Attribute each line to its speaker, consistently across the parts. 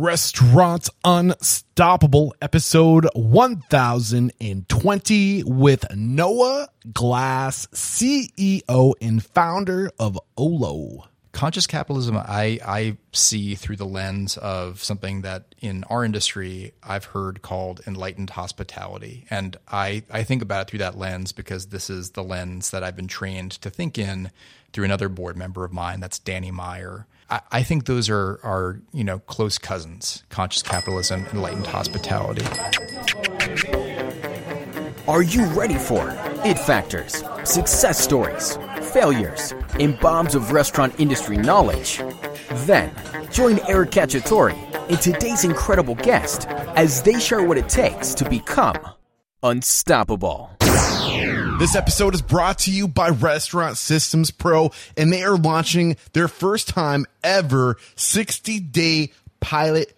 Speaker 1: Restaurant Unstoppable, episode 1020 with Noah Glass, CEO and founder of Olo.
Speaker 2: Conscious capitalism, I, I see through the lens of something that in our industry I've heard called enlightened hospitality. And I, I think about it through that lens because this is the lens that I've been trained to think in through another board member of mine, that's Danny Meyer. I, think those are, are, you know, close cousins, conscious capitalism, enlightened hospitality.
Speaker 3: Are you ready for it factors, success stories, failures, and bombs of restaurant industry knowledge? Then join Eric Cacciatore and today's incredible guest as they share what it takes to become unstoppable.
Speaker 1: This episode is brought to you by Restaurant Systems Pro, and they are launching their first time ever 60 day pilot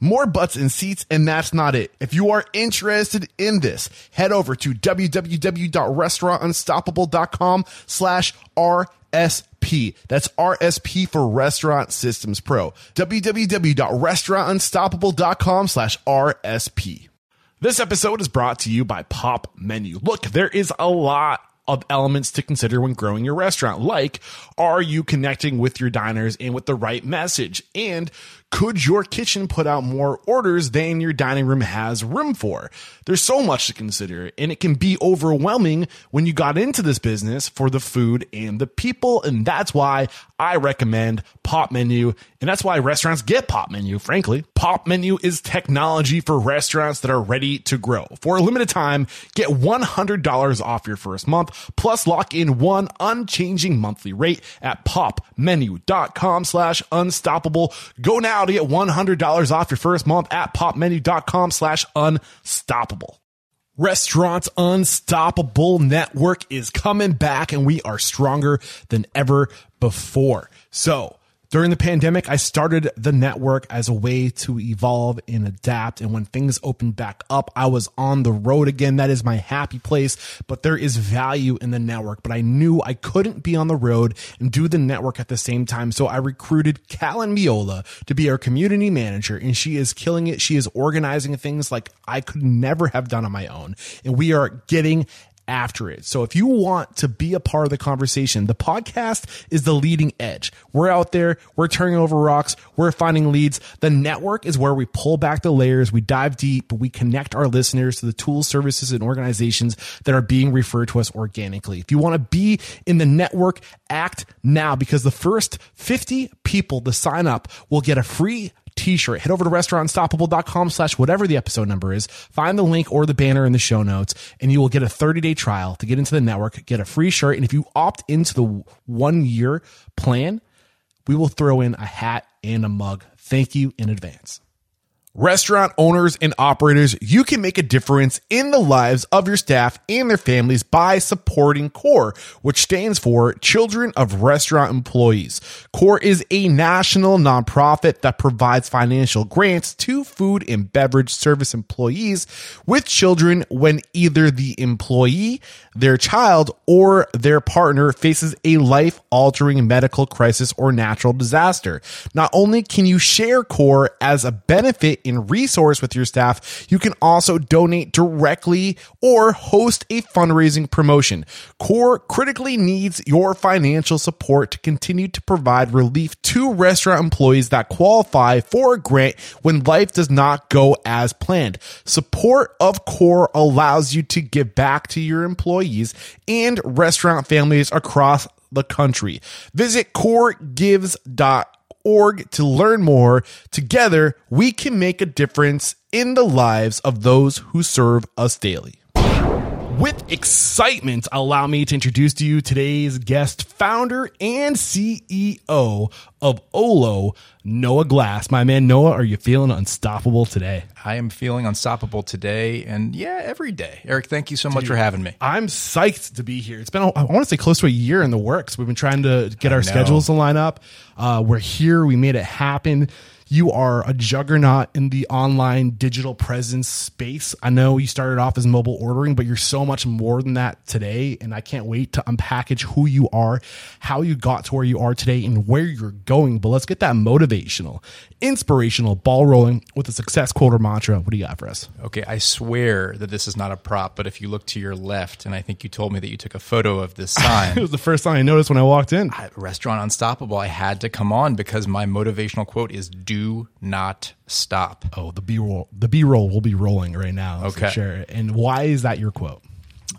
Speaker 1: more butts and seats, and that's not it. If you are interested in this, head over to www.restaurantunstoppable.com slash RSP. That's RSP for Restaurant Systems Pro. www.restaurantunstoppable.com slash RSP. This episode is brought to you by Pop Menu. Look, there is a lot of elements to consider when growing your restaurant. Like, are you connecting with your diners and with the right message? And could your kitchen put out more orders than your dining room has room for? There's so much to consider, and it can be overwhelming when you got into this business for the food and the people. And that's why I recommend Pop Menu. And that's why restaurants get Pop Menu, frankly. Pop Menu is technology for restaurants that are ready to grow. For a limited time, get $100 off your first month, plus lock in one unchanging monthly rate at popmenu.com slash unstoppable. Go now to get $100 off your first month at popmenu.com slash unstoppable. Restaurants Unstoppable Network is coming back and we are stronger than ever before. So, during the pandemic, I started the network as a way to evolve and adapt. And when things opened back up, I was on the road again. That is my happy place, but there is value in the network. But I knew I couldn't be on the road and do the network at the same time. So I recruited Callan Miola to be our community manager and she is killing it. She is organizing things like I could never have done on my own. And we are getting after it. So if you want to be a part of the conversation, the podcast is the leading edge. We're out there, we're turning over rocks, we're finding leads. The network is where we pull back the layers, we dive deep, we connect our listeners to the tools, services, and organizations that are being referred to us organically. If you want to be in the network, act now because the first 50 people to sign up will get a free t-shirt. Head over to restaurantunstoppable.com slash whatever the episode number is. Find the link or the banner in the show notes and you will get a 30 day trial to get into the network, get a free shirt. And if you opt into the one year plan, we will throw in a hat and a mug. Thank you in advance. Restaurant owners and operators, you can make a difference in the lives of your staff and their families by supporting CORE, which stands for Children of Restaurant Employees. CORE is a national nonprofit that provides financial grants to food and beverage service employees with children when either the employee, their child, or their partner faces a life altering medical crisis or natural disaster. Not only can you share CORE as a benefit in resource with your staff, you can also donate directly or host a fundraising promotion. CORE critically needs your financial support to continue to provide relief to restaurant employees that qualify for a grant when life does not go as planned. Support of CORE allows you to give back to your employees and restaurant families across the country. Visit coregives.com org to learn more. Together, we can make a difference in the lives of those who serve us daily. With excitement, allow me to introduce to you today's guest, founder and CEO of Olo, Noah Glass. My man Noah, are you feeling unstoppable today?
Speaker 2: I am feeling unstoppable today and yeah, every day. Eric, thank you so much for having me.
Speaker 1: I'm psyched to be here. It's been, I want to say, close to a year in the works. We've been trying to get our
Speaker 2: know.
Speaker 1: schedules to line up. Uh, we're here. We made it happen. You are a juggernaut in the online digital presence space. I know you started off as mobile ordering, but you're so much more than that today. And I can't wait to unpackage who you are, how you got to where you are today, and where you're going. But let's get that motivational, inspirational ball rolling with a success quote or mantra. What do you got for us?
Speaker 2: Okay, I swear that this is not a prop, but if you look to your left, and I think you told me that you took a photo of this sign.
Speaker 1: It was the first thing I noticed when I walked in.
Speaker 2: at Restaurant Unstoppable, I had to come on because my motivational quote is do not stop.
Speaker 1: Oh, the B roll. The B roll will be rolling right now.
Speaker 2: Okay.
Speaker 1: it. And why is that your quote?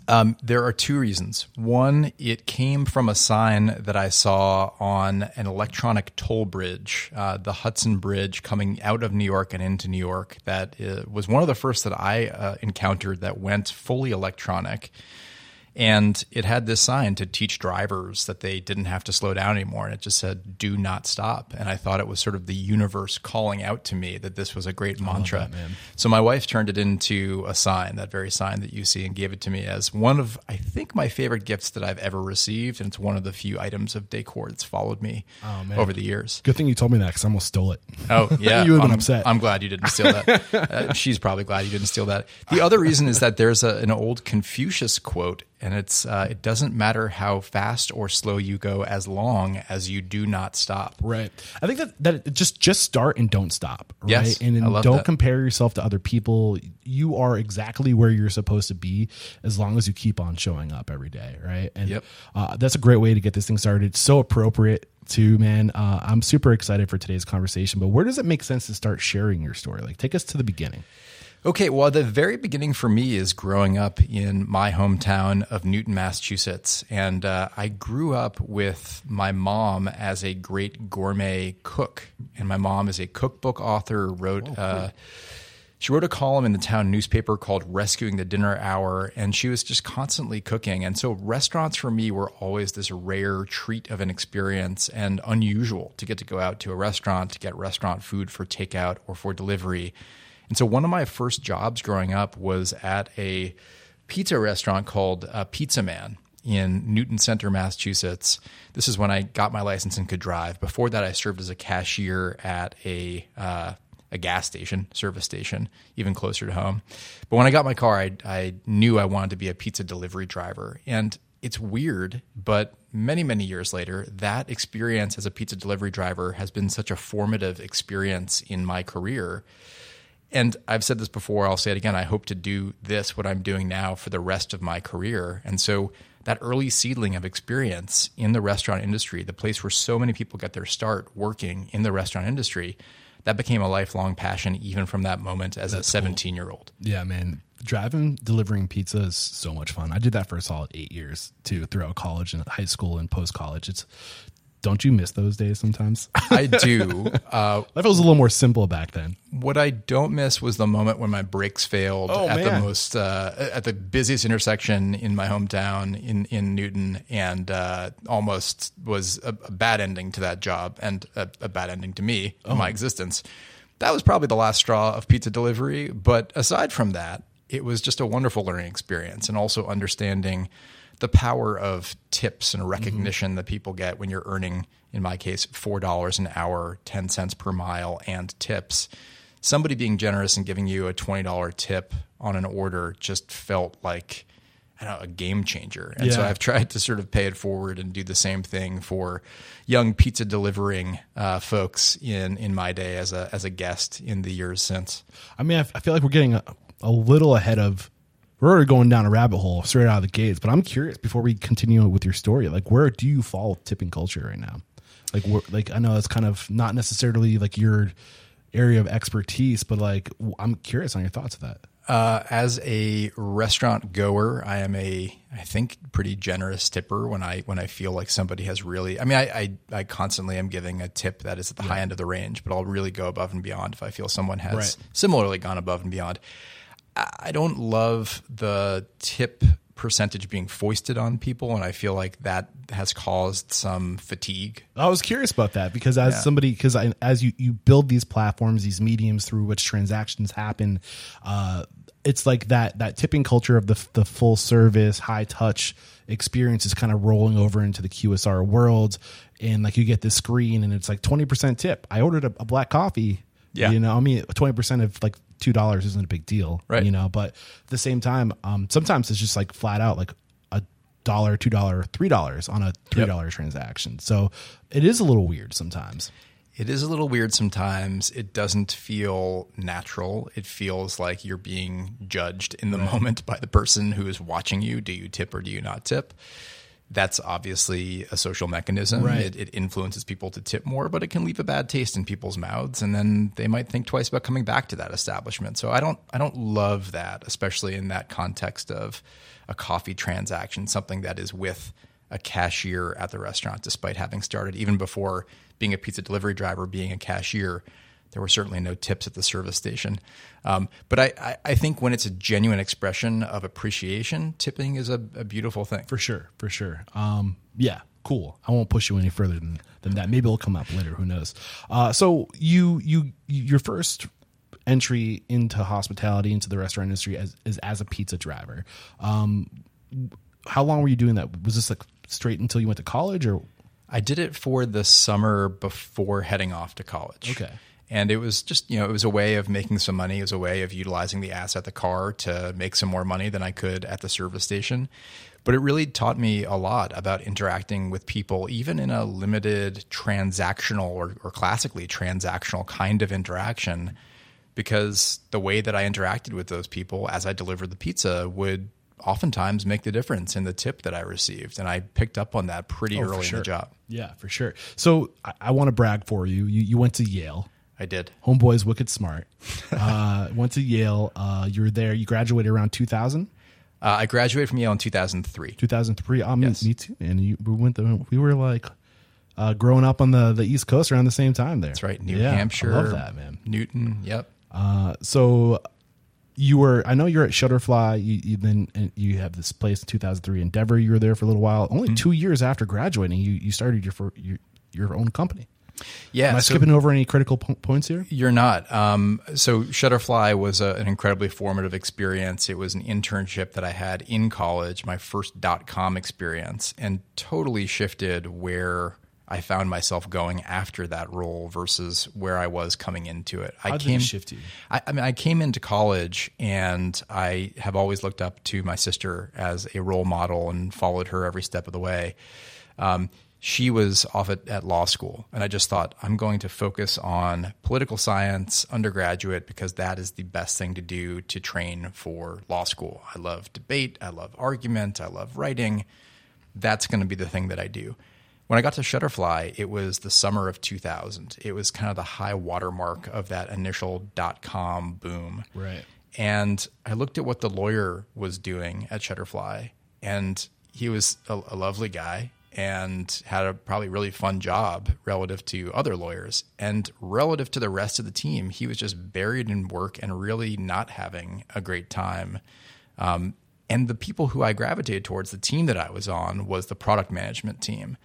Speaker 2: Um, there are two reasons. One, it came from a sign that I saw on an electronic toll bridge, uh, the Hudson Bridge coming out of New York and into New York. That uh, was one of the first that I uh, encountered that went fully electronic. And it had this sign to teach drivers that they didn't have to slow down anymore. And it just said, do not stop. And I thought it was sort of the universe calling out to me that this was a great mantra. so my wife turned it into a sign, that very sign that you see, and gave it to me as one of, I think, my favorite gifts that I've ever received. And it's one of the few items of decor that's followed me over the years.
Speaker 1: Good thing you told me that because I almost stole it.
Speaker 2: Oh yeah,
Speaker 1: You would've been upset.
Speaker 2: I'm glad you didn't steal that. Uh, she's probably glad you didn't steal that. The other reason is that there's a, an old Confucius quote, and it's uh, it doesn't matter how fast or slow you go, as long as you do not stop.
Speaker 1: Right. I think that that just just start and don't stop. Right.
Speaker 2: Yes,
Speaker 1: and
Speaker 2: love
Speaker 1: don't
Speaker 2: that.
Speaker 1: compare yourself to other people. You are exactly where you're supposed to be as long as you keep on showing up every day. Right. And
Speaker 2: Yep.
Speaker 1: uh, that's a great way to get this thing started. It's so appropriate too, man. Uh, I'm super excited for today's conversation. But where does it make sense to start sharing your story? Like, take us to the beginning.
Speaker 2: Okay, well, the very beginning for me is growing up in my hometown of Newton, Massachusetts. And uh, I grew up with my mom as a great gourmet cook. And my mom is a cookbook author, wrote. uh, she wrote a column in the town newspaper called Rescuing the Dinner Hour, and she was just constantly cooking. And so, restaurants for me were always this rare treat of an experience and unusual to get to go out to a restaurant to get restaurant food for takeout or for delivery. And so, one of my first jobs growing up was at a pizza restaurant called uh, Pizza Man in Newton Center, Massachusetts. This is when I got my license and could drive. Before that, I served as a cashier at a uh, a gas station, service station, even closer to home. But when I got my car, I, I knew I wanted to be a pizza delivery driver. And it's weird, but many, many years later, that experience as a pizza delivery driver has been such a formative experience in my career. And I've said this before, I'll say it again. I hope to do this, what I'm doing now, for the rest of my career. And so that early seedling of experience in the restaurant industry, the place where so many people get their start working in the restaurant industry, that became a lifelong passion, even from that moment as a 17 year old.
Speaker 1: Yeah, man. Driving, delivering pizza is so much fun. I did that for a solid eight years too, throughout college and high school and post college. It's don't you miss those days sometimes?
Speaker 2: I do. Uh,
Speaker 1: Life was a little more simple back then.
Speaker 2: What I don't miss was the moment when my brakes failed
Speaker 1: Oh,
Speaker 2: at
Speaker 1: man.
Speaker 2: the most uh, at the busiest intersection in my hometown in in Newton, and uh, almost was a, a bad ending to that job and a, a bad ending to me,
Speaker 1: Oh.
Speaker 2: my existence. That was probably the last straw of pizza delivery. But aside from that, it was just a wonderful learning experience, and also understanding the power of tips and recognition that people get when you're earning, in my case, four dollars an hour, ten cents per mile, and tips. Somebody being generous and giving you a twenty dollar tip on an order just felt like I don't know, a game changer. And so I've tried to sort of pay it forward and do the same thing for young pizza delivering uh, folks in in my day as a as a guest in the years since.
Speaker 1: I mean, I, I feel like we're getting a, a little ahead of. We're already going down a rabbit hole straight out of the gates, but I'm curious before we continue with your story, like where do you fall with tipping culture right now? Like, where, like I know it's kind of not necessarily like your area of expertise, but like I'm curious on your thoughts of that.
Speaker 2: Uh, as a restaurant goer, I am a I think pretty generous tipper when I when I feel like somebody has really. I mean, I I, I constantly am giving a tip that is at the high end of the range, but I'll really go above and beyond if I feel someone has
Speaker 1: Right.
Speaker 2: similarly gone above and beyond. I don't love the tip percentage being foisted on people, and I feel like that has caused some fatigue.
Speaker 1: I was curious about that because as
Speaker 2: Yeah.
Speaker 1: somebody, because as you you build these platforms, these mediums through which transactions happen, uh, it's like that that tipping culture of the the full service, high touch experience is kind of rolling over into the QSR world, and like you get this screen and it's like twenty percent tip. I ordered a, a black coffee.
Speaker 2: Yeah.
Speaker 1: you know, I mean, twenty percent of like two dollars isn't a big deal,
Speaker 2: Right.
Speaker 1: You know, but at the same time, um, sometimes it's just like flat out like a dollar, two dollar, three dollars on a three dollar transaction. So it is a little weird sometimes.
Speaker 2: It is a little weird sometimes. It doesn't feel natural. It feels like you're being judged in the moment by the person who is watching you. Do you tip or do you not tip? That's obviously a social mechanism.
Speaker 1: Right.
Speaker 2: It, it influences people to tip more, but it can leave a bad taste in people's mouths, and then they might think twice about coming back to that establishment. So I don't, I don't love that, especially in that context of a coffee transaction, something that is with a cashier at the restaurant, despite having started even before being a pizza delivery driver, being a cashier. There were certainly no tips at the service station. Um, but I, I, I think when it's a genuine expression of appreciation, tipping is a, a beautiful thing.
Speaker 1: For sure, for sure. Um, yeah, cool. I won't push you any further than, than that. Maybe it'll come up later. Who knows? Uh, so you you your first entry into hospitality into the restaurant industry as is as a pizza driver. Um, how long were you doing that? Was this like straight until you went to college, or
Speaker 2: I did it for the summer before heading off to college.
Speaker 1: Okay.
Speaker 2: And it was just, you know, it was a way of making some money. It was a way of utilizing the asset, the car, to make some more money than I could at the service station. But it really taught me a lot about interacting with people, even in a limited transactional or, or classically transactional kind of interaction, because the way that I interacted with those people as I delivered the pizza would oftentimes make the difference in the tip that I received. And I picked up on that pretty oh, early in the job.
Speaker 1: yeah, for sure. So I, I want to brag for you. You you went to Yale.
Speaker 2: I did.
Speaker 1: Homeboy's wicked smart. Uh, went to Yale. Uh, you were there. You graduated around 2000,
Speaker 2: Uh, I graduated from Yale in 2003.
Speaker 1: 2003. Um,
Speaker 2: Yes.
Speaker 1: me too. And you, we went. To, we were like uh, growing up on the the East Coast around the same time. There.
Speaker 2: That's right. New
Speaker 1: Yeah,
Speaker 2: Hampshire.
Speaker 1: I love that, man.
Speaker 2: Newton. Yep.
Speaker 1: Uh, so you were. I know you're at Shutterfly. You, you then and you have this place in 2003 Endeavor. You were there for a little while.
Speaker 2: Mm-hmm.
Speaker 1: Only two years after graduating, you you started your your your own company.
Speaker 2: Yeah.
Speaker 1: Am I
Speaker 2: so
Speaker 1: skipping over any critical po- points here?
Speaker 2: you're not. Um, so Shutterfly was a, an incredibly formative experience. It was an internship that I had in college, my first dot com experience, and totally shifted where I found myself going after that role versus where I was coming into it. I
Speaker 1: How did it shift you?
Speaker 2: I, I mean, I came into college and I have always looked up to my sister as a role model and followed her every step of the way. Um, she was off at, at law school, and I just thought, I'm going to focus on political science undergraduate because that is the best thing to do to train for law school. I love debate, I love argument, I love writing. That's going to be the thing that I do. When I got to Shutterfly, it was the summer of 2000. It was kind of the high watermark of that initial dot com boom.
Speaker 1: Right.
Speaker 2: And I looked at what the lawyer was doing at Shutterfly, and he was a, a lovely guy and had a probably really fun job relative to other lawyers. And relative to the rest of the team, he was just buried in work and really not having a great time. Um, and the people who I gravitated towards, the team that I was on, was the product management team.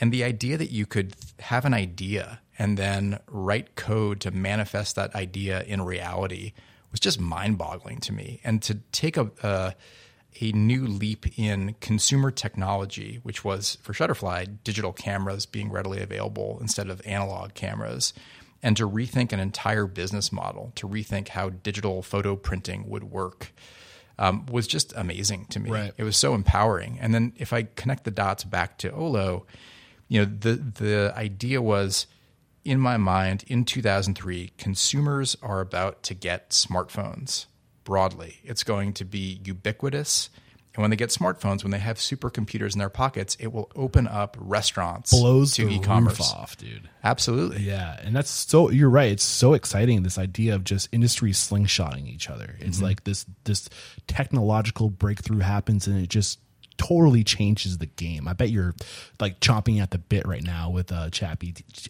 Speaker 2: And the idea that you could have an idea and then write code to manifest that idea in reality was just mind boggling to me. And to take a, a, a new leap in consumer technology, which was for Shutterfly, digital cameras being readily available instead of analog cameras, and to rethink an entire business model, to rethink how digital photo printing would work. Um, was just amazing to me.
Speaker 1: Right.
Speaker 2: It was so empowering. And then if I connect the dots back to Olo, you know, the the idea was in my mind in 2003, consumers are about to get smartphones broadly. It's going to be ubiquitous. And when they get smartphones, when they have supercomputers in their pockets, it will open up restaurants
Speaker 1: Blows
Speaker 2: to e-commerce.
Speaker 1: off, dude.
Speaker 2: Absolutely.
Speaker 1: Yeah, and that's so you're right. It's so exciting this idea of just industry slingshotting each other. It's mm-hmm. like this this technological breakthrough happens and it just totally changes the game. I bet you're like chomping at the bit right now with uh, Chat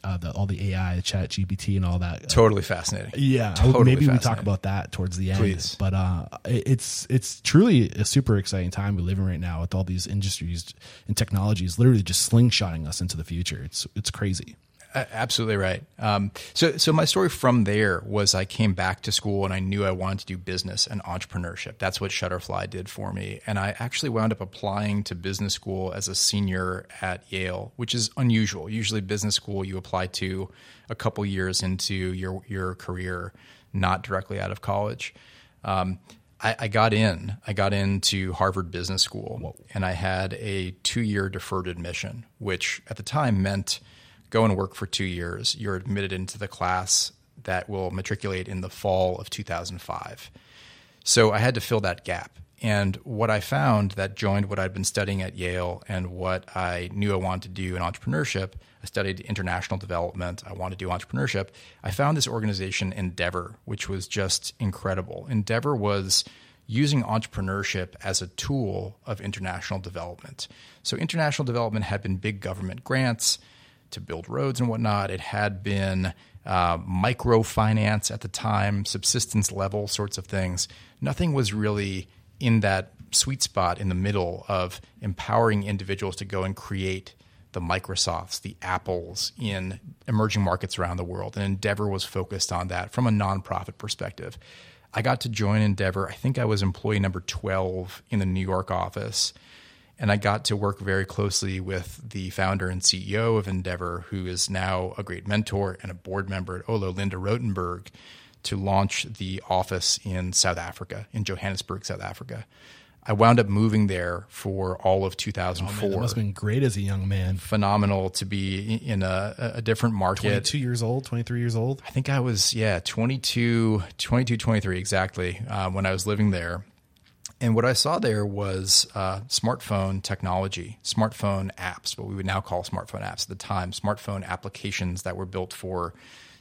Speaker 1: uh, the, all the AI, Chat GPT, and all that.
Speaker 2: Totally fascinating.
Speaker 1: Yeah,
Speaker 2: Totally
Speaker 1: maybe we talk about that towards the end.
Speaker 2: Please.
Speaker 1: But uh, it- it's it's truly a super exciting time we live in right now with all these industries and technologies literally just slingshotting us into the future. It's it's crazy.
Speaker 2: Absolutely right. Um, so, so my story from there was I came back to school and I knew I wanted to do business and entrepreneurship. That's what Shutterfly did for me. And I actually wound up applying to business school as a senior at Yale, which is unusual. Usually, business school you apply to a couple years into your your career, not directly out of college. Um, I, I got in. I got into Harvard Business School, and I had a two-year deferred admission, which at the time meant go and work for two years. You're admitted into the class that will matriculate in the fall of 2005. So I had to fill that gap. And what I found that joined what I'd been studying at Yale and what I knew I wanted to do in entrepreneurship, I studied international development, I wanted to do entrepreneurship. I found this organization, Endeavor, which was just incredible. Endeavor was using entrepreneurship as a tool of international development. So, international development had been big government grants to build roads and whatnot. It had been uh, microfinance at the time, subsistence level sorts of things. Nothing was really in that sweet spot in the middle of empowering individuals to go and create the Microsofts, the Apples in emerging markets around the world. And Endeavor was focused on that from a nonprofit perspective. I got to join Endeavor. I think I was employee number 12 in the New York office. And I got to work very closely with the founder and CEO of Endeavor, who is now a great mentor and a board member at Olo, Linda Rottenberg, to launch the office in South Africa, in Johannesburg, South Africa. I wound up moving there for all of 2004.
Speaker 1: That must have been great as a young man.
Speaker 2: Phenomenal to be in a, a different market.
Speaker 1: Two years old, twenty three years old.
Speaker 2: I think I was, yeah, 22, 22 23 exactly uh, when I was living there. And what I saw there was uh, smartphone technology, smartphone apps, what we would now call smartphone apps at the time, smartphone applications that were built for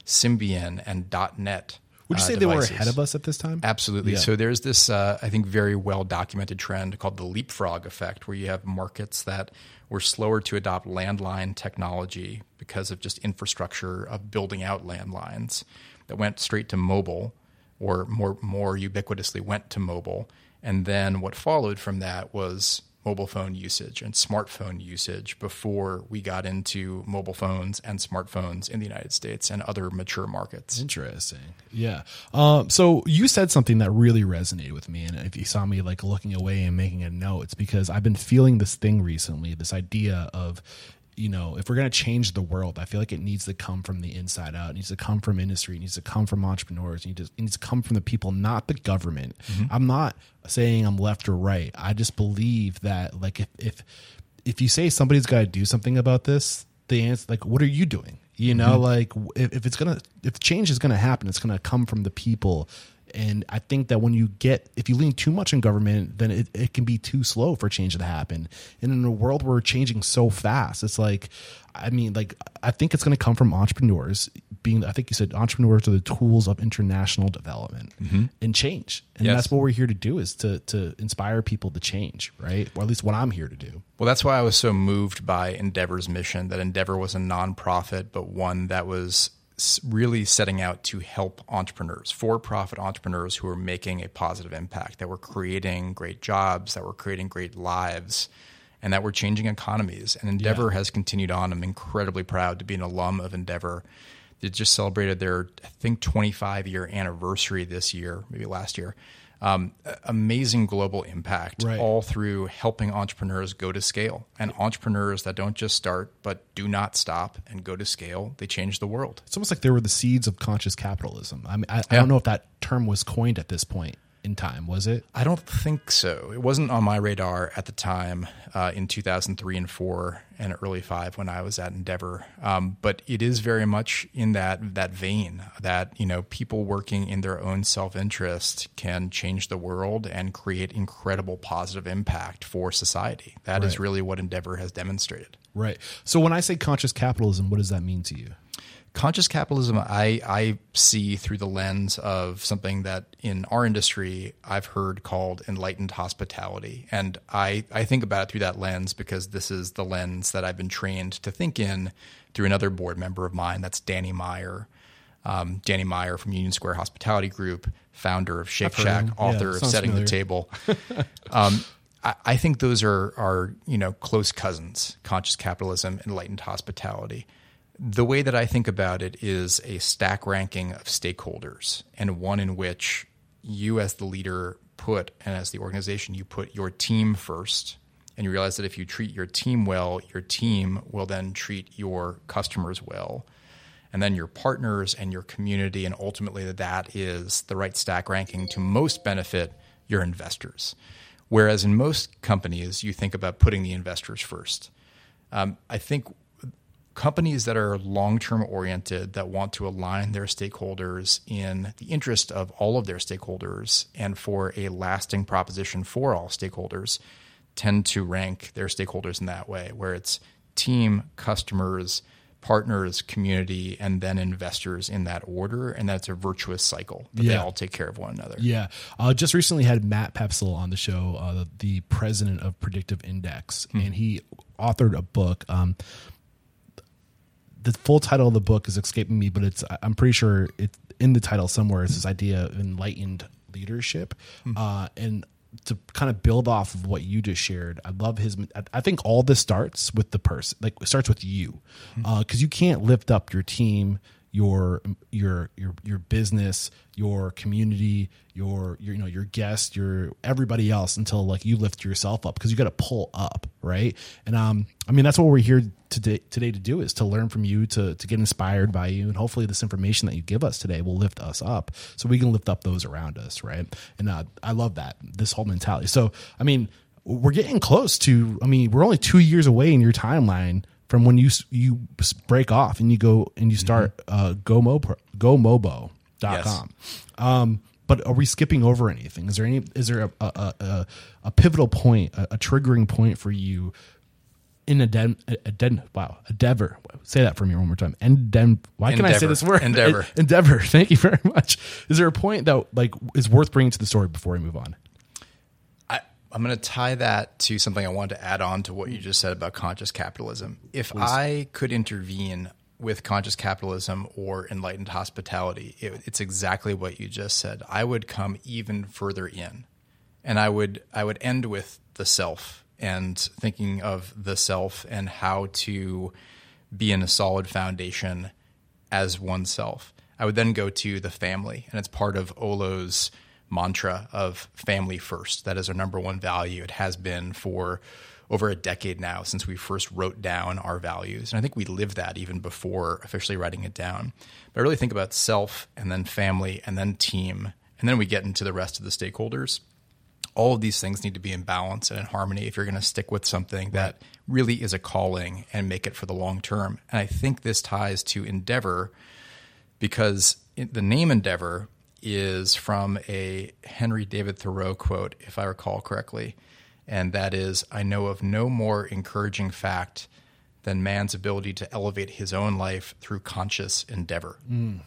Speaker 2: Symbian and .NET.
Speaker 1: Would you
Speaker 2: uh,
Speaker 1: say they were ahead of us at this time?
Speaker 2: Absolutely.
Speaker 1: Yeah.
Speaker 2: So there's this, uh, I think, very well documented trend called the leapfrog effect, where you have markets that were slower to adopt landline technology because of just infrastructure of building out landlines that went straight to mobile or more, more ubiquitously went to mobile. And then what followed from that was mobile phone usage and smartphone usage before we got into mobile phones and smartphones in the United States and other mature markets.
Speaker 1: Interesting. Yeah. Um, so you said something that really resonated with me. And if you saw me like looking away and making a note, it's because I've been feeling this thing recently, this idea of, you know, if we're going to change the world, I feel like it needs to come from the inside out. It needs to come from industry. It needs to come from entrepreneurs. It needs to, it needs to come from the people, not the government. Mm-hmm. I'm not saying I'm left or right. I just believe that like if, if, if you say somebody's got to do something about this, the answer, like, what are you doing? You know, mm-hmm. like if, if it's gonna, if change is gonna happen, it's gonna come from the people. And I think that when you get, if you lean too much in government, then it, it can be too slow for change to happen. And in a world where we're changing so fast, it's like, I mean, like, I think it's going to come from entrepreneurs being, I think you said entrepreneurs are the tools of international development mm-hmm. and change. And
Speaker 2: Yes.
Speaker 1: that's what we're here to do is to, to inspire people to change, right? Or at least what I'm here to do.
Speaker 2: Well, that's why I was so moved by Endeavor's mission that Endeavor was a nonprofit, but one that was really setting out to help entrepreneurs, for profit entrepreneurs who are making a positive impact, that were creating great jobs, that were creating great lives, and that were changing economies. And Endeavor has continued on. I'm incredibly proud to be an alum of Endeavor. They just celebrated their, I think, 25 year anniversary this year, maybe last year. Um, amazing global impact,
Speaker 1: Right.
Speaker 2: all through helping entrepreneurs go to scale and entrepreneurs that don't just start but do not stop and go to scale they change the world
Speaker 1: It's almost like they were the seeds of conscious capitalism. I mean, I, I don't know if that term was coined at this point in time, was it?
Speaker 2: i don't think so it wasn't on my radar at the time uh, in 2003 and 4 and early 5 when i was at endeavor um, but it is very much in that that vein that you know people working in their own self-interest can change the world and create incredible positive impact for society That is
Speaker 1: Right.
Speaker 2: really what endeavor has demonstrated
Speaker 1: Right. So when I say conscious capitalism, what does that mean to you?
Speaker 2: Conscious capitalism I, I see through the lens of something that in our industry I've heard called enlightened hospitality. And I, I think about it through that lens because this is the lens that I've been trained to think in through another board member of mine. That's Danny Meyer. Um, Danny Meyer from Union Square Hospitality Group, founder of Shake Shack, author
Speaker 1: Yeah,
Speaker 2: of Setting
Speaker 1: familiar.
Speaker 2: the Table. um, I, I think those are are you know close cousins: conscious capitalism, enlightened hospitality. The way that I think about it is a stack ranking of stakeholders, and one in which you, as the leader, put and as the organization, you put your team first, and you realize that if you treat your team well, your team will then treat your customers well and then your partners and your community, and ultimately that is the right stack ranking to most benefit your investors. Whereas in most companies, you think about putting the investors first. Um, I think companies that are long term oriented, that want to align their stakeholders in the interest of all of their stakeholders and for a lasting proposition for all stakeholders, tend to rank their stakeholders in that way, where it's team, customers, partners, community, and then investors in that order. And that's a virtuous cycle that they all take care of one another.
Speaker 1: Yeah. Uh, just recently had Matt Poepsel on the show, uh, the, the president of Predictive Index, and he authored a book. Um, the full title of the book is escaping me, but it's I'm pretty sure it's in the title somewhere. It's this idea of enlightened leadership, hmm. uh, and to kind of build off of what you just shared. I love his. I- think all this starts with the person, like it starts with you, hmm. uh, because you can't lift up your team, your your your your business, your community, your your you know your guests, your everybody else until like you lift yourself up because you got to pull up, right? And um, I mean that's what we're here today today to do is to learn from you, to to get inspired by you, and hopefully this information that you give us today will lift us up so we can lift up those around us, right? And uh, I love that this whole mentality. So I mean we're getting close to. I mean we're only two years away in your timeline from when you you break off and you go and you start uh, go mobo gomobo.com.
Speaker 2: Yes.
Speaker 1: Um, but are we skipping over anything? Is there any? Is there a a, a, a pivotal point, a, a triggering point for you in a den, a, den, wow, endeavor? Say that for me one more time. Endem. Why can I say this word?
Speaker 2: Endeavor.
Speaker 1: Endeavor. Thank you very much. Is there a point that like is worth bringing to the story before we move on?
Speaker 2: I'm going to tie that to something I wanted to add on to what you just said about conscious capitalism. If I could intervene with conscious capitalism or enlightened hospitality, it, it's exactly what you just said. I would come even further in, and I would I would end with the self and thinking of the self and how to be in a solid foundation as oneself. I would then go to the family, and it's part of Olo's mantra of family first. That is our number one value. It has been for over a decade now since we first wrote down our values. And I think we lived that even before officially writing it down. But I really think about self and then family and then team. And then we get into the rest of the stakeholders all of these things need to be in balance and in harmony if you're going to stick with something that really is a calling and make it for the long term. And I think this ties to Endeavor because the name Endeavor is from a Henry David Thoreau quote, if I recall correctly. And that is I know of no more encouraging fact than man's ability to elevate his own life through conscious endeavor. Hmm.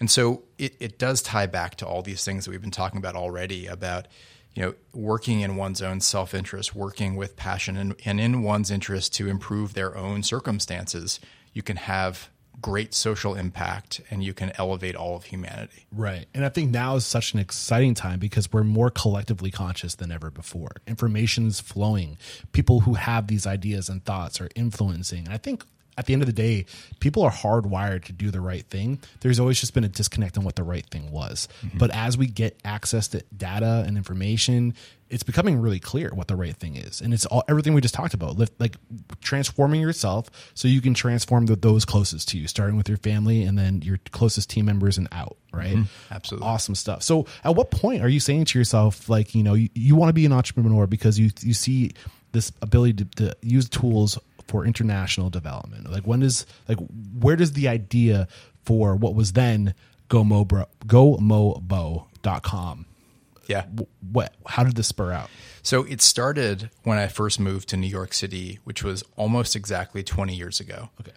Speaker 2: And so it, it does tie back to all these things that we've been talking about already about, you know, working in one's own self interest, working with passion and, and in one's interest to improve their own circumstances. You can have great social impact and you can elevate all of humanity.
Speaker 1: Right. And I think now is such an exciting time because we're more collectively conscious than ever before. Information's flowing. People who have these ideas and thoughts are influencing. And I think at the end of the day, people are hardwired to do the right thing. There's always just been a disconnect on what the right thing was. Mm-hmm. But as we get access to data and information, it's becoming really clear what the right thing is. And it's all everything we just talked about, like transforming yourself so you can transform the, those closest to you, starting with your family and then your closest team members and out, right? Mm-hmm.
Speaker 2: Absolutely.
Speaker 1: Awesome stuff. So at what point are you saying to yourself, like, you know, you, you want to be an entrepreneur because you, you see this ability to, to use tools for international development? Like when does, like, where does the idea for what was then GoMobo, GoMobo.com,
Speaker 2: Yeah.
Speaker 1: what, how did this spur out?
Speaker 2: So it started when I first moved to New York City, which was almost exactly 20 years ago.
Speaker 1: Okay.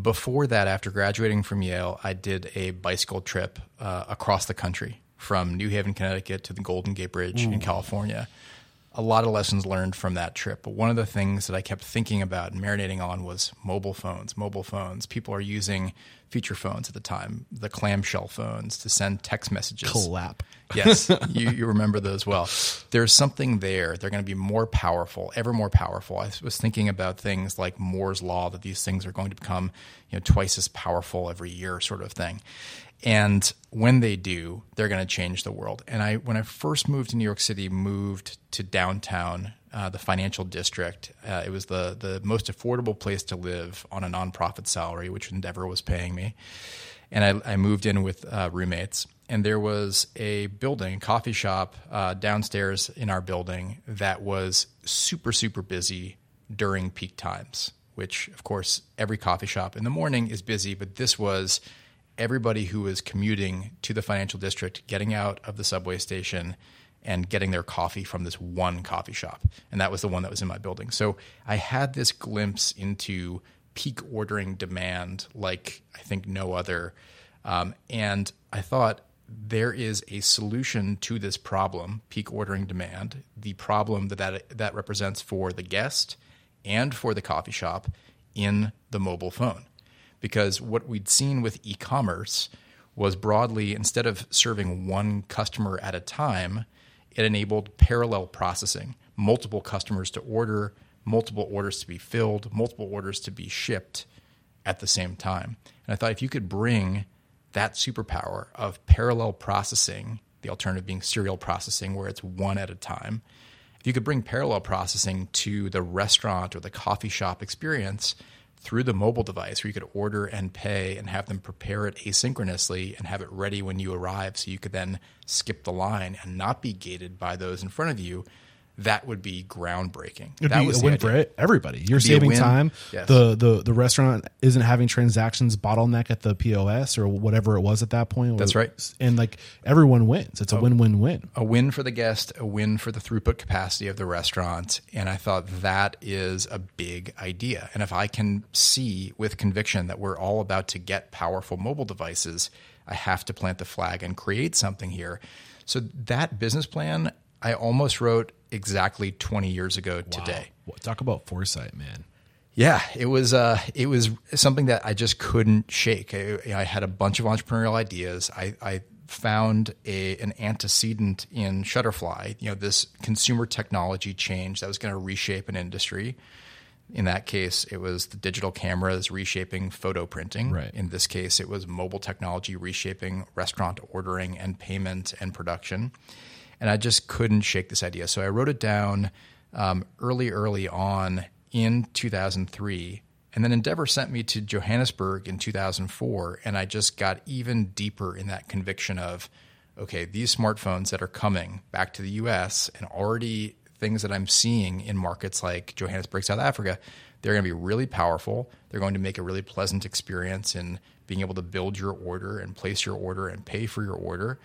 Speaker 2: Before that, after graduating from Yale, I did a bicycle trip uh, across the country from New Haven, Connecticut to the Golden Gate Bridge in California. A lot of lessons learned from that trip. But one of the things that I kept thinking about and marinating on was mobile phones. Mobile phones. People are using feature phones at the time, the clamshell phones, to send text messages.
Speaker 1: Clap.
Speaker 2: Yes, you, you remember those well. There's something there. They're going to be more powerful, ever more powerful. I was thinking about things like Moore's law that these things are going to become, you know, twice as powerful every year, sort of thing. And when they do, they're going to change the world. And I, when I first moved to New York City, moved to downtown, uh, the financial district. Uh, it was the the most affordable place to live on a nonprofit salary, which Endeavor was paying me. And I, I moved in with uh, roommates, and there was a building, coffee shop uh, downstairs in our building that was super super busy during peak times. Which, of course, every coffee shop in the morning is busy, but this was everybody who was commuting to the financial district, getting out of the subway station and getting their coffee from this one coffee shop. And that was the one that was in my building. So I had this glimpse into peak ordering demand like I think no other. Um, and I thought there is a solution to this problem, peak ordering demand, the problem that that, that represents for the guest and for the coffee shop in the mobile phone because what we'd seen with e-commerce was broadly instead of serving one customer at a time, it enabled parallel processing, multiple customers to order, multiple orders to be filled, multiple orders to be shipped at the same time. And I thought if you could bring that superpower of parallel processing, the alternative being serial processing where it's one at a time, if you could bring parallel processing to the restaurant or the coffee shop experience, through the mobile device where you could order and pay and have them prepare it asynchronously and have it ready when you arrive so you could then skip the line and not be gated by those in front of you that would be groundbreaking.
Speaker 1: It'd
Speaker 2: that
Speaker 1: be
Speaker 2: was
Speaker 1: a win
Speaker 2: idea.
Speaker 1: for it, everybody. You're
Speaker 2: It'd
Speaker 1: saving time.
Speaker 2: Yes.
Speaker 1: The, the the restaurant isn't having transactions bottleneck at the POS or whatever it was at that point.
Speaker 2: That's right.
Speaker 1: And like everyone wins. It's a win win win.
Speaker 2: a win for the guest, a win for the throughput capacity of the restaurant. And I thought that is a big idea. And if I can see with conviction that we're all about to get powerful mobile devices, I have to plant the flag and create something here. So that business plan, I almost wrote exactly 20 years ago today.
Speaker 1: Wow. Talk about foresight, man.
Speaker 2: Yeah, it was uh, it was something that I just couldn't shake. I, I had a bunch of entrepreneurial ideas. I, I found a an antecedent in Shutterfly. You know, this consumer technology change that was going to reshape an industry. In that case, it was the digital cameras reshaping photo printing.
Speaker 1: Right.
Speaker 2: In this case, it was mobile technology reshaping restaurant ordering and payment and production. And I just couldn't shake this idea. So I wrote it down um, early, early on in 2003. And then Endeavor sent me to Johannesburg in 2004. And I just got even deeper in that conviction of okay, these smartphones that are coming back to the US and already things that I'm seeing in markets like Johannesburg, South Africa, they're going to be really powerful. They're going to make a really pleasant experience in being able to build your order and place your order and pay for your order.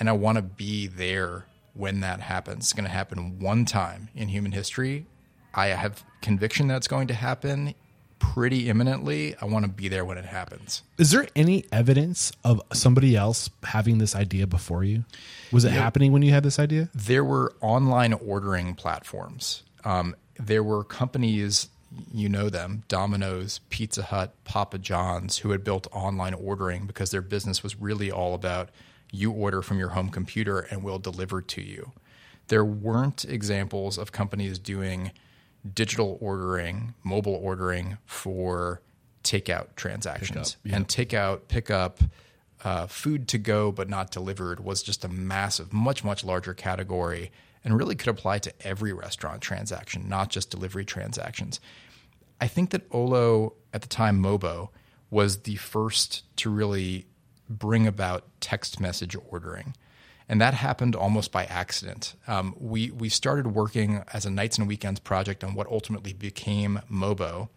Speaker 2: And I want to be there when that happens. It's going to happen one time in human history. I have conviction that it's going to happen pretty imminently. I want to be there when it happens.
Speaker 1: Is there any evidence of somebody else having this idea before you? Was it happening when you had this idea?
Speaker 2: there were online ordering platforms. Um, there were companies, you know them, Domino's, Pizza Hut, Papa John's, who had built online ordering because their business was really all about you order from your home computer and we'll deliver to you. There weren't examples of companies doing digital ordering, mobile ordering for takeout transactions. And takeout, pickup, uh, food to go but not delivered was just a massive, much, much larger category and really could apply to every restaurant transaction, not just delivery transactions. I think that Olo, at the time, Mobo, was the first to really bring about text message ordering. And that happened almost by accident. Um, we, we started working as a nights and weekends project on what ultimately became Mobo.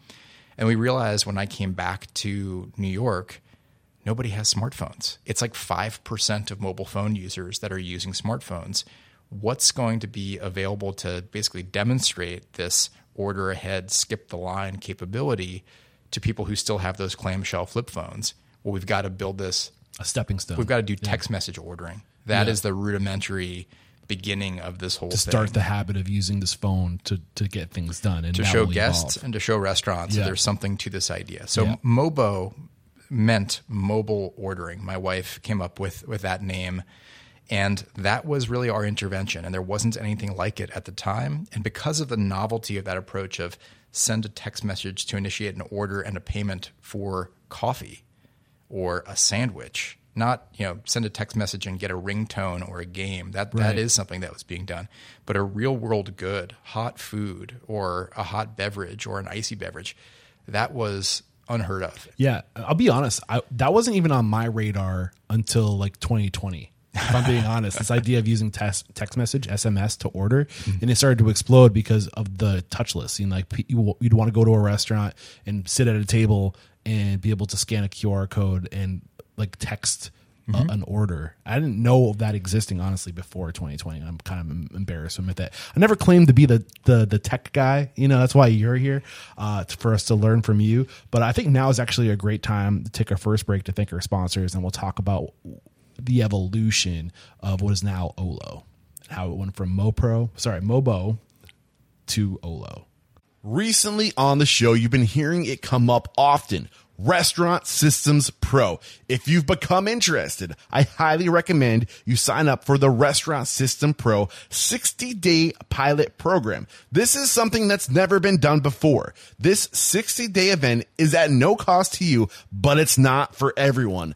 Speaker 2: And we realized when I came back to New York, nobody has smartphones. It's like 5% of mobile phone users that are using smartphones. What's going to be available to basically demonstrate this order ahead, skip the line capability to people who still have those clamshell flip phones. Well, we've got to build this.
Speaker 1: A stepping stone.
Speaker 2: We've got to do text message ordering. That is the rudimentary beginning of this whole
Speaker 1: to
Speaker 2: thing.
Speaker 1: start the habit of using this phone to, to get things done and
Speaker 2: to show guests
Speaker 1: evolve.
Speaker 2: and to show restaurants
Speaker 1: Yeah.
Speaker 2: that there's something to this idea. So
Speaker 1: Yeah.
Speaker 2: Mobo meant mobile ordering. My wife came up with with that name and that was really our intervention and there wasn't anything like it at the time and because of the novelty of that approach of send a text message to initiate an order and a payment for coffee or a sandwich not you know send a text message and get a ringtone or a game that
Speaker 1: Right.
Speaker 2: that is something that was being done but a real world good hot food or a hot beverage or an icy beverage that was unheard of
Speaker 1: Yeah, I'll be honest. I, that wasn't even on my radar until like 2020. If I'm being honest, this idea of using text text message SMS to order, mm-hmm. and it started to explode because of the touchless. You know, like you, you'd want to go to a restaurant and sit at a table and be able to scan a QR code and like text uh, an order. I didn't know of that existing honestly before 2020. I'm kind of embarrassed to admit that. I never claimed to be the the the tech guy. You know, that's why you're here uh, for us to learn from you. But I think now is actually a great time to take our first break to thank our sponsors, and we'll talk about the evolution of what is now Olo, how it went from MoPro, sorry, Mobo to Olo. Recently on the show, you've been hearing it come up often. Restaurant Systems Pro. If you've become interested, I highly recommend you sign up for the Restaurant System Pro 60 day pilot program. This is something that's never been done before. This 60 day event is at no cost to you, but it's not for everyone.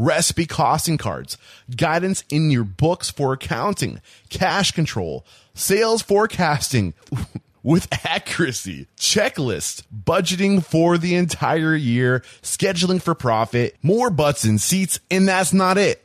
Speaker 1: recipe costing cards, guidance in your books for accounting, cash control, sales forecasting with accuracy, checklist, budgeting for the entire year, scheduling for profit, more butts and seats, and that's not it.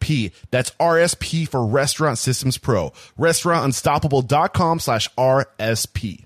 Speaker 1: RSP. That's RSP for Restaurant Systems Pro. Restaurantunstoppable.com slash RSP.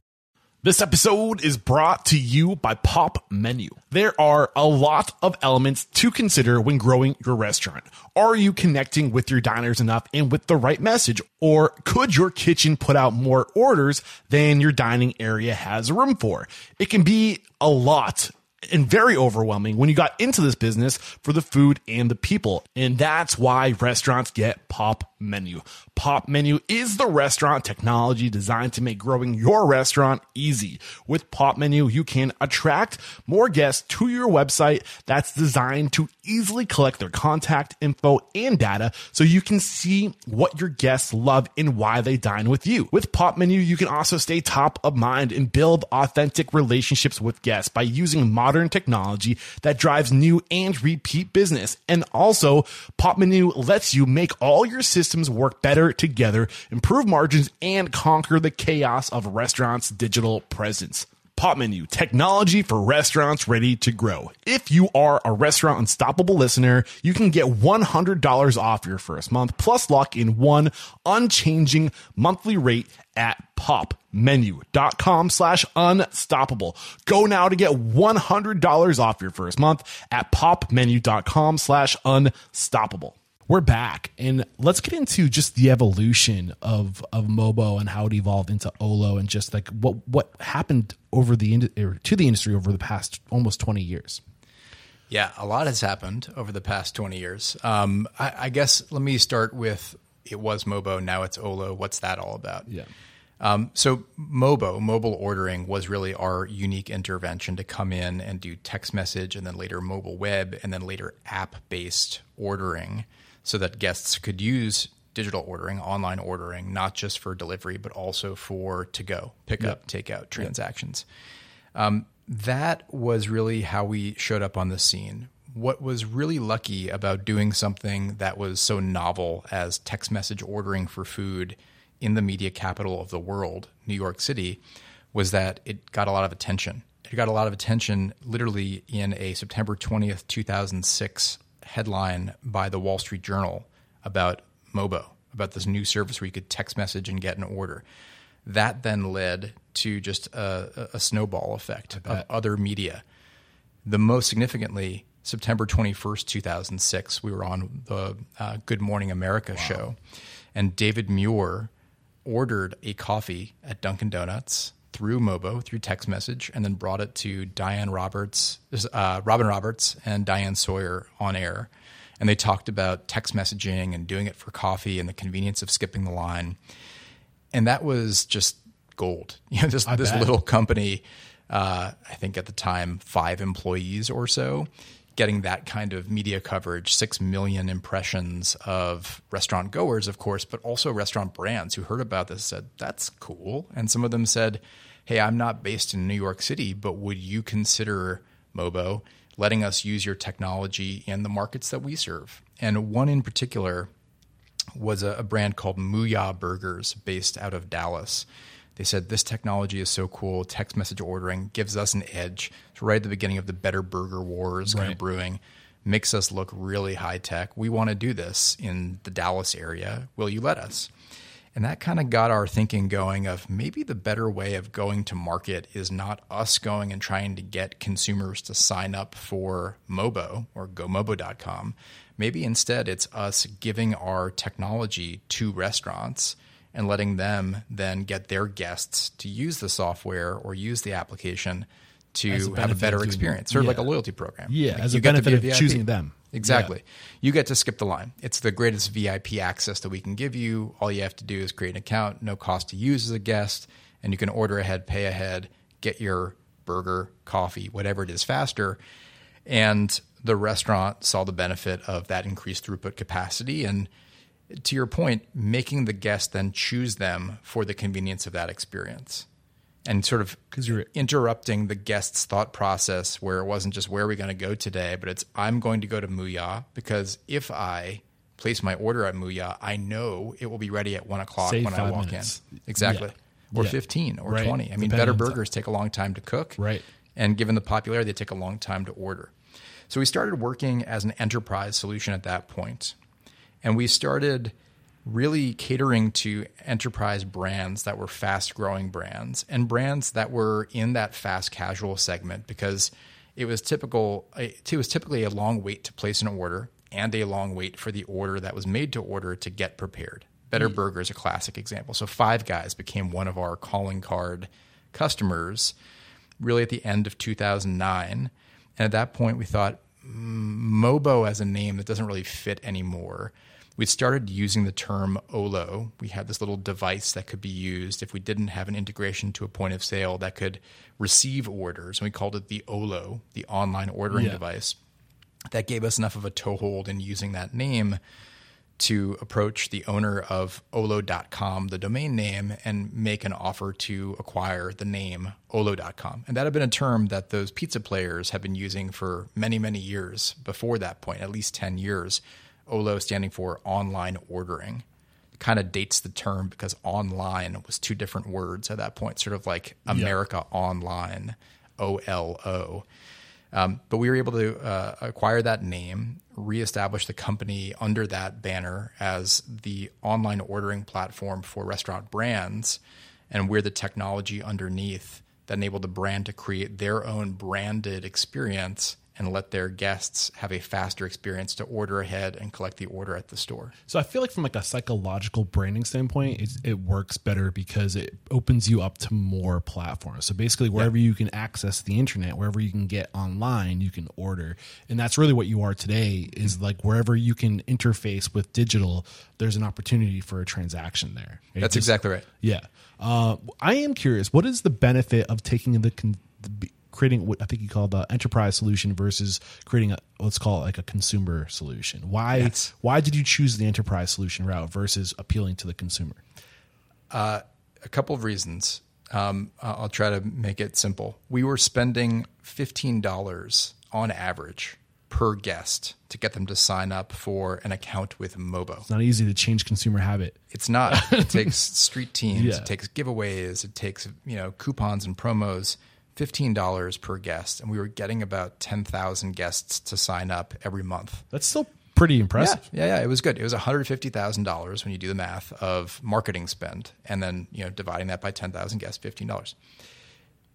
Speaker 1: This episode is brought to you by Pop Menu. There are a lot of elements to consider when growing your restaurant. Are you connecting with your diners enough and with the right message? Or could your kitchen put out more orders than your dining area has room for? It can be a lot and very overwhelming when you got into this business for the food and the people. And that's why restaurants get Pop Menu. Pop Menu is the restaurant technology designed to make growing your restaurant easy. With Pop Menu, you can attract more guests to your website that's designed to easily collect their contact info and data so you can see what your guests love and why they dine with you. With Pop Menu, you can also stay top of mind and build authentic relationships with guests by using modern technology that drives new and repeat business. And also, Pop Menu lets you make all your systems work better together, improve margins, and conquer the chaos of restaurants' digital presence. Pop Menu, technology for restaurants ready to grow. If you are a Restaurant Unstoppable listener, you can get $100 off your first month plus lock in one unchanging monthly rate at popmenu.com slash unstoppable. Go now to get $100 off your first month at popmenu.com slash unstoppable. We're back and let's get into just the evolution of of Mobo and how it evolved into Olo and just like what what happened over the or to the industry over the past almost 20 years.
Speaker 2: Yeah, a lot has happened over the past 20 years. Um, I, I guess let me start with it was Mobo, now it's Olo. What's that all about?
Speaker 1: Yeah.
Speaker 2: Um, so Mobo, mobile ordering, was really our unique intervention to come in and do text message and then later mobile web and then later app based ordering so that guests could use digital ordering, online ordering, not just for delivery, but also for to go, pick up, take out transactions. Um, that was really how we showed up on the scene. What was really lucky about doing something that was so novel as text message ordering for food in the media capital of the world, New York City, was that it got a lot of attention. It got a lot of attention literally in a September 20th, 2006 headline by the Wall Street Journal about Mobo, about this new service where you could text message and get an order. That then led to just a, a snowball effect of other media. The most significantly, September 21st, 2006, we were on the uh, Good Morning America show, and David Muir ordered a coffee at Dunkin' Donuts through Mobo, through text message, and then brought it to Diane Roberts, uh, Robin Roberts, and Diane Sawyer on air. And they talked about text messaging and doing it for coffee and the convenience of skipping the line. And that was just gold. You know, this, this
Speaker 1: bet.
Speaker 2: little company, uh, I think at the time, five employees or so, getting that kind of media coverage, six million impressions of restaurant goers, of course, but also restaurant brands who heard about this said, that's cool. And some of them said, hey, I'm not based in New York City, but would you consider Mobo letting us use your technology in the markets that we serve? And one in particular was a, a brand called Mooyah Burgers based out of Dallas. They said this technology is so cool. Text message ordering gives us an edge. It's right at the beginning of the better burger wars kind of brewing. Makes us look really high tech. We want to do this in the Dallas area. Will you let us? And that kind of got our thinking going of maybe the better way of going to market is not us going and trying to get consumers to sign up for Mobo or gomobo.com. Maybe instead it's us giving our technology to restaurants and letting them then get their guests to use the software or use the application to
Speaker 1: a
Speaker 2: have a better experience, sort of like a loyalty program.
Speaker 1: Yeah,
Speaker 2: Like
Speaker 1: as a benefit of
Speaker 2: VIP.
Speaker 1: choosing them.
Speaker 2: Exactly. You get to skip the line. It's the greatest VIP access that we can give you. All you have to do is create an account, no cost to use as a guest, and you can order ahead, pay ahead, get your burger, coffee, whatever it is faster. And the restaurant saw the benefit of that increased throughput capacity. And to your point, making the guest then choose them for the convenience of that experience. And sort of
Speaker 1: you're-
Speaker 2: interrupting the guest's thought process where it wasn't just where are we going to go today, but it's I'm going to go to Mooyah because if I place my order at Mooyah, I know it will be ready at one o'clock when I walk
Speaker 1: minutes.
Speaker 2: in. Exactly.
Speaker 1: Yeah.
Speaker 2: Or
Speaker 1: Yeah.
Speaker 2: 15 or
Speaker 1: Right.
Speaker 2: 20. I mean,
Speaker 1: Depending
Speaker 2: better
Speaker 1: on the time.
Speaker 2: burgers take a long time to cook.
Speaker 1: Right.
Speaker 2: And given the popularity, they take a long time to order. So we started working as an enterprise solution at that point. And we started really catering to enterprise brands that were fast growing brands and brands that were in that fast casual segment because it was typical it was typically a long wait to place an order and a long wait for the order that was made to order to get prepared. Better Burger is a classic example. So Five Guys became one of our calling card customers really at the end of 2009. And at that point, we thought "Mm, Mobo as a name that doesn't really fit anymore. We started using the term Olo. We had this little device that could be used if we didn't have an integration to a point of sale that could receive orders. And we called it the Olo, the online ordering
Speaker 1: Yeah.
Speaker 2: device. That gave us enough of a toehold in using that name to approach the owner of olo.com, the domain name, and make an offer to acquire the name olo.com. And that had been a term that those pizza players have been using for many, many years before that point, at least 10 years. Olo standing for online ordering. Kind of dates the term because online was two different words at that point, sort of like America Online, O L O. Um, but we were able to uh, acquire that name, reestablish the company under that banner as the online ordering platform for restaurant brands, and we're the technology underneath that enabled the brand to create their own branded experience and let their guests have a faster experience to order ahead and collect the order at the store.
Speaker 1: So I feel like from like a psychological branding standpoint, it, it works better because it opens you up to more platforms. So basically, wherever you can access the internet, wherever you can get online, you can order, and that's really what you are today. Is like wherever you can interface with digital, there's an opportunity for a transaction there. It
Speaker 2: That's
Speaker 1: just-
Speaker 2: exactly right.
Speaker 1: Yeah. Uh, I am curious. What is the benefit of taking the, con- the creating what I think you call the enterprise solution versus creating a let's call it like a consumer solution? Why
Speaker 2: Yes.
Speaker 1: why did you choose the enterprise solution route versus appealing to the consumer?
Speaker 2: a couple of reasons. Um, I'll try to make it simple. We were spending $15 on average per guest to get them to sign up for an account with Mobo.
Speaker 1: It's not easy to change consumer habit.
Speaker 2: It's not. It takes street teams,
Speaker 1: Yeah.
Speaker 2: it takes giveaways, it takes, you know, coupons and promos, $15 per guest. And we were getting about 10,000 guests to sign up every month.
Speaker 1: That's still pretty impressive.
Speaker 2: Yeah, yeah, yeah. It was good. It was one hundred fifty thousand dollars when you do the math of marketing spend, and then you know dividing that by ten thousand guests, fifteen dollars.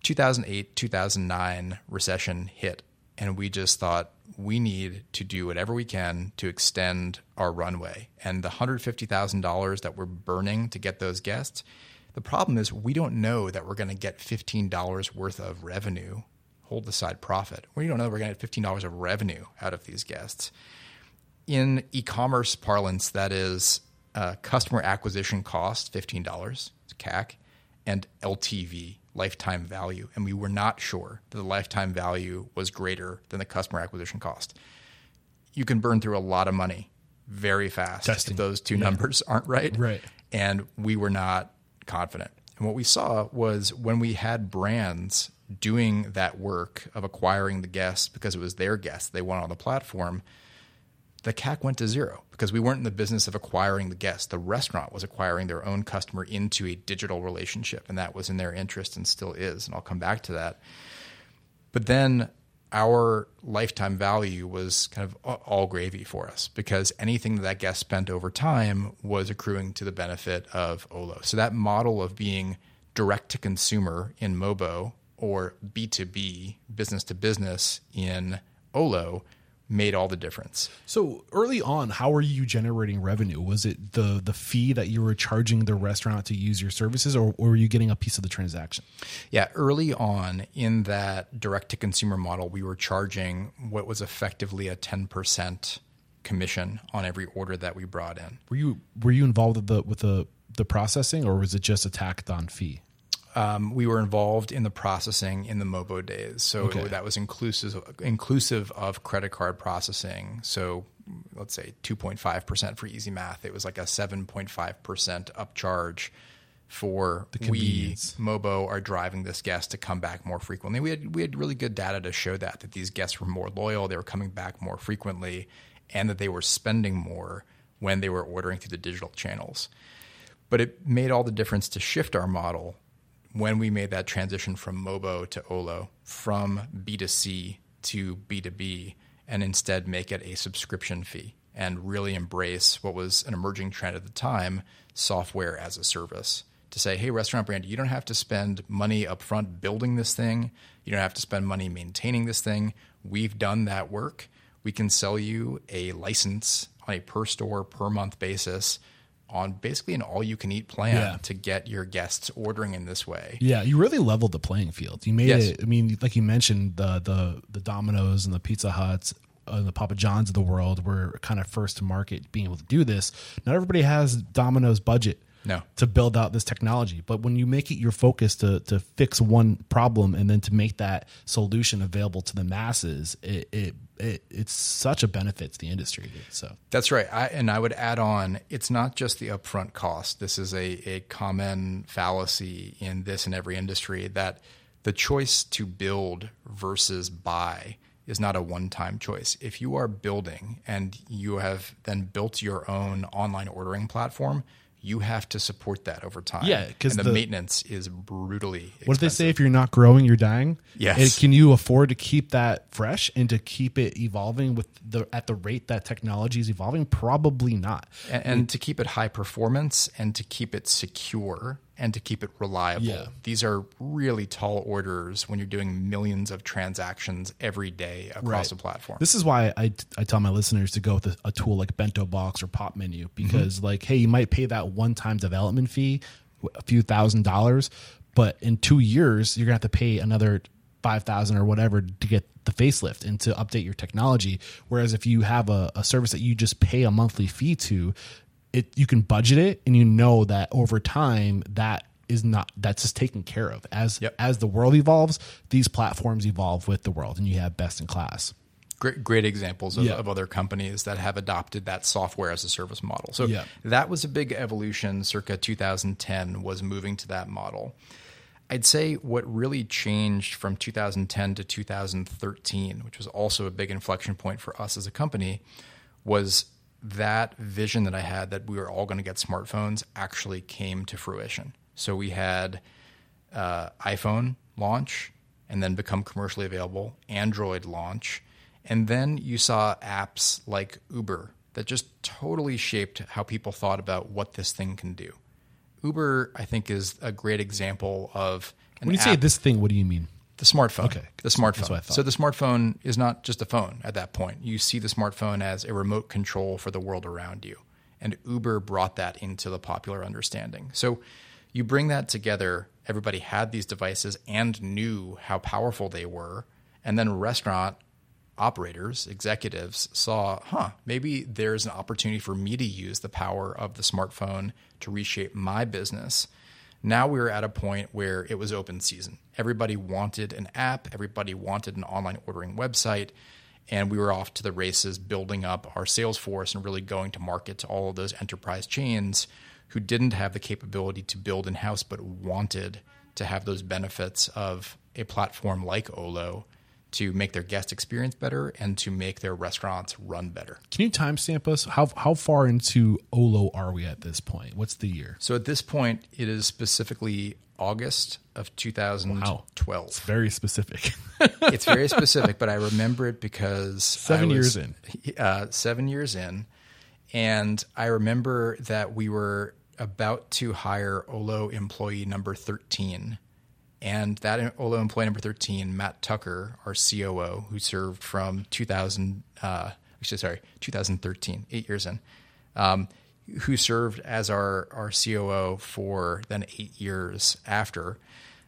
Speaker 2: Two thousand eight, two thousand nine recession hit, and we just thought we need to do whatever we can to extend our runway. And the hundred fifty thousand dollars that we're burning to get those guests, the problem is we don't know that we're going to get fifteen dollars worth of revenue. Hold the side profit. We don't know we're going to get fifteen dollars of revenue out of these guests in e-commerce parlance, that is uh, customer acquisition cost, fifteen dollars, CAC, and LTV, lifetime value, and we were not sure that the lifetime value was greater than the customer acquisition cost. You can burn through a lot of money very fast
Speaker 1: Testing.
Speaker 2: if those two numbers aren't right.
Speaker 1: Right.
Speaker 2: And we were not confident. And what we saw was when we had brands doing that work of acquiring the guests because it was their guests they want on the platform, the CAC went to zero because we weren't in the business of acquiring the guests. The restaurant was acquiring their own customer into a digital relationship, and that was in their interest and still is. And I'll come back to that. But then our lifetime value was kind of all gravy for us because anything that that guest spent over time was accruing to the benefit of Olo. So that model of being direct to consumer in Mobo or B2B, business to business in Olo made all the difference.
Speaker 1: So early on, how were you generating revenue? Was it the the fee that you were charging the restaurant to use your services, or, or were you getting a piece of the transaction?
Speaker 2: Yeah, early on in that direct to consumer model, we were charging what was effectively a 10% commission on every order that we brought in.
Speaker 1: Were you were you involved with the with the the processing, or was it just a tacked on fee?
Speaker 2: Um, we were involved in the processing in the Mobo days, so
Speaker 1: Okay.
Speaker 2: that was inclusive inclusive of credit card processing. So let's say 2.5 percent for easy math. It was like a 7.5 percent upcharge for we
Speaker 1: convenience.
Speaker 2: Mobo are driving this guest to come back more frequently. We had we had really good data to show that that these guests were more loyal, they were coming back more frequently, and that they were spending more when they were ordering through the digital channels. But it made all the difference to shift our model when we made that transition from Mobo to Olo, from B2C to B2B, and instead make it a subscription fee and really embrace what was an emerging trend at the time software as a service. To say, hey, restaurant brand, you don't have to spend money upfront building this thing. You don't have to spend money maintaining this thing. We've done that work. We can sell you a license on a per store, per month basis on basically an all you can eat plan
Speaker 1: Yeah.
Speaker 2: to get your guests ordering in this way.
Speaker 1: Yeah, you really leveled the playing field. You made
Speaker 2: Yes.
Speaker 1: it. I mean, like you mentioned, the the the Domino's and the Pizza Huts, uh, the Papa John's of the world were kind of first to market being able to do this. Not everybody has Domino's budget.
Speaker 2: No.
Speaker 1: To build out this technology, but when you make it your focus to to fix one problem and then to make that solution available to the masses, it it, it it's such a benefit to the industry. So
Speaker 2: That's right. I, and I would add on, it's not just the upfront cost. This is a, a common fallacy in this and every industry that the choice to build versus buy is not a one time choice. If you are building and you have then built your own online ordering platform, you have to support that over time.
Speaker 1: Yeah,
Speaker 2: because the,
Speaker 1: the-
Speaker 2: maintenance is brutally expensive.
Speaker 1: What do they say? If you're not growing, you're dying.
Speaker 2: Yes.
Speaker 1: Can you afford to keep that fresh and to keep it evolving with the at the rate that technology is evolving? Probably not.
Speaker 2: and, and to keep it high performance and to keep it secure and to keep it reliable.
Speaker 1: Yeah.
Speaker 2: These are really tall orders when you're doing millions of transactions every day across a platform.
Speaker 1: This is why I, I tell my listeners to go with a, a tool like Bento Box or Pop Menu because, mm-hmm. like, hey, you might pay that one time development fee, a few thousand dollars, but in two years, you're going to have to pay another 5000 or whatever to get the facelift and to update your technology. Whereas if you have a, a service that you just pay a monthly fee to, it you can budget it and you know that over time that is not that's just taken care of as
Speaker 2: Yep.
Speaker 1: as the world evolves these platforms evolve with the world and you have best in class
Speaker 2: great, great examples of,
Speaker 1: Yeah.
Speaker 2: of other companies that have adopted that software as a service model. So
Speaker 1: Yeah.
Speaker 2: that was a big evolution circa 2010 was moving to that model. I'd say what really changed from 2010 to 2013, which was also a big inflection point for us as a company, was that vision that I had that we were all going to get smartphones actually came to fruition. So we had uh, iPhone launch and then become commercially available, Android launch, and then you saw apps like Uber that just totally shaped how people thought about what this thing can do. Uber, I think, is a great example of
Speaker 1: when you say this thing what do you mean
Speaker 2: the smartphone.
Speaker 1: Okay.
Speaker 2: The
Speaker 1: That's what I
Speaker 2: smartphone.
Speaker 1: thought.
Speaker 2: So the smartphone is not just a phone at that point. You see the smartphone as a remote control for the world around you. And Uber brought that into the popular understanding. So you bring that together, everybody had these devices and knew how powerful they were. And then restaurant operators, executives saw, huh, maybe there's an opportunity for me to use the power of the smartphone to reshape my business. Now we were at a point where it was open season. Everybody wanted an app, everybody wanted an online ordering website, and we were off to the races building up our sales force and really going to market to all of those enterprise chains who didn't have the capability to build in house but wanted to have those benefits of a platform like Olo to make their guest experience better and to make their restaurants run better.
Speaker 1: can you timestamp us? How how far into olo are we at this point? What's the year?
Speaker 2: So at this point, it is specifically August of 2012.
Speaker 1: very specific.
Speaker 2: It's very specific, but I remember it because
Speaker 1: Seven
Speaker 2: I
Speaker 1: years in.
Speaker 2: Uh, seven years in, and I remember that we were about to hire Olo employee number thirteen, and that Olo employee number thirteen, Matt Tucker, our COO, who served from 2000, uh, actually sorry, 2013, eight years in. Um, who served as our, our COO for then eight years after,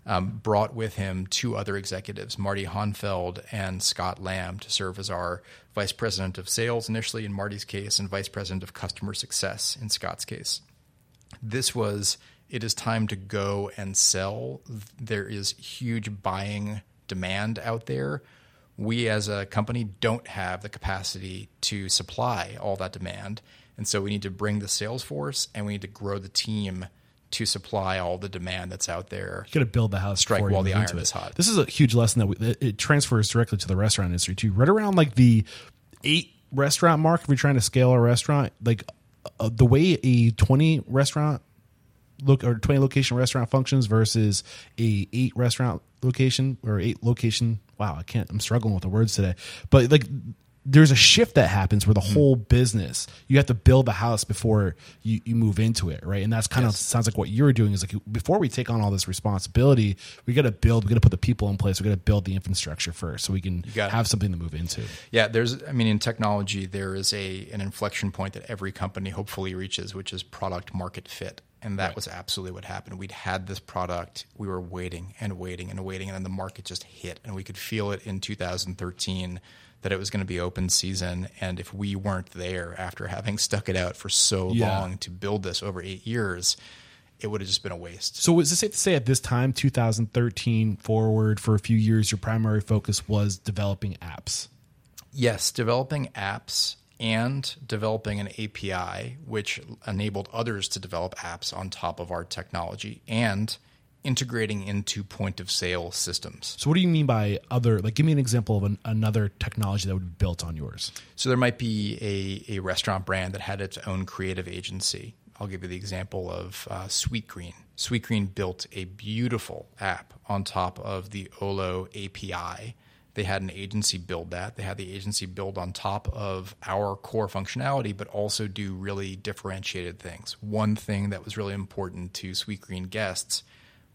Speaker 2: um, brought with him two other executives, Marty Honfeld and Scott Lamb, to serve as our vice president of sales initially in Marty's case and vice president of customer success in Scott's case. This was it is time to go and sell. There is huge buying demand out there. We as a company don't have the capacity to supply all that demand. And so we need to bring the sales force and we need to grow the team to supply all the demand that's out there.
Speaker 1: you got to build the house
Speaker 2: Strike while the iron is hot.
Speaker 1: This is a huge lesson that, we, that it transfers directly to the restaurant industry too. Right around like the eight restaurant mark, if you're trying to scale a restaurant, like uh, the way a 20 restaurant look or 20 location restaurant functions versus a eight restaurant location or eight location. Wow, I can't. I'm struggling with the words today, but like. There's a shift that happens where the hmm. whole business you have to build the house before you, you move into it, right? And that's kind of sounds like what you're doing is like before we take on all this responsibility, we got to build, we got to put the people in place, we got to build the infrastructure first, so we can
Speaker 2: it.
Speaker 1: have something to move into.
Speaker 2: Yeah, there's I mean in technology there is a an inflection point that every company hopefully reaches which is product market fit. And that was absolutely what happened. We'd had this product, we were waiting and waiting and waiting and then the market just hit and we could feel it in 2013 that it was going to be open season and if we weren't there after having stuck it out for so
Speaker 1: Yeah.
Speaker 2: long to build this over 8 years, it would have just been a waste.
Speaker 1: So is it safe to say at this time, 2013 forward, for a few years, your primary focus was developing apps?
Speaker 2: Yes, developing apps and developing an API which enabled others to develop apps on top of our technology and integrating into point of sale systems.
Speaker 1: So what do you mean by other? Like, give me an example of an, another technology that would be built on yours.
Speaker 2: So there might be a, a restaurant brand that had its own creative agency. I'll give you the example of uh, Sweetgreen. Sweet Green built a beautiful app on top of the Olo API They had an agency build that. They had the agency build on top of our core functionality, but also do really differentiated things. One thing that was really important to Sweetgreen guests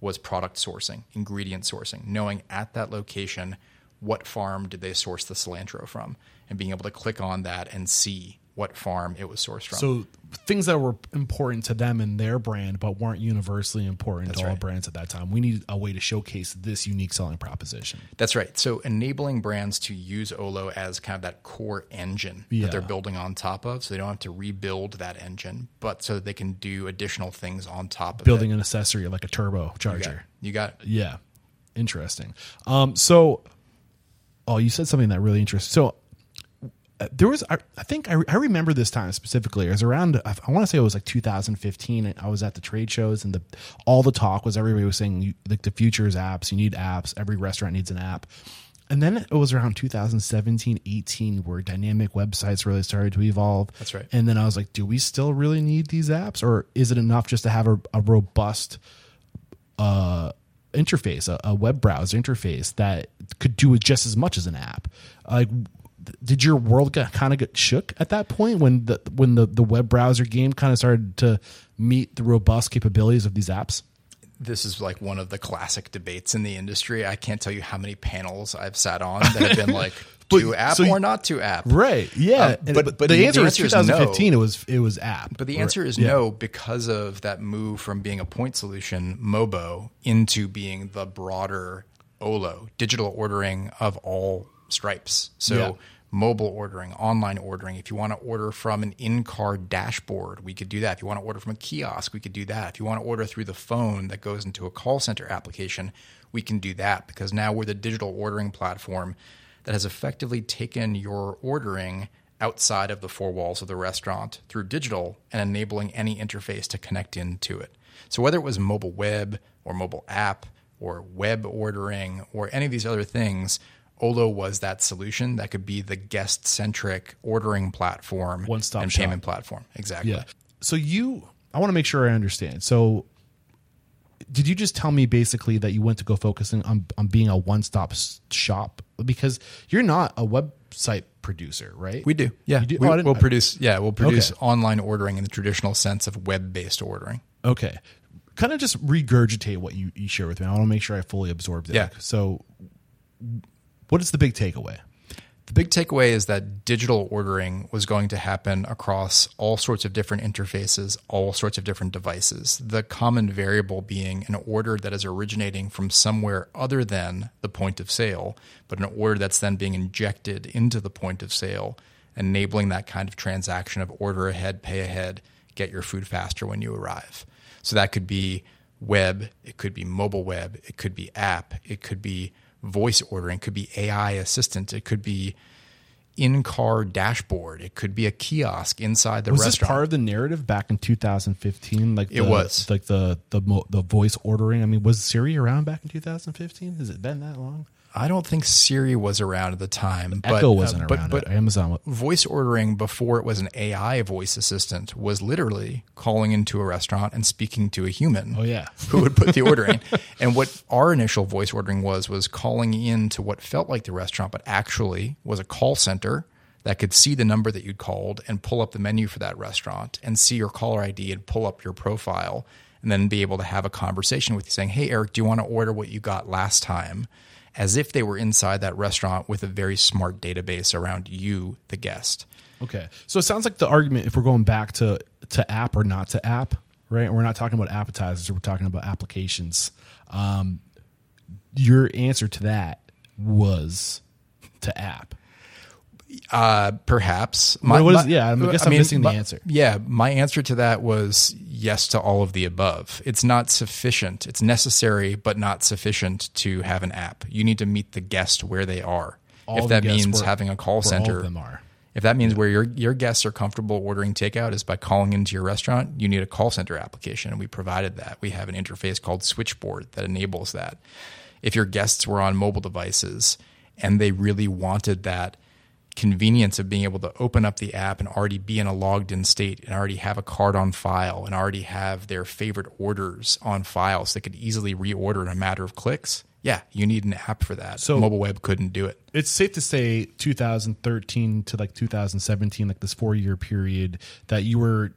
Speaker 2: was product sourcing, ingredient sourcing, knowing at that location what farm did they source the cilantro from, and being able to click on that and see what farm it was sourced from.
Speaker 1: So things that were important to them and their brand, but weren't universally important
Speaker 2: That's
Speaker 1: to all brands at that time. We need a way to showcase this unique selling proposition.
Speaker 2: That's right. So enabling brands to use Olo as kind of that core engine
Speaker 1: Yeah.
Speaker 2: that they're building on top of, so they don't have to rebuild that engine, but so that they can do additional things on top of
Speaker 1: Building
Speaker 2: it.
Speaker 1: an accessory like a turbo
Speaker 2: You got,
Speaker 1: charger.
Speaker 2: you got it.
Speaker 1: Yeah. Interesting. Um, so, oh, you said something that really interesting. So, there was, I, I think I, I remember this time specifically. It was around, I, I want to say it was like 2015. and I was at the trade shows and the all the talk was everybody was saying you, like the future is apps. You need apps. Every restaurant needs an app. And then it was around 2017, 18 where dynamic websites really started to evolve.
Speaker 2: That's right.
Speaker 1: And then I was like, do we still really need these apps or is it enough just to have a, a robust uh, interface, a, a web browser interface that could do just as much as an app. Like, did your world get, kind of get shook at that point when the when the, the web browser game kind of started to meet the robust capabilities of these apps?
Speaker 2: This is like one of the classic debates in the industry. I can't tell you how many panels I've sat on that have been like
Speaker 1: But-
Speaker 2: to app
Speaker 1: so you-
Speaker 2: or not to app.
Speaker 1: Right. Yeah.
Speaker 2: Um, but-
Speaker 1: but,
Speaker 2: but
Speaker 1: the
Speaker 2: the
Speaker 1: answer
Speaker 2: answer is no.
Speaker 1: 2015. It was it was app.
Speaker 2: But the
Speaker 1: Or-
Speaker 2: answer is
Speaker 1: yeah.
Speaker 2: no because of that move from being a point solution, Mobo, into being the broader Olo, digital ordering of all stripes. So
Speaker 1: Yeah.
Speaker 2: Mobile ordering, online ordering. If you want to order from an in-car dashboard, we could do that. If you want to order from a kiosk, we could do that. If you want to order through the phone that goes into a call center application, we can do that because now we're the digital ordering platform that has effectively taken your ordering outside of the four walls of the restaurant through digital and enabling any interface to connect into it. So whether it was mobile web or mobile app or web ordering or any of these other things, Olo was that solution that could be the guest centric ordering platform
Speaker 1: One-stop
Speaker 2: and
Speaker 1: shop.
Speaker 2: payment platform. Exactly.
Speaker 1: Yeah. So you, I want to make sure I understand. So, did you just tell me basically that you went to go focusing on on being a one stop shop because you're not a website producer, right?
Speaker 2: We do. Yeah.
Speaker 1: Do?
Speaker 2: We,
Speaker 1: oh,
Speaker 2: we'll produce yeah, we'll produce
Speaker 1: Okay.
Speaker 2: online ordering in the traditional sense of web based ordering.
Speaker 1: Okay. Kind of just regurgitate what you, you share with me. I want to make sure I fully absorbed it.
Speaker 2: Yeah.
Speaker 1: So, what is the big takeaway?
Speaker 2: The big takeaway is that digital ordering was going to happen across all sorts of different interfaces, all sorts of different devices. The common variable being an order that is originating from somewhere other than the point of sale, but an order that's then being injected into the point of sale, enabling that kind of transaction of order ahead, pay ahead, get your food faster when you arrive. So that could be web, it could be mobile web, it could be app, it could be voice ordering, it could be AI assistant, it could be in-car dashboard, it could be a kiosk inside the
Speaker 1: Was this
Speaker 2: restaurant.
Speaker 1: part of the narrative back in 2015? Like
Speaker 2: It was.
Speaker 1: like the the the voice ordering. I mean, was Siri around back in 2015? Has it been that long?
Speaker 2: I don't think Siri was around at the time. but,
Speaker 1: Echo
Speaker 2: uh,
Speaker 1: wasn't
Speaker 2: but,
Speaker 1: around.
Speaker 2: But
Speaker 1: Amazon.
Speaker 2: voice ordering before it was an AI voice assistant was literally calling into a restaurant and speaking to a human.
Speaker 1: Oh yeah.
Speaker 2: who would put the order in. And what our initial voice ordering was was calling in to what felt like the restaurant, but actually was a call center that could see the number that you'd called and pull up the menu for that restaurant and see your caller ID and pull up your profile and then be able to have a conversation with you saying, Hey Eric, do you want to order what you got last time? As if they were inside that restaurant with a very smart database around you, the guest.
Speaker 1: Okay. So it sounds like the argument, if we're going back to to app or not to app, right? We're not talking about appetizers. We're talking about applications. Um, your answer to that was to app.
Speaker 2: Uh, perhaps.
Speaker 1: What is- yeah, I guess I'm missing the
Speaker 2: my-
Speaker 1: answer.
Speaker 2: Yeah, my answer to that was yes to all of the above. It's not sufficient. It's necessary, but not sufficient to have an app. You need to meet the guest where they are.
Speaker 1: All
Speaker 2: if that means
Speaker 1: where-
Speaker 2: having a call center,
Speaker 1: of them are.
Speaker 2: if that means where your your guests are comfortable ordering takeout is by calling into your restaurant, you need a call center application, and we provided that. We have an interface called Switchboard that enables that. If your guests were on mobile devices and they really wanted that convenience of being able to open up the app and already be in a logged in state and already have a card on file and already have their favorite orders on file so they could easily reorder in a matter of clicks, yeah, you need an app for that.
Speaker 1: So-
Speaker 2: mobile web couldn't do it.
Speaker 1: it's safe to say 2013 to like 2017 like this four year period that you were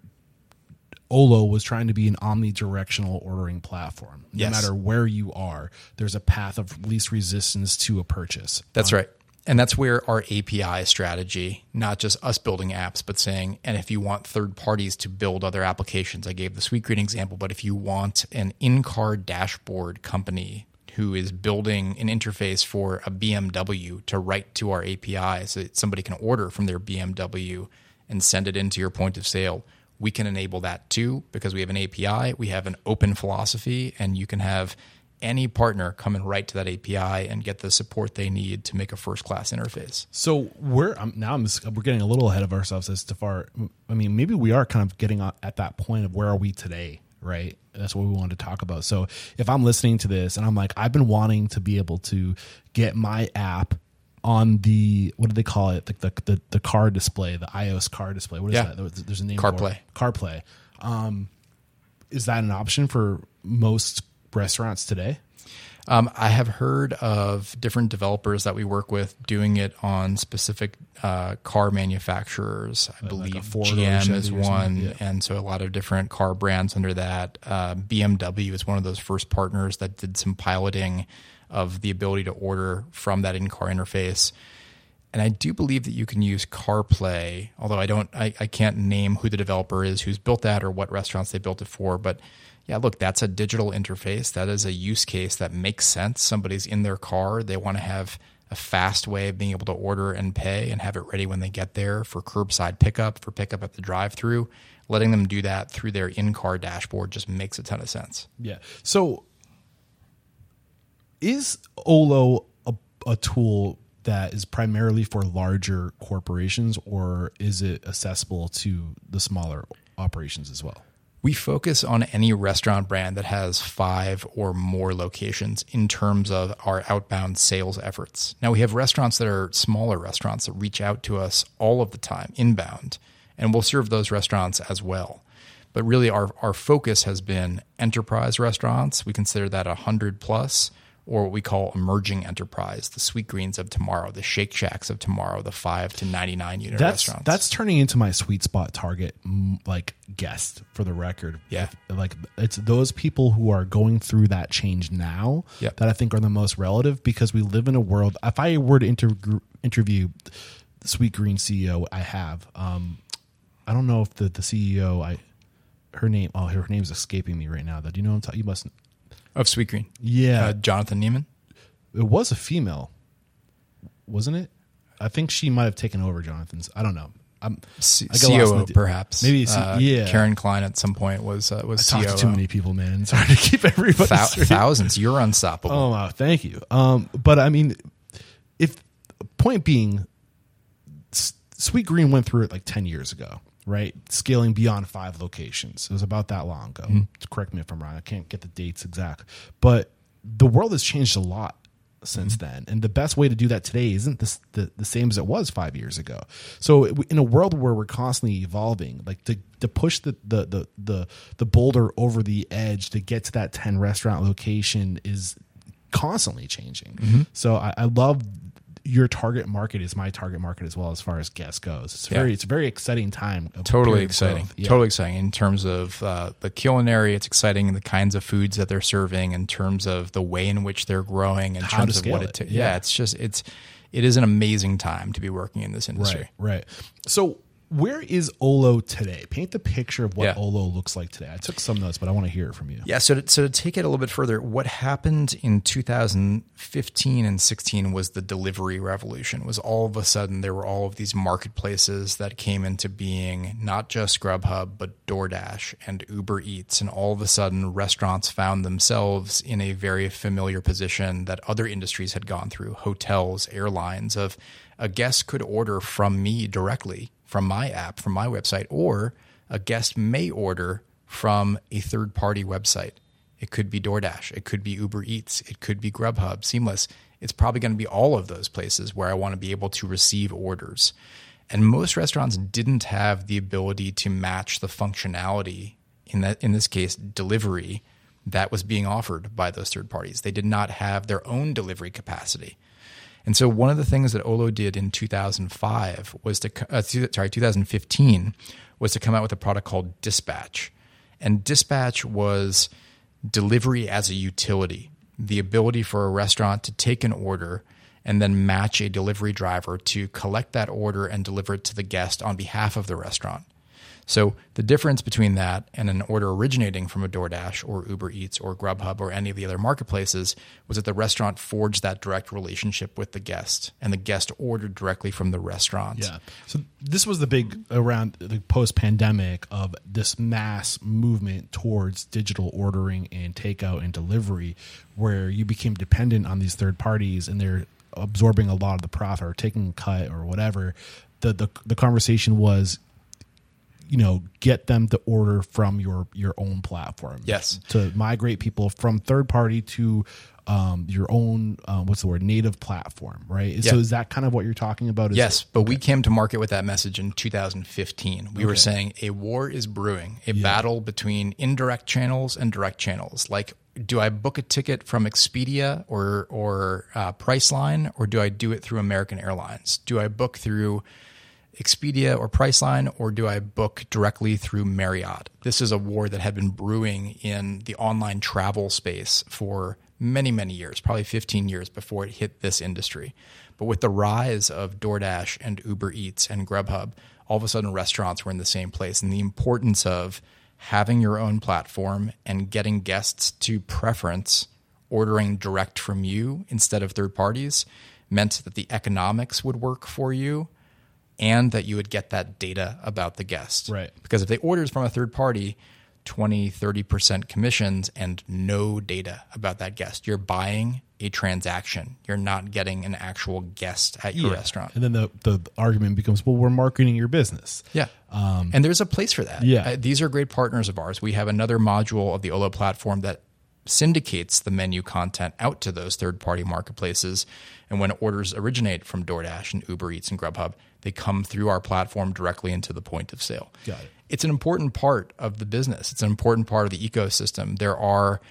Speaker 1: olo was trying to be an omnidirectional ordering platform no
Speaker 2: Yes.
Speaker 1: matter where you are there's a path of least resistance to a purchase
Speaker 2: That's uh, right. And that's where our API strategy, not just us building apps, but saying, and if you want third parties to build other applications, I gave the Sweetgreen example, but if you want an in car dashboard company who is building an interface for a BMW to write to our API so that somebody can order from their BMW and send it into your point of sale, we can enable that too because we have an API, we have an open philosophy, and you can have any partner come and write to that API and get the support they need to make a first class interface.
Speaker 1: so we're um, now I'm we're getting a little ahead of ourselves as to far i mean maybe we are kind of getting at that point of where are we today right that's what we wanted to talk about so if i'm listening to this and i'm like i've been wanting to be able to get my app on the what do they call it the the, the, the car display the ios car display what is
Speaker 2: Yeah.
Speaker 1: that there's a name
Speaker 2: CarPlay.
Speaker 1: for it. carplay um is that an option for most restaurants today
Speaker 2: Um, I have heard of different developers that we work with doing it on specific uh, car manufacturers. I believe
Speaker 1: Ford or a
Speaker 2: GM is one,
Speaker 1: yeah.
Speaker 2: and so a lot of different car brands under that. Uh, BMW is one of those first partners that did some piloting of the ability to order from that in-car interface. And I do believe that you can use CarPlay, although I don't, I, I can't name who the developer is who's built that or what restaurants they built it for. But yeah, look, that's a digital interface. That is a use case that makes sense. Somebody's in their car, they want to have a fast way of being able to order and pay and have it ready when they get there for curbside pickup, for pickup at the drive-through. Letting them do that through their in-car dashboard just makes a ton of sense.
Speaker 1: Yeah. So is Olo a, a tool that is primarily for larger corporations or is it accessible to the smaller operations as well?
Speaker 2: We focus on any restaurant brand that has five or more locations in terms of our outbound sales efforts. Now, we have restaurants that are smaller restaurants that reach out to us all of the time, inbound, and we'll serve those restaurants as well. But really, our, our focus has been enterprise restaurants. We consider that 100 plus, or what we call emerging enterprise, the Sweetgreens of tomorrow, the Shake Shacks of tomorrow, the 5 to 99 unit
Speaker 1: That's
Speaker 2: restaurants.
Speaker 1: that's turning into my sweet spot target like guest for the record.
Speaker 2: Yeah.
Speaker 1: Like it's those people who are going through that change now
Speaker 2: Yep.
Speaker 1: that I think are the most relative because we live in a world. If I were to inter- interview the Sweetgreen CEO I have, um, I don't know if the the CEO I her name oh her name's escaping me right now. That you know what I'm talking? You must.
Speaker 2: Of Sweetgreen.
Speaker 1: Yeah,
Speaker 2: Uh, Jonathan Neman.
Speaker 1: it was a female, wasn't it? I think she might have taken over Jonathan's. I don't know. I'm
Speaker 2: C-
Speaker 1: I got lost
Speaker 2: COO perhaps.
Speaker 1: Maybe
Speaker 2: Uh,
Speaker 1: yeah.
Speaker 2: Karen Klein at some point was uh, was
Speaker 1: I
Speaker 2: COO.
Speaker 1: to too many people, man. It's hard to keep everybody
Speaker 2: Thou- thousands. You're unstoppable.
Speaker 1: Oh wow, thank you. Um, but I mean, if point being, S- Sweetgreen went through it like ten years ago, right? Scaling beyond five locations. It was about that long ago. Hmm. Correct me if I'm wrong. I can't get the dates exact, but the world has changed a lot since hmm. then and the best way to do that today isn't this the, the same as it was five years ago so in a world where we're constantly evolving like to, to push the, the the the the boulder over the edge to get to that 10 restaurant location is constantly changing mm-hmm. so I, I love your target market is my target market as well as far as guest goes it's
Speaker 2: Yeah.
Speaker 1: very it's a very exciting time
Speaker 2: totally exciting.
Speaker 1: Yeah.
Speaker 2: Totally exciting in terms of uh, the culinary. It's exciting in the kinds of foods that they're serving, in terms of the way in which they're growing, in
Speaker 1: How
Speaker 2: terms of what
Speaker 1: it.
Speaker 2: it.
Speaker 1: Yeah.
Speaker 2: yeah, it's just it's it is an amazing time to be working in this industry.
Speaker 1: Right, right. So where is Olo today? Paint the picture of what
Speaker 2: Yeah.
Speaker 1: Olo looks like today. I took some notes, but I want to hear it from you.
Speaker 2: Yeah, so to, so to take it a little bit further, what happened in 2015 and 16 was the delivery revolution. Was all of a sudden there were all of these marketplaces that came into being, not just Grubhub, but DoorDash and Uber Eats, and all of a sudden restaurants found themselves in a very familiar position that other industries had gone through, hotels, airlines. Of a guest could order from me directly from my app, from my website, or a guest may order from a third party website. It could be DoorDash, it could be Uber Eats, it could be Grubhub, Seamless. It's probably going to be all of those places where I want to be able to receive orders. And most restaurants didn't have the ability to match the functionality in that in this case delivery that was being offered by those third parties. They did not have their own delivery capacity. And so one of the things that Olo did in 2005 was to uh, sorry 2015 was to come out with a product called Dispatch. And Dispatch was delivery as a utility, the ability for a restaurant to take an order and then match a delivery driver to collect that order and deliver it to the guest on behalf of the restaurant. So the difference between that and an order originating from a DoorDash or Uber Eats or Grubhub or any of the other marketplaces was that the restaurant forged that direct relationship with the guest and the guest ordered directly from the restaurant.
Speaker 1: Yeah. So this was the big around the post pandemic of this mass movement towards digital ordering and takeout and delivery where you became dependent on these third parties and they're absorbing a lot of the profit or taking a cut or whatever. The, the the conversation was you know get them to order from your your own platform
Speaker 2: Yes.
Speaker 1: to migrate people from third party to um, your own uh, what's the word native platform right so is that kind of what you're talking about is
Speaker 2: Yes, but we came to market with that message in 2015. We were saying a war is brewing, a battle between indirect channels and direct channels. Like, do I book a ticket from Expedia or or uh, Priceline, or do I do it through American Airlines? Do I book through Expedia or Priceline, or do I book directly through Marriott? This is a war that had been brewing in the online travel space for many, many years, probably 15 years before it hit this industry. But with the rise of DoorDash and Uber Eats and Grubhub, all of a sudden restaurants were in the same place. And the importance of having your own platform and getting guests to preference ordering direct from you instead of third parties meant that the economics would work for you and that you would get that data about the guest.
Speaker 1: Right.
Speaker 2: Because if they orders from a third party, 20, 30% commissions and no data about that guest. You're buying a transaction. You're not getting an actual guest at your
Speaker 1: Yeah.
Speaker 2: restaurant.
Speaker 1: and then the, the argument becomes well we're marketing your business
Speaker 2: Yeah. and there's a place for that.
Speaker 1: Yeah.
Speaker 2: Uh, these are great partners of ours. We have another module of the Olo platform that syndicates the menu content out to those third party marketplaces. And when orders originate from DoorDash and Uber Eats and Grubhub, they come through our platform directly into the point of sale.
Speaker 1: Got it.
Speaker 2: It's an important part of the business, it's an important part of the ecosystem. There are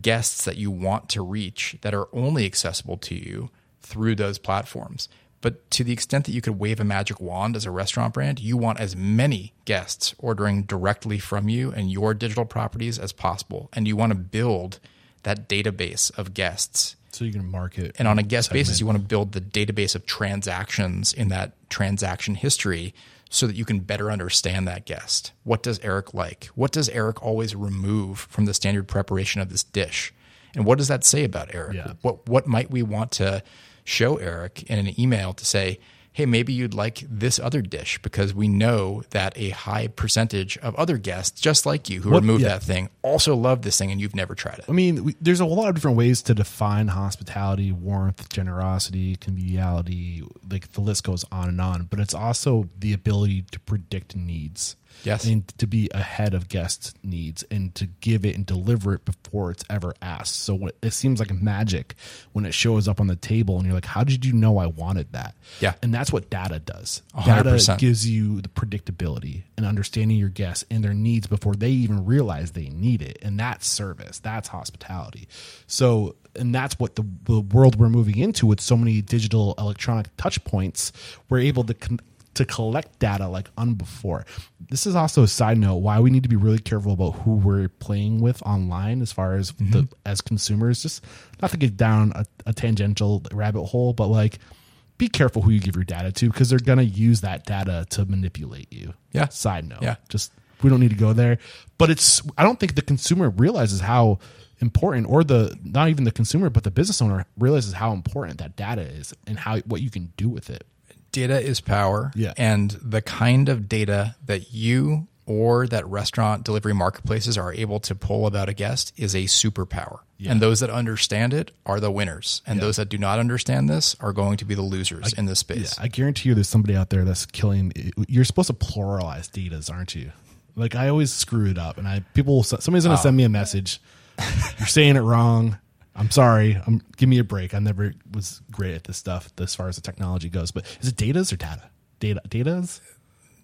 Speaker 2: guests that you want to reach that are only accessible to you through those platforms. But to the extent that you could wave a magic wand as a restaurant brand, you want as many guests ordering directly from you and your digital properties as possible. And you want to build that database of guests.
Speaker 1: so you can market
Speaker 2: And on a guest basis, you want to build the database of transactions in that transaction history so that you can better understand that guest. What does Eric like? What does Eric always remove from the standard preparation of this dish? And what does that say about Eric?
Speaker 1: Yeah.
Speaker 2: What what might we want to show Eric in an email to say, hey, maybe you'd like this other dish because we know that a high percentage of other guests, just like you, who
Speaker 1: What-
Speaker 2: removed
Speaker 1: yeah.
Speaker 2: that thing, also love this thing and you've never tried it.
Speaker 1: I mean, we, there's a lot of different ways to define hospitality, warmth, generosity, conviviality. Like the list goes on and on. But it's also the ability to predict needs.
Speaker 2: Yes.
Speaker 1: And to be ahead of guest needs and to give it and deliver it before it's ever asked. So it seems like magic when it shows up on the table and you're like, how did you know I wanted that?
Speaker 2: Yeah.
Speaker 1: And that's what data does.
Speaker 2: hundred
Speaker 1: Data gives you the predictability and understanding your guests and their needs before they even realize they need it. And that's service. That's hospitality. So, and that's what the, the world we're moving into with so many digital electronic touch points. We're able to con- to collect data like unbefore. This is also a side note why we need to be really careful about who we're playing with online as far as the mm-hmm. as consumers. Just not to get down a, a tangential rabbit hole, but like be careful who you give your data to because they're gonna use that data to manipulate you.
Speaker 2: Yeah.
Speaker 1: Side note.
Speaker 2: Yeah.
Speaker 1: Just we don't need to go there. But it's I don't think the consumer realizes how important or the not even the consumer but the business owner realizes how important that data is and how what you can do with it.
Speaker 2: Data is power.
Speaker 1: Yeah.
Speaker 2: And the kind of data that you or that restaurant delivery marketplaces are able to pull about a guest is a superpower. And those that understand it are the winners. And those that do not understand this are going to be the losers in this space.
Speaker 1: I guarantee you there's somebody out there that's killing you're supposed to pluralize datas, aren't you? Like I always screw it up and I people will, somebody's going to oh. send me a message. You're saying it wrong. I'm sorry. I'm give me a break. I never was great at this stuff as far as the technology goes. But is it datas or data? Data datas?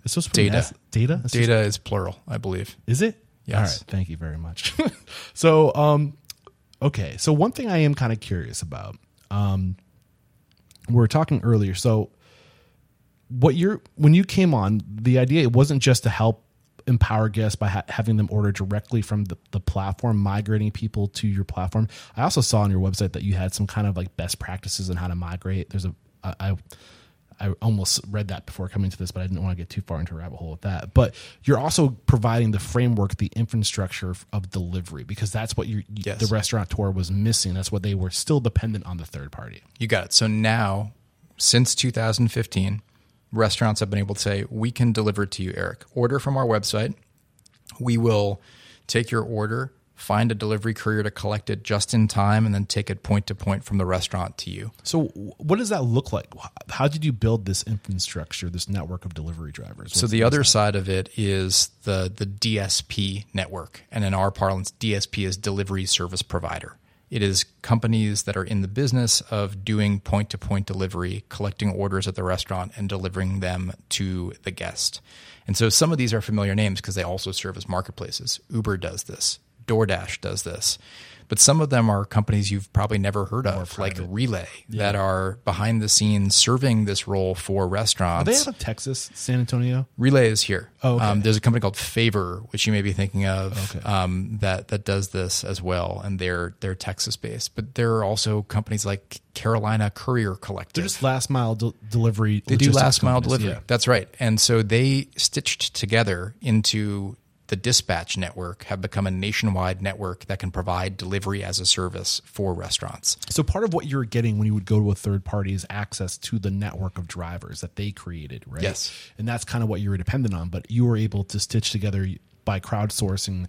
Speaker 1: It's supposed to be
Speaker 2: Data.
Speaker 1: Data? It's
Speaker 2: Data is plural, I believe.
Speaker 1: is it?
Speaker 2: Yes.
Speaker 1: All right. Thank you very much. so, um, okay. So one thing I am kind of curious about, um, we were talking earlier. So what you're, when you came on, the idea, it wasn't just to help empower guests by ha- having them order directly from the, the platform, migrating people to your platform. I also saw on your website that you had some kind of like best practices on how to migrate. There's a, I, I I almost read that before coming to this, but I didn't want to get too far into a rabbit hole with that. But you're also providing the framework, the infrastructure of, delivery, because that's what you
Speaker 2: Yes.
Speaker 1: the restaurateur was missing. That's what they were still dependent on the third party.
Speaker 2: You got it. So now, since 2015, restaurants have been able to say, we can deliver it to you, Eric. Order from our website. We will take your order, find a delivery courier to collect it just in time, and then take it point to point from the restaurant to you.
Speaker 1: So, what does that look like? How did you build this infrastructure, this network of delivery drivers?
Speaker 2: So the other side of it is the the DSP network, and in our parlance, DSP is delivery service provider. It is companies that are in the business of doing point to point delivery, collecting orders at the restaurant and delivering them to the guest. And so some of these are familiar names because they also serve as marketplaces. Uber does this, DoorDash does this. But some of them are companies you've probably never heard of, like Relay, that are behind the scenes serving this role for restaurants.
Speaker 1: Are they out of Texas, San Antonio?
Speaker 2: Relay is here.
Speaker 1: Oh, okay.
Speaker 2: um, there's a company called Favor, which you may be thinking of,
Speaker 1: Okay.
Speaker 2: um, that that does this as well, and they're they're Texas based. But there are also companies like Carolina Courier Collective.
Speaker 1: They're just last mile del- delivery.
Speaker 2: they do last mile delivery.
Speaker 1: yeah.
Speaker 2: That's right. And so they stitched together into the dispatch network have become a nationwide network that can provide delivery as a service for restaurants.
Speaker 1: So part of what you're getting when you would go to a third party is access to the network of drivers that they created, right?
Speaker 2: Yes.
Speaker 1: And that's kind of what you were dependent on, but you were able to stitch together by crowdsourcing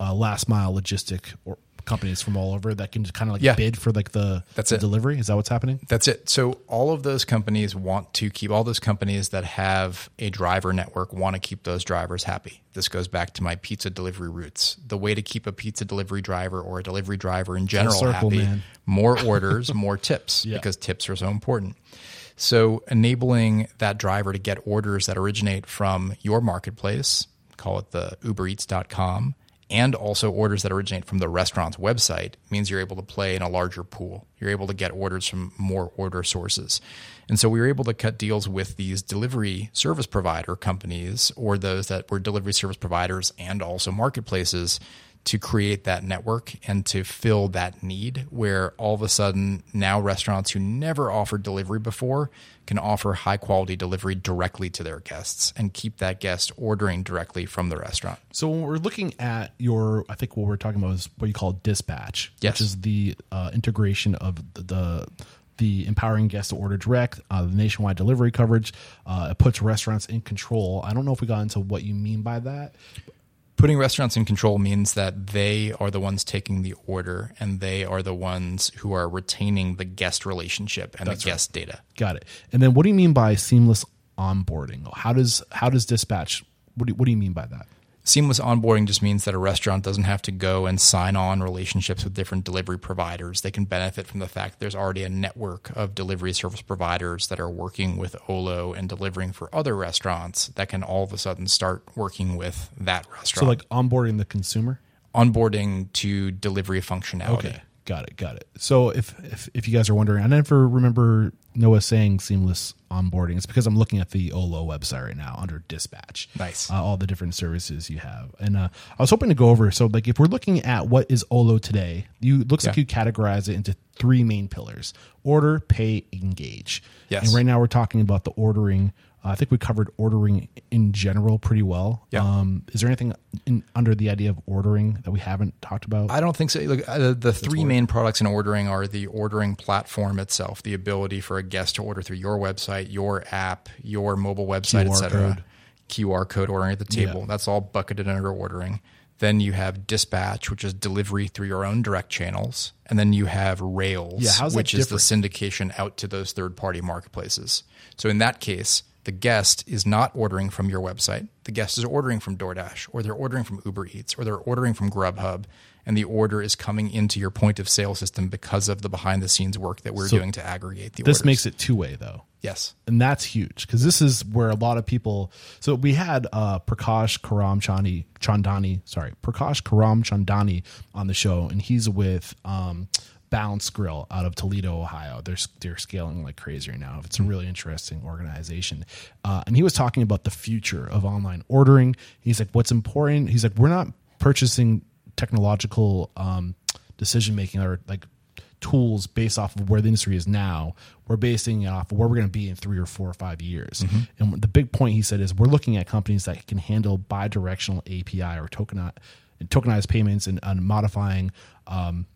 Speaker 1: uh, last mile logistic or companies from all over that can just kind of like
Speaker 2: Yeah.
Speaker 1: bid for like the,
Speaker 2: That's
Speaker 1: the
Speaker 2: it.
Speaker 1: delivery. Is that what's happening?
Speaker 2: That's it. So all of those companies want to keep all those companies that have a driver network want to keep those drivers happy. This goes back to my pizza delivery roots. The way to keep a pizza delivery driver or a delivery driver in general
Speaker 1: circle,
Speaker 2: happy,
Speaker 1: man.
Speaker 2: more orders, more tips
Speaker 1: Yeah.
Speaker 2: because tips are so important. So enabling that driver to get orders that originate from your marketplace, call it the ubereats.com, and also orders that originate from the restaurant's website means you're able to play in a larger pool. You're able to get orders from more order sources. And so we were able to cut deals with these delivery service provider companies or those that were delivery service providers and also marketplaces to create that network and to fill that need where all of a sudden now restaurants who never offered delivery before can offer high quality delivery directly to their guests and keep that guest ordering directly from the restaurant.
Speaker 1: So when we're looking at your, I think what we're talking about is what you call dispatch,
Speaker 2: Yes.
Speaker 1: which is the uh, integration of the, the the empowering guests to order direct, uh, the nationwide delivery coverage. Uh, it puts restaurants in control. I don't know if we got into what you mean by that.
Speaker 2: Putting restaurants in control means that they are the ones taking the order and they are the ones who are retaining the guest relationship and the guest data.
Speaker 1: Got it. And then what do you mean by seamless onboarding? How does how does dispatch? What do, what do you mean by that?
Speaker 2: Seamless onboarding just means that a restaurant doesn't have to go and sign on relationships with different delivery providers. They can benefit from the fact that there's already a network of delivery service providers that are working with Olo and delivering for other restaurants that can all of a sudden start working with that restaurant.
Speaker 1: So like onboarding the consumer.
Speaker 2: onboarding to delivery functionality.
Speaker 1: Okay, got it, got it. So if if, if you guys are wondering, I never remember Noah saying seamless onboarding. It's because I'm looking at the Olo website right now under dispatch.
Speaker 2: Nice.
Speaker 1: uh, all the different services you have, and uh, I was hoping to go over. So like if we're looking at what is Olo today, you looks like you categorize it into three main pillars: order, pay, engage.
Speaker 2: Yes.
Speaker 1: And right now we're talking about the ordering. I think we covered ordering in general pretty well.
Speaker 2: Yeah.
Speaker 1: Um, is there anything in, under the idea of ordering that we haven't talked about?
Speaker 2: I don't think so. Look, uh, the three main products in ordering are the ordering platform itself, the ability for a guest to order through your website, your app, your mobile website, etc. QR code ordering at the table.
Speaker 1: Yeah.
Speaker 2: That's all bucketed under ordering. Then you have dispatch, which is delivery through your own direct channels, and then you have Rails,
Speaker 1: Yeah,
Speaker 2: which is the syndication out to those third party marketplaces. So in that case, the guest is not ordering from your website. The guest is ordering from DoorDash or they're ordering from Uber Eats or they're ordering from Grubhub and the order is coming into your point of sale system because of the behind the scenes work that we're
Speaker 1: So
Speaker 2: doing to aggregate the
Speaker 1: This
Speaker 2: orders.
Speaker 1: makes it two way though.
Speaker 2: Yes.
Speaker 1: and that's huge because this is where a lot of people. So we had uh, Prakash Karam Chandi, Chandani, sorry, Prakash Karamchandani on the show, and he's with um, Balance Grill out of Toledo, Ohio. They're they're scaling like crazy right now. It's a really interesting organization, uh, and he was talking about the future of online ordering. He's like, what's important? He's like, we're not purchasing technological um, decision making or like tools based off of where the industry is now. We're basing it off of where we're going to be in three or four or five years. And the big point he said is we're looking at companies that can handle bi-directional API or tokeni- tokenized payments and, and modifying um,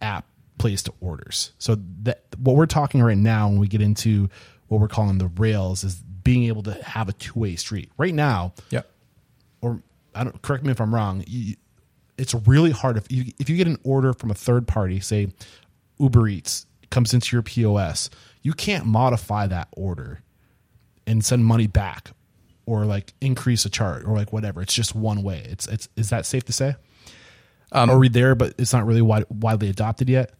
Speaker 1: app placed orders. So that what we're talking right now when we get into what we're calling the rails is being able to have a two-way street. Right now,
Speaker 2: Yep.
Speaker 1: or I don't correct me if I'm wrong. You, it's really hard if you if you get an order from a third party, say Uber Eats comes into your POS, you can't modify that order and send money back or like increase a chart or like whatever. It's just one way. It's it's is that safe to say? Um, Are we there? But it's not really wide, widely adopted yet.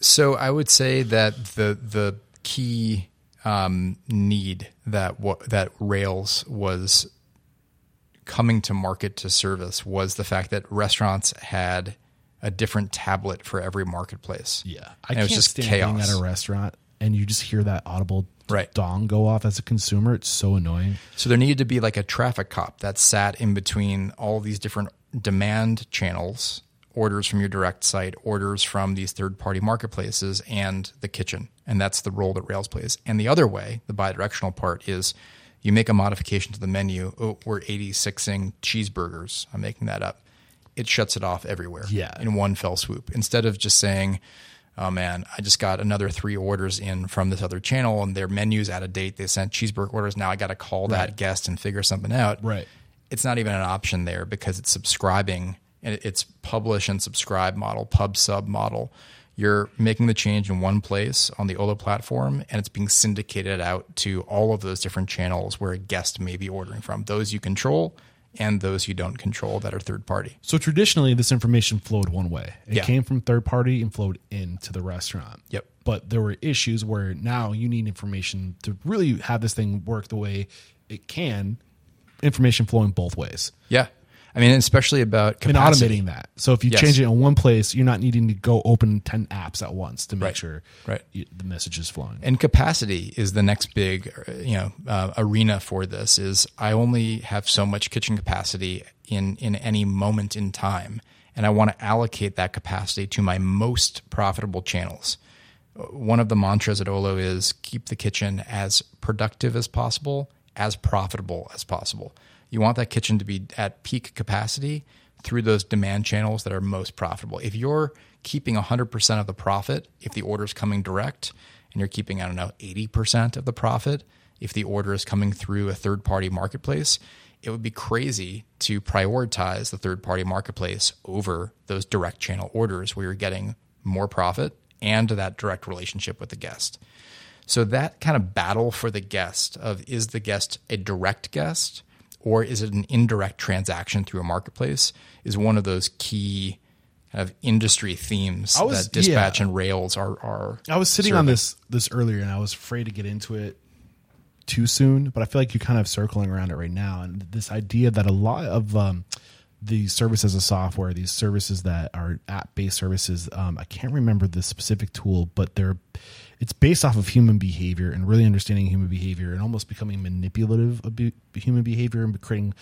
Speaker 2: So I would say that the the key um, need that what that Rails was coming to market to service was the fact that restaurants had a different tablet for every marketplace.
Speaker 1: Yeah, I
Speaker 2: And it was just
Speaker 1: stand being
Speaker 2: chaos.
Speaker 1: at a restaurant and you just hear that audible
Speaker 2: Right.
Speaker 1: dong go off as a consumer. It's so annoying.
Speaker 2: So there needed to be like a traffic cop that sat in between all these different demand channels, orders from your direct site, orders from these third party marketplaces, and the kitchen. And that's the role that Rails plays. And the other way, the bidirectional part, is you make a modification to the menu. Oh, we're 86ing cheeseburgers. I'm making that up. It shuts it off everywhere
Speaker 1: Yeah.
Speaker 2: in one fell swoop. Instead of just saying, oh man, I just got another three orders in from this other channel and their menu's out of date. They sent cheeseburger orders. Now I got to call that guest and figure something out.
Speaker 1: Right.
Speaker 2: It's not even an option there because it's subscribing and it's publish and subscribe model, pub sub model. You're making the change in one place on the Olo platform and it's being syndicated out to all of those different channels where a guest may be ordering from. Those you control and those you don't control that are third party.
Speaker 1: So traditionally, this information flowed one way. It
Speaker 2: Yeah.
Speaker 1: came from third party and flowed into the restaurant.
Speaker 2: Yep.
Speaker 1: But there were issues where now you need information to really have this thing work the way it can. Information flowing both ways
Speaker 2: Yeah. I mean, especially about
Speaker 1: and automating that. So if you
Speaker 2: Yes.
Speaker 1: change it in one place, you're not needing to go open ten apps at once to make
Speaker 2: Right.
Speaker 1: sure
Speaker 2: Right.
Speaker 1: you- the message is flowing.
Speaker 2: And capacity is the next big, uh, you know, uh, arena for this. Is I only have so much kitchen capacity in in any moment in time, and I want to allocate that capacity to my most profitable channels. Uh, One of the mantras at Olo is keep the kitchen as productive as possible, as profitable as possible. You want that kitchen to be at peak capacity through those demand channels that are most profitable. If you're keeping 100% of the profit, if the order is coming direct, and you're keeping, I don't know, 80% of the profit, if the order is coming through a third party marketplace, it would be crazy to prioritize the third party marketplace over those direct channel orders where you're getting more profit and that direct relationship with the guest. So that kind of battle for the guest of is the guest a direct guest or is it an indirect transaction through a marketplace is one of those key kind of industry themes
Speaker 1: was-
Speaker 2: that dispatch
Speaker 1: yeah.
Speaker 2: and rails are are
Speaker 1: I was sitting on this this earlier, and I was afraid to get into it too soon. But I feel like you're kind of circling around it right now, and this idea that a lot of um, the services of software, these services that are app based services, um, I can't remember the specific tool, but they're it's based off of human behavior and really understanding human behavior and almost becoming manipulative of be- human behavior and creating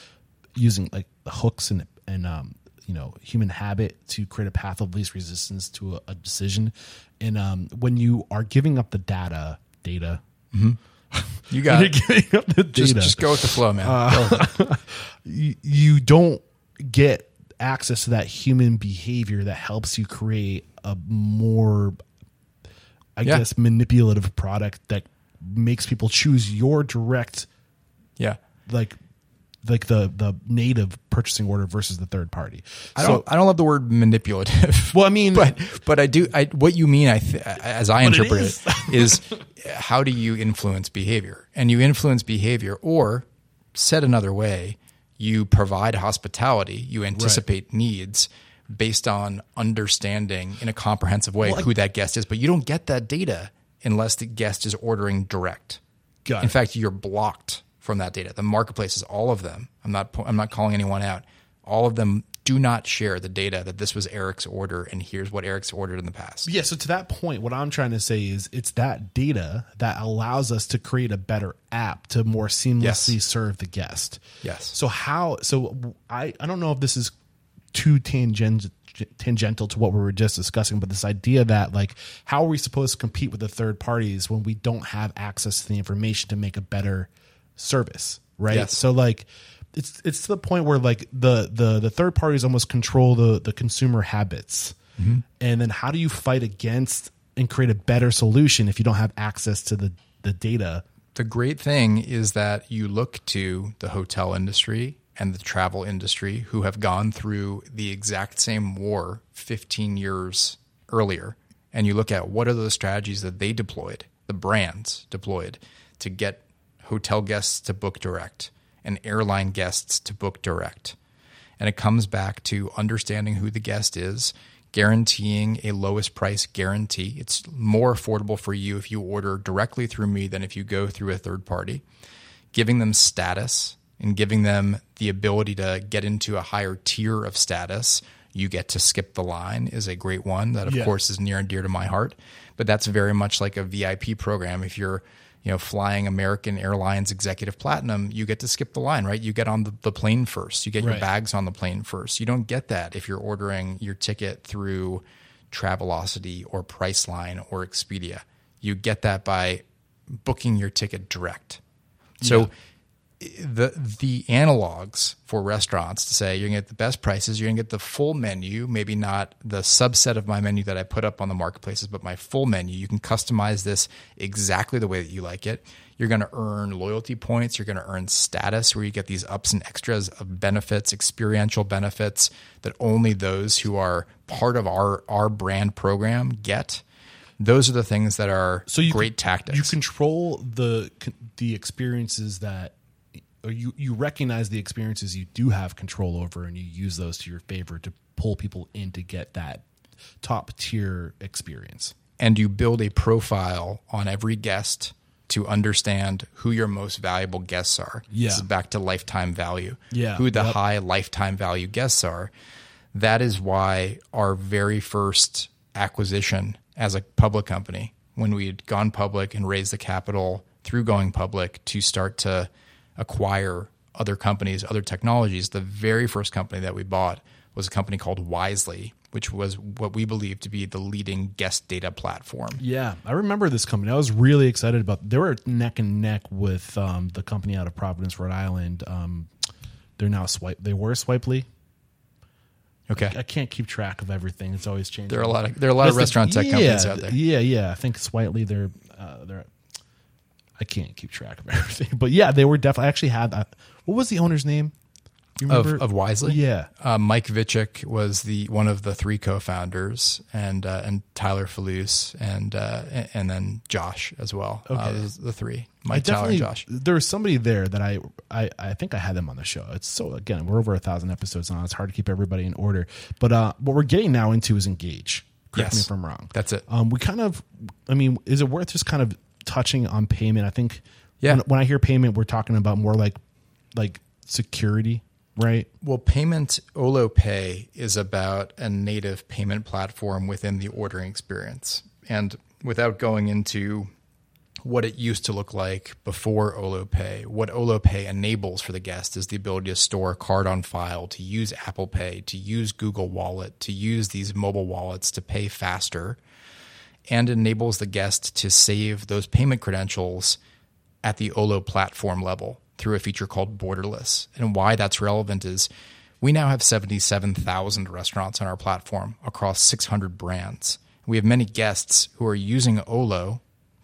Speaker 1: using like hooks and and um, you know human habit to create a path of least resistance to a, a decision. And um, when you are giving up the data, data,
Speaker 2: you got
Speaker 1: you're
Speaker 2: it.
Speaker 1: giving up the
Speaker 2: Just,
Speaker 1: data.
Speaker 2: just go with the flow, man.
Speaker 1: Uh, you, you don't get access to that human behavior that helps you create a more i
Speaker 2: Yeah.
Speaker 1: guess manipulative product that makes people choose your direct
Speaker 2: yeah.
Speaker 1: like like the the native purchasing order versus the third party.
Speaker 2: I don't. I don't love the word manipulative.
Speaker 1: Well, I mean-
Speaker 2: but but I do. I what you mean, I th- as I interpret
Speaker 1: is.
Speaker 2: it, is how do you influence behavior? And you influence behavior, or said another way, you provide hospitality. You anticipate needs based on understanding in a comprehensive way who that guest is. But you don't get that data unless the guest is ordering direct. In fact, you're blocked from that data. The marketplaces, all of them. I'm not. I'm not calling anyone out. All of them do not share the data that this was Eric's order and here's what Eric's ordered in the past.
Speaker 1: Yeah, so to that point, what I'm trying to say is it's that data that allows us to create a better app to more seamlessly
Speaker 2: Yes.
Speaker 1: serve the guest.
Speaker 2: Yes.
Speaker 1: So how so I I don't know if this is too tangent tangential to what we were just discussing, but this idea that like how are we supposed to compete with the third parties when we don't have access to the information to make a better service, right?
Speaker 2: Yes.
Speaker 1: So like it's it's to the point where like the the the third parties almost control the the consumer habits. Mm-hmm. And then how do you fight against and create a better solution if you don't have access to the the data?
Speaker 2: The great thing is that you look to the hotel industry and the travel industry who have gone through the exact same war 15 years earlier and you look at what are those strategies that they deployed, the brands deployed to get hotel guests to book direct and airline guests to book direct. And it comes back to understanding who the guest is, guaranteeing a lowest price guarantee. It's more affordable for you if you order directly through me than if you go through a third party. Giving them status and giving them the ability to get into a higher tier of status. You get to skip the line is a great one that, of
Speaker 1: Yeah.
Speaker 2: course, is near and dear to my heart. But that's very much like a VIP program. If you're you know, flying American Airlines Executive Platinum, you get to skip the line, right? You get on the, the plane first. You get your bags on the plane first. You don't get that if you're ordering your ticket through Travelocity or Priceline or Expedia. You get that by booking your ticket direct. So the the analogs for restaurants to say you're gonna get the best prices, you're gonna get the full menu, maybe not the subset of my menu that I put up on the marketplaces, but my full menu. You can customize this exactly the way that you like it. You're gonna earn loyalty points, you're gonna earn status where you get these ups and extras of benefits, experiential benefits that only those who are part of our our brand program get. Those are the things that are
Speaker 1: So you
Speaker 2: great
Speaker 1: con-
Speaker 2: tactics.
Speaker 1: You control the the experiences that you you recognize the experiences you do have control over and you use those to your favor to pull people in to get that top tier experience.
Speaker 2: and you build a profile on every guest to understand who your most valuable guests are.
Speaker 1: Yeah.
Speaker 2: This is back to lifetime value.
Speaker 1: Yeah.
Speaker 2: Who the
Speaker 1: Yep.
Speaker 2: high lifetime value guests are. That is why our very first acquisition as a public company, when we had gone public and raised the capital through going public to start to acquire other companies, other technologies, the very first company that we bought was a company called Wisely, which was what we believe to be the leading guest data platform.
Speaker 1: Yeah, I remember this company. I was really excited about. They were neck and neck with um, the company out of Providence, Rhode Island. Um, they're now Swipe. They were Swipely.
Speaker 2: Okay.
Speaker 1: I can't keep track of everything. It's always changing.
Speaker 2: There are a lot of there are a lot of
Speaker 1: That's the-
Speaker 2: restaurant tech companies
Speaker 1: yeah,
Speaker 2: out there.
Speaker 1: Yeah, yeah. I think Switely. They're uh, they're. I can't keep track of everything, but yeah, they were definitely. I actually had. Uh, what was the owner's name? You
Speaker 2: Of,
Speaker 1: remember?
Speaker 2: of Wisely,
Speaker 1: Yeah.
Speaker 2: Uh, Mike Vichich was the one of the three co-founders, and uh, and Tyler Falus, and uh, and- and then Josh as well. Uh,
Speaker 1: Okay.
Speaker 2: the three, Mike, Tyler, and. Josh.
Speaker 1: There was somebody there that I, I, I think I had them on the show. It's so again, we're over a thousand episodes now. It's hard to keep everybody in order. But uh, what we're getting now into is engage. Correct me if I'm wrong.
Speaker 2: That's it.
Speaker 1: Um, we kind of, I mean, is it worth just kind of touching on payment? I think.
Speaker 2: Yeah.
Speaker 1: When, when I hear payment, we're talking about more like, like security, right?
Speaker 2: Well, payment Olo Pay is about a native payment platform within the ordering experience. And without going into what it used to look like before Olo Pay, what Olo Pay enables for the guest is the ability to store a card on file, to use Apple Pay, to use Google Wallet, to use these mobile wallets to pay faster, and enables the guest to save those payment credentials at the Olo platform level through a feature called Borderless. And why that's relevant is we now have 77,000 restaurants on our platform across 600 brands. We have many guests who are using Olo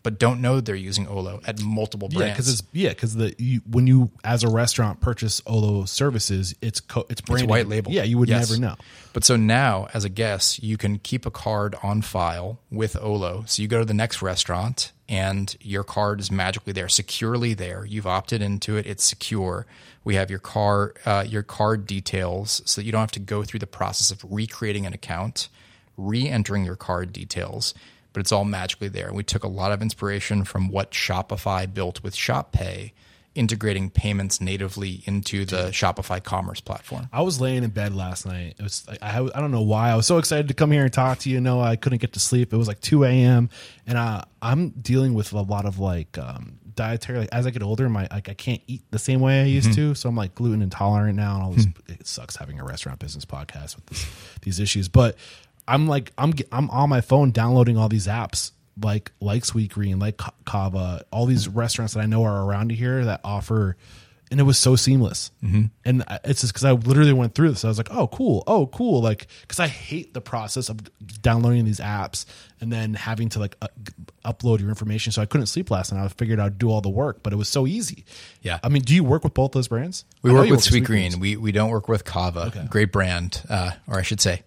Speaker 2: but don't know they're using Olo at multiple
Speaker 1: Yeah,
Speaker 2: brands.
Speaker 1: because it's yeah, because the you, when you as a restaurant purchase Olo services, it's co- it's branded
Speaker 2: white label.
Speaker 1: Yeah, you would
Speaker 2: Yes.
Speaker 1: never know.
Speaker 2: But so now, as a guest, you can keep a card on file with Olo. So you go to the next restaurant and your card is magically there, securely there. You've opted into it; it's secure. We have your car, uh, your card details, so that you don't have to go through the process of recreating an account, re-entering your card details. But it's all magically there. We took a lot of inspiration from what Shopify built with ShopPay, integrating payments natively into the Shopify commerce platform.
Speaker 1: I was laying in bed last night. It was like, I I don't know why I was so excited to come here and talk to you. No, I couldn't get to sleep. It was like two a.m. and I I'm dealing with a lot of like um, dietary. Like as I get older, my like I can't eat the same way I used to. So I'm like gluten intolerant now, and all this. It sucks having a restaurant business podcast with this, these issues. But I'm like I'm I'm on my phone downloading all these apps like like Sweetgreen, like Cava, all these restaurants that I know are around here that offer, and it was so seamless. Mm-hmm. And it's just because I literally went through this. I was like, oh cool, oh cool, like because I hate the process of downloading these apps and then having to like uh, upload your information. So I couldn't sleep last night. I figured I'd do all the work, but it was so easy.
Speaker 2: Yeah.
Speaker 1: I mean, do you work with both those brands?
Speaker 2: We
Speaker 1: I
Speaker 2: work with
Speaker 1: Sweetgreens.
Speaker 2: Green. We we don't work with Cava. Great brand, uh, or I should say,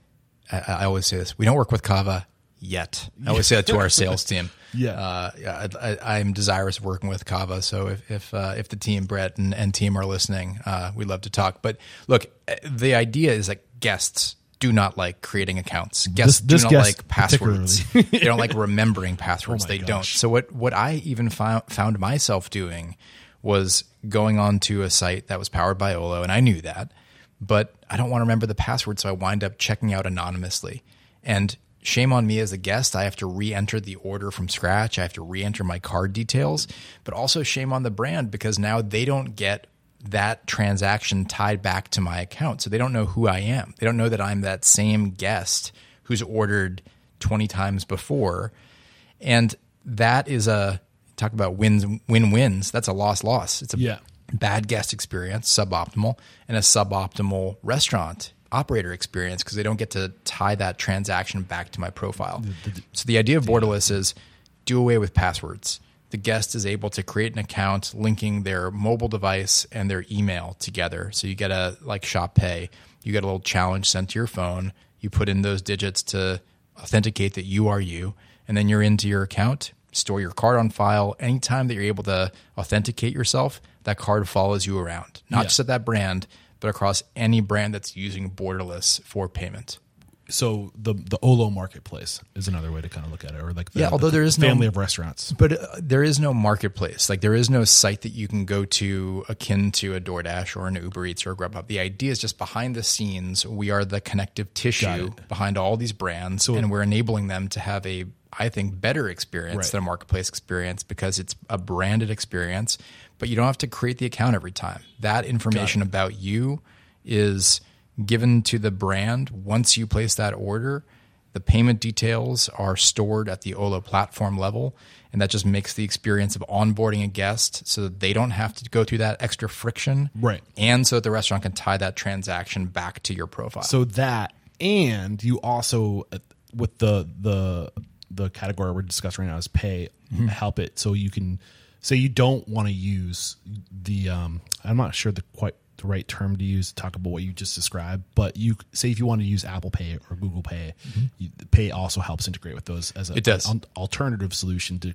Speaker 2: I, I always say this: we don't work with Cava yet. I always say that to our sales team.
Speaker 1: Yeah.
Speaker 2: uh, yeah. I, I'm desirous of working with Cava. So if if uh, if the team Brett and, and team are listening, uh, we'd love to talk. But look, uh, the idea is that guests do not like creating accounts. Guests
Speaker 1: this
Speaker 2: do not
Speaker 1: guest
Speaker 2: like passwords. they don't like remembering passwords.
Speaker 1: Oh
Speaker 2: they don't. So what what I even found found myself doing was going on to a site that was powered by Olo, and I knew that, but I don't want to remember the password, so I wind up checking out anonymously. And shame on me as a guest, I have to re-enter the order from scratch. I have to re-enter my card details, but also shame on the brand because now they don't get that transaction tied back to my account. So they don't know who I am. They don't know that I'm that same guest who's ordered 20 times before. And that is a talk about wins win wins. That's a loss loss. It's a
Speaker 1: Yeah.
Speaker 2: Bad guest experience, suboptimal, and a suboptimal restaurant operator experience because they don't get to tie that transaction back to my profile. so the idea of borderless is do away with passwords. The guest is able to create an account linking their mobile device and their email together. So you get a like Shop Pay, you get a little challenge sent to your phone. You put in those digits to authenticate that you are you, and then you're into your account. Store your card on file. Anytime that you're able to authenticate yourself, that card follows you around, not
Speaker 1: Yeah.
Speaker 2: just at that brand, but across any brand that's using borderless for payment.
Speaker 1: So the the Olo marketplace is another way to kind of look at it, or like the,
Speaker 2: Yeah, although
Speaker 1: the
Speaker 2: there is no-
Speaker 1: family of restaurants.
Speaker 2: But uh, there is no marketplace. Like there is no site that you can go to akin to a DoorDash or an Uber Eats or a Grubhub. The idea is just behind the scenes, we are the connective tissue behind all these brands, and we're enabling them to have a, I think, better experience
Speaker 1: Right.
Speaker 2: than a marketplace experience because it's a branded experience. But you don't have to create the account every time. That information about you is given to the brand once you place that order. The payment details are stored at the Olo platform level, and that just makes the experience of onboarding a guest so that they don't have to go through that extra friction.
Speaker 1: Right.
Speaker 2: And so that the restaurant can tie that transaction back to your profile.
Speaker 1: So that, and you also with the the the category we're discussing right now is pay
Speaker 2: Mm-hmm.
Speaker 1: help it so you can say you don't want to use the um I'm not sure the quite the right term to use to talk about what you just described, but you say if you want to use Apple Pay or Google Pay, you, Pay also helps integrate with those as a,
Speaker 2: Mm-hmm. It does.
Speaker 1: an alternative solution to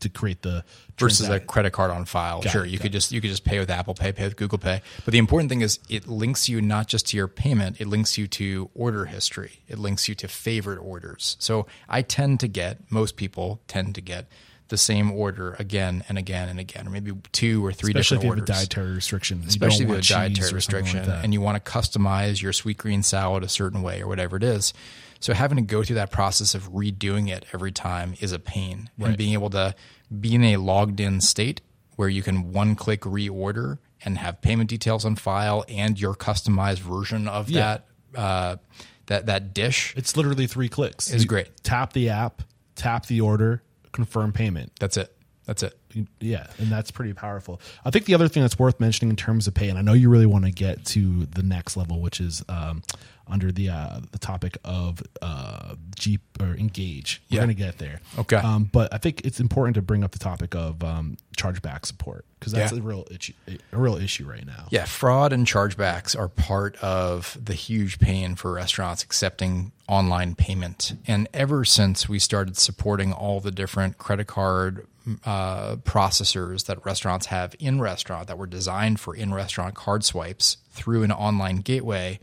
Speaker 1: to create the
Speaker 2: versus a credit card on file. sure,
Speaker 1: it,
Speaker 2: you
Speaker 1: got
Speaker 2: could just you could just pay with Apple Pay, pay with Google Pay. But the important thing is it links you not just to your payment, it links you to order history. It links you to favorite orders. So I tend to get most people tend to get the same order again and again and again, or maybe two or three
Speaker 1: especially if
Speaker 2: different
Speaker 1: you have a
Speaker 2: orders
Speaker 1: dietary restriction,
Speaker 2: especially if you have a dietary restriction
Speaker 1: like
Speaker 2: and you want to customize your Sweetgreen salad a certain way or whatever it is. So having to go through that process of redoing it every time is a pain. And being able to be in a logged in state where you can one click reorder and have payment details on file and your customized version of
Speaker 1: Yeah.
Speaker 2: that uh, that that dish.
Speaker 1: It's literally three clicks.
Speaker 2: It's great.
Speaker 1: Tap the app, tap the order, confirm payment.
Speaker 2: That's it. That's it.
Speaker 1: Yeah, and that's pretty powerful. I think the other thing that's worth mentioning in terms of pay, and I know you really want to get to the next level, which is um, under the uh, the topic of uh, Jeep or Engage. We're
Speaker 2: Yeah.
Speaker 1: going to get there.
Speaker 2: Okay.
Speaker 1: Um, but I think it's important to bring up the topic of um, chargeback support because that's
Speaker 2: Yeah.
Speaker 1: a real issue, a real issue right now.
Speaker 2: Yeah, fraud and chargebacks are part of the huge pain for restaurants accepting online payment. And ever since we started supporting all the different credit card uh, processors that restaurants have in restaurant that were designed for in restaurant card swipes through an online gateway,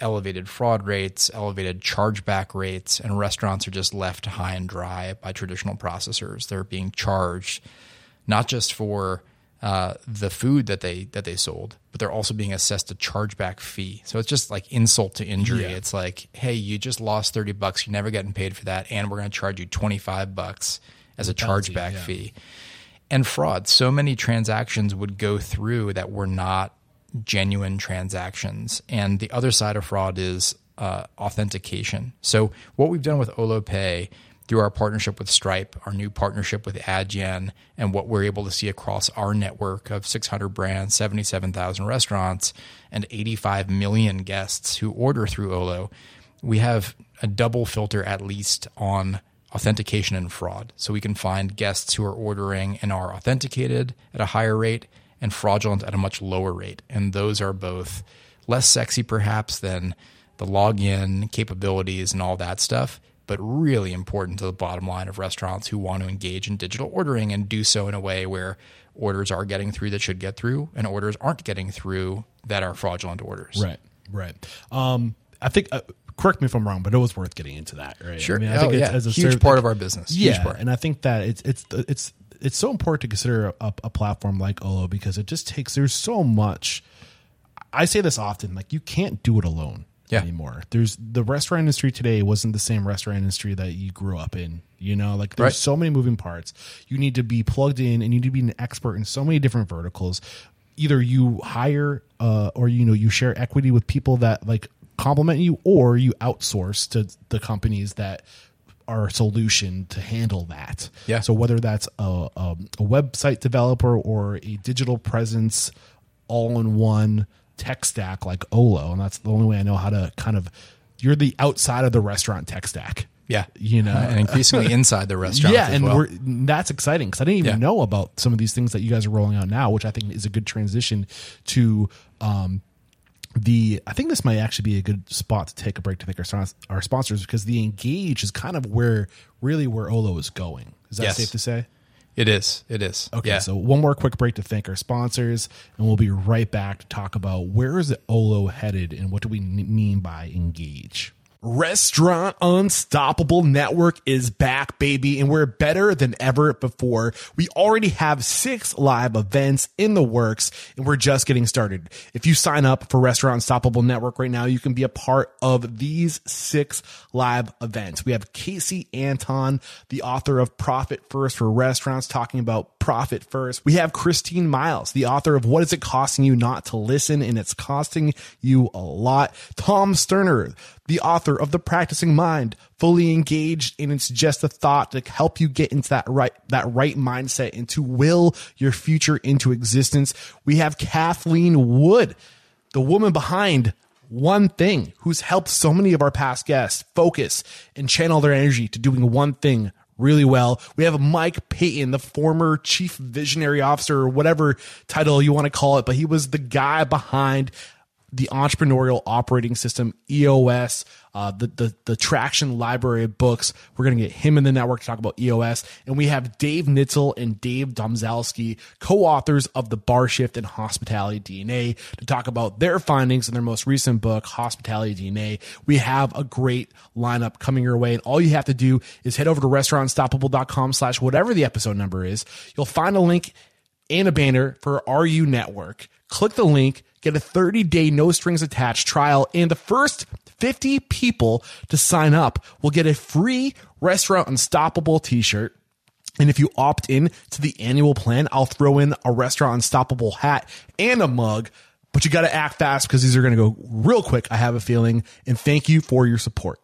Speaker 2: elevated fraud rates, elevated chargeback rates, and restaurants are just left high and dry by traditional processors. They're being charged not just for uh, the food that they that they sold, but they're also being assessed a chargeback fee. So it's just like insult to injury.
Speaker 1: Yeah.
Speaker 2: It's like, hey, you just lost thirty bucks. You're never getting paid for that, and we're going to charge you twenty five bucks as a chargeback
Speaker 1: yeah.
Speaker 2: fee. And fraud. So many transactions would go through that were not genuine transactions. And the other side of fraud is uh, authentication. So what we've done with Olo Pay through our partnership with Stripe, our new partnership with Adyen, and what we're able to see across our network of 600 brands, 77,000 restaurants, and 85 million guests who order through Olo, we have a double filter at least on authentication and fraud. So we can find guests who are ordering and are authenticated at a higher rate and fraudulent at a much lower rate. And those are both less sexy perhaps than the login capabilities and all that stuff, but really important to the bottom line of restaurants who want to engage in digital ordering and do so in a way where orders are getting through that should get through and orders aren't getting through that are fraudulent orders.
Speaker 1: Right, right. Um, I think. Uh, correct me if I'm wrong, but it was worth getting into that. Right.
Speaker 2: Sure.
Speaker 1: I mean, I
Speaker 2: Oh,
Speaker 1: think it's,
Speaker 2: yeah.
Speaker 1: as a
Speaker 2: Huge part of our business. Huge
Speaker 1: Yeah,
Speaker 2: part.
Speaker 1: and I think that it's it's it's it's so important to consider a, a platform like Olo because it just takes. There's so much. I say this often, like you can't do it alone
Speaker 2: Yeah.
Speaker 1: anymore. There's the restaurant industry today wasn't the same restaurant industry that you grew up in. You know, like there's
Speaker 2: Right.
Speaker 1: so many moving parts. You need to be plugged in, and you need to be an expert in so many different verticals. Either you hire, uh, or you know, you share equity with people that like complement you, or you outsource to the companies that a solution to handle that.
Speaker 2: Yeah.
Speaker 1: So whether that's a, a, a website developer or a digital presence, all in one tech stack like Olo, and that's the only way I know how to kind of. You're the outside of the restaurant tech stack.
Speaker 2: Yeah.
Speaker 1: You know,
Speaker 2: and increasingly inside the restaurant.
Speaker 1: yeah,
Speaker 2: as
Speaker 1: and
Speaker 2: well.
Speaker 1: that's exciting because I didn't even
Speaker 2: Yeah.
Speaker 1: know about some of these things that you guys are rolling out now, which I think is a good transition to um, the. I think this might actually be a good spot to take a break to thank our, our sponsors because the engage is kind of where really where Olo is going. Is that
Speaker 2: Yes.
Speaker 1: safe to say?
Speaker 2: It is. It is.
Speaker 1: Okay,
Speaker 2: Yeah.
Speaker 1: so one more quick break to thank our sponsors, and we'll be right back to talk about where is Olo headed and what do we mean by engage. Restaurant Unstoppable Network is back, baby, and we're better than ever before. We already have six live events in the works, and we're just getting started. If you sign up for Restaurant Unstoppable Network right now, you can be a part of these six live events. We have Casey Anton, the author of Profit First for Restaurants, talking about profit first. We have Christine Miles, the author of What is it costing you not to listen? And it's costing you a lot. Tom Sterner, the author of The Practicing Mind, fully engaged and it's just a thought to help you get into that right, that right mindset and to will your future into existence. We have Kathleen Wood, the woman behind one thing who's helped so many of our past guests focus and channel their energy to doing one thing really well. We have Mike Paton, the former chief visionary officer or whatever title you want to call it, but he was the guy behind the entrepreneurial operating system EOS, uh, the, the the traction library of books. We're gonna get him in the network to talk about EOS, and we have Dave Nitzel and Dave Domzalski, co-authors of the Bar Shift and Hospitality DNA, to talk about their findings in their most recent book, Hospitality DNA. We have a great lineup coming your way, and all you have to do is head over to restaurantunstoppable.com slash whatever the episode number is. You'll find a link and a banner for RU Network. Click the link, get a 30 day no strings attached trial, and the first 50 people to sign up will get a free Restaurant Unstoppable t shirt. And if you opt in to the annual plan, I'll throw in a Restaurant Unstoppable hat and a mug. But you got to act fast because these are going to go real quick, I have a feeling. And thank you for your support.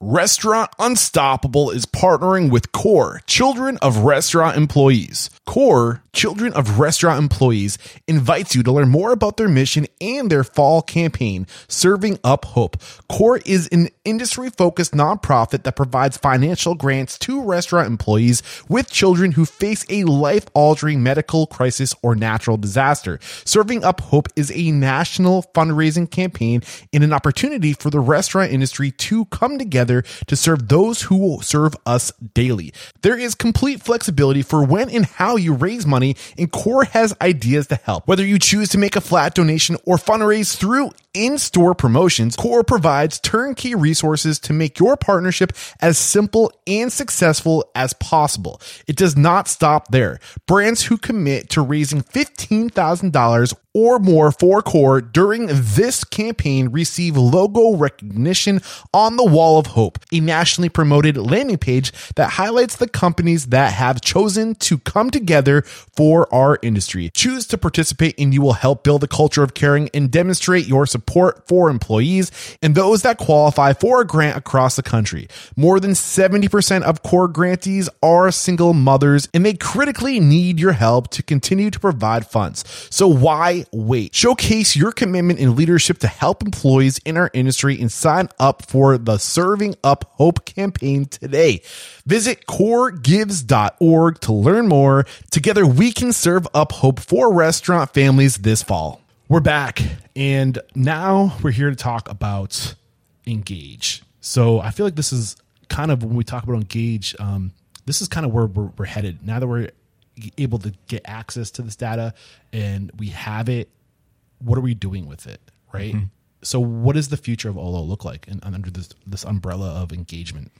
Speaker 1: Restaurant Unstoppable is partnering with CORE, Children of Restaurant Employees. CORE, Children of Restaurant Employees, invites you to learn more about their mission and their fall campaign, Serving Up Hope. CORE is an industry focused nonprofit that provides financial grants to restaurant employees with children who face a life altering medical crisis or natural disaster. Serving Up Hope is a national fundraising campaign and an opportunity for the restaurant industry to come together to serve those who serve us daily. There is complete flexibility for when and how you raise money, and Core has ideas to help. Whether you choose to make a flat donation or fundraise through in store promotions, Core provides turnkey resources to make your partnership as simple and successful as possible. It does not stop there. Brands who commit to raising $15,000 or more for Core during this campaign receive logo recognition on the Wall of Hope, a nationally promoted landing page that highlights the companies that have chosen to come together for our industry. Choose to participate and you will help build a culture of caring and demonstrate your support for employees and those that qualify for a grant across the country. More than 70% of Core grantees are single mothers and they critically need your help to continue to provide funds. So why wait? Showcase your commitment and leadership to help employees in our industry and sign up for the Serving Up Hope campaign today. Visit coregives.org to learn more. Together we can serve up hope for restaurant families this fall. We're back and now we're here to talk about engage. So I feel like this is kind of when we talk about engage, um, this is kind of where we're, we're headed. Now that we're able to get access to this data and we have it, what are we doing with it? Right. Mm-hmm. So what does the future of Olo look like in, under this, this umbrella of engagement?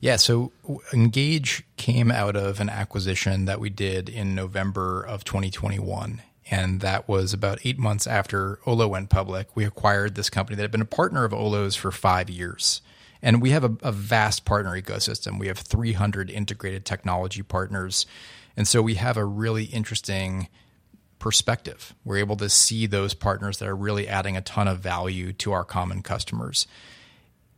Speaker 2: Yeah, so Engage came out of an acquisition that we did in November of 2021. And that was about eight months after Olo went public. We acquired this company that had been a partner of Olo's for five years. And we have a, a vast partner ecosystem. We have 300 integrated technology partners. And so we have a really interesting perspective. We're able to see those partners that are really adding a ton of value to our common customers.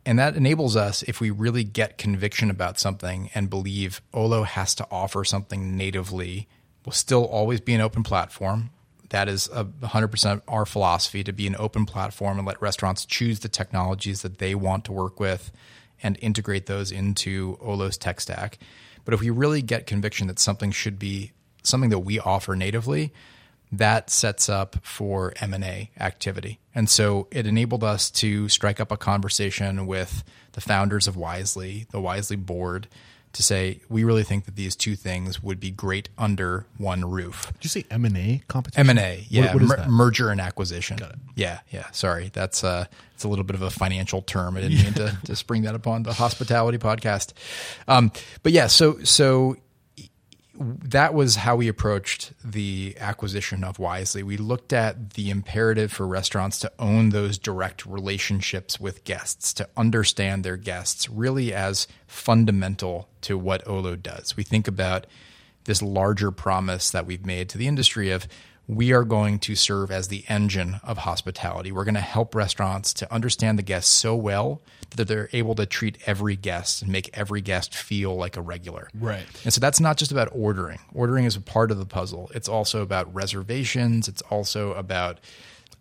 Speaker 2: And that enables us, if we really get conviction about something and believe Olo has to offer something natively, will still always be an open platform. That is a 100% our philosophy to be an open platform and let restaurants choose the technologies that they want to work with and integrate those into Olo's tech stack. But if we really get conviction that something should be something that we offer natively, that sets up for M&A activity. And so it enabled us to strike up a conversation with the founders of Wisely, the Wisely board, to say we really think that these two things would be great under one roof.
Speaker 1: Did you say M and A competition?
Speaker 2: M and A, yeah, what, what Mer- merger and acquisition. Got it. Yeah, yeah. Sorry, that's uh, it's a little bit of a financial term. I didn't yeah. mean to, to spring that upon the hospitality podcast. Um, but yeah, so so that was how we approached the acquisition of Wisely. We looked at the imperative for restaurants to own those direct relationships with guests, to understand their guests really as fundamental to what Olo does. We think about this larger promise that we've made to the industry of we are going to serve as the engine of hospitality. We're going to help restaurants to understand the guests so well that they're able to treat every guest and make every guest feel like a regular.
Speaker 1: Right.
Speaker 2: And so that's not just about ordering. Ordering is a part of the puzzle. It's also about reservations. It's also about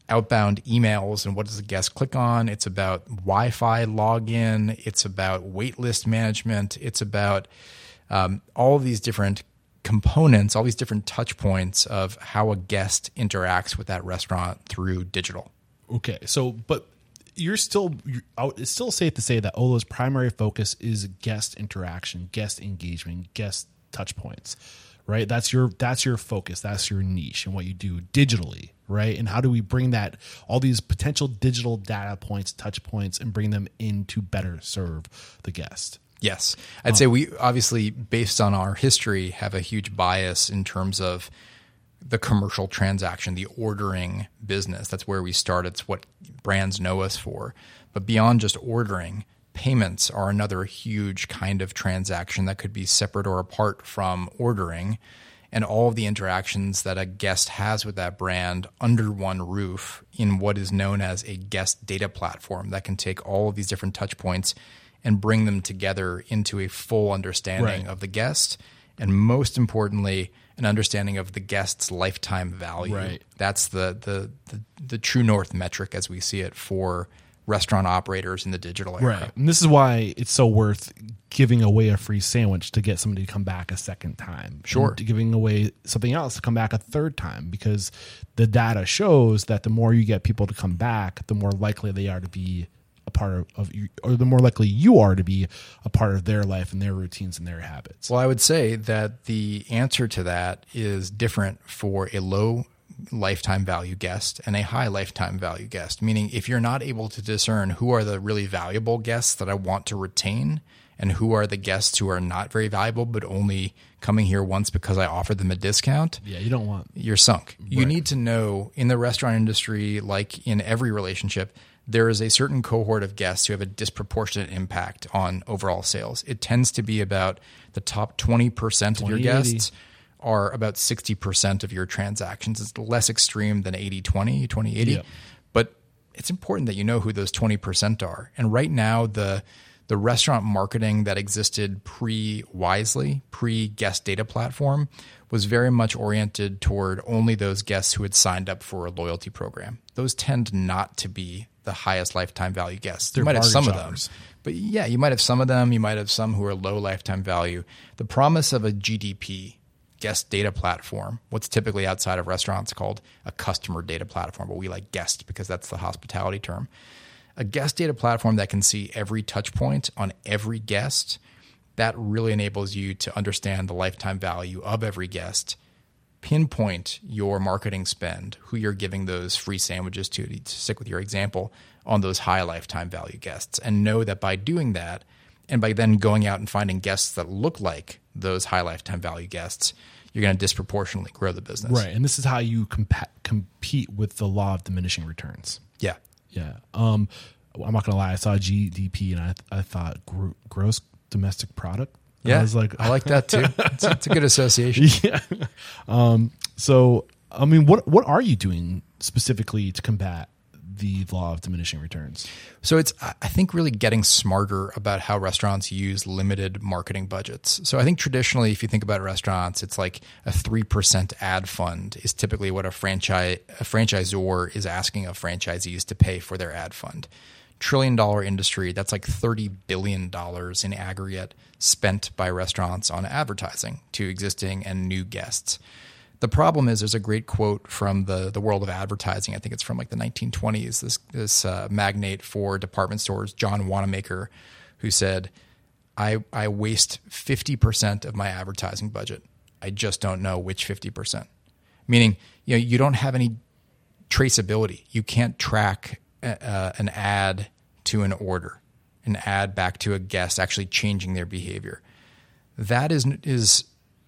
Speaker 2: outbound emails and what does the guest click on. It's about Wi-Fi login. It's about waitlist management. It's about um, all of these different components, all these different touch points of how a guest interacts with that restaurant through digital.
Speaker 1: Okay, so but you're still you're, it's still safe to say that Olo's primary focus is guest interaction, guest engagement, guest touch points, right? That's your that's your focus, that's your niche and what you do digitally, right? And how do we bring that all these potential digital data points, touch points and bring them in to better serve the guest?
Speaker 2: Yes. I'd um, say we obviously, based on our history, have a huge bias in terms of the commercial transaction, the ordering business. That's where we start. It's what brands know us for. But beyond just ordering, payments are another huge kind of transaction that could be separate or apart from ordering. And all of the interactions that a guest has with that brand under one roof in what is known as a guest data platform that can take all of these different touch points and bring them together into a full understanding
Speaker 1: Right.
Speaker 2: of the guest and most importantly an understanding of the guest's lifetime value
Speaker 1: Right.
Speaker 2: that's the, the the the true north metric as we see it for restaurant operators in the digital era
Speaker 1: Right. And this is why it's so worth giving away a free sandwich to get somebody to come back a second time.
Speaker 2: Sure.
Speaker 1: Giving away something else to come back a third time because the data shows that the more you get people to come back, the more likely they are to be a part of, of you, or the more likely you are to be a part of their life and their routines and their habits.
Speaker 2: Well, I would say that the answer to that is different for a low lifetime value guest and a high lifetime value guest. Meaning, if you're not able to discern who are the really valuable guests that I want to retain and who are the guests who are not very valuable but only coming here once because I offered them a discount,
Speaker 1: yeah, you don't want
Speaker 2: you're sunk. You need to know in the restaurant industry, like in every relationship, there is a certain cohort of guests who have a disproportionate impact on overall sales. It tends to be about the top 20% of your
Speaker 1: 20,
Speaker 2: guests are about 60% of your transactions. It's less extreme than 80 20, 20 80.
Speaker 1: Yep.
Speaker 2: But it's important that you know who those 20% are. And right now, the the restaurant marketing that existed pre Wisely, pre guest data platform, was very much oriented toward only those guests who had signed up for a loyalty program. Those tend not to be the highest lifetime value guests.
Speaker 1: They're
Speaker 2: you might have some of them. But yeah, you might have some of them. You might have some who are low lifetime value. The promise of a GDP guest data platform, what's typically outside of restaurants called a customer data platform, but we like guest because that's the hospitality term. A guest data platform that can see every touch point on every guest, that really enables you to understand the lifetime value of every guest, pinpoint your marketing spend, who you're giving those free sandwiches to, to stick with your example, on those high lifetime value guests, and know that by doing that, and by then going out and finding guests that look like those high lifetime value guests, you're going to disproportionately grow the business.
Speaker 1: right. And this is how you compa- compete with the law of diminishing returns.
Speaker 2: Yeah.
Speaker 1: Yeah. Um, I'm not gonna lie. I saw GDP and I I thought gro- gross domestic product.
Speaker 2: Yeah.
Speaker 1: I was like,
Speaker 2: I like that too. It's, it's a good association.
Speaker 1: yeah. Um, so I mean, what what are you doing specifically to combat the law of diminishing returns?
Speaker 2: So it's I think really getting smarter about how restaurants use limited marketing budgets. So I think traditionally, if you think about restaurants, it's like a three percent ad fund is typically what a franchise a franchisor is asking of franchisees to pay for their ad fund. Trillion dollar industry, that's like thirty billion dollars in aggregate spent by restaurants on advertising to existing and new guests. The problem is there's a great quote from the the world of advertising. I think it's from like the 1920s. This this uh, magnate for department stores, John Wanamaker, who said, "I I waste 50 percent of my advertising budget. I just don't know which 50 percent." Meaning, you know, you don't have any traceability. You can't track uh, an ad to an order, an ad back to a guest actually changing their behavior. That is is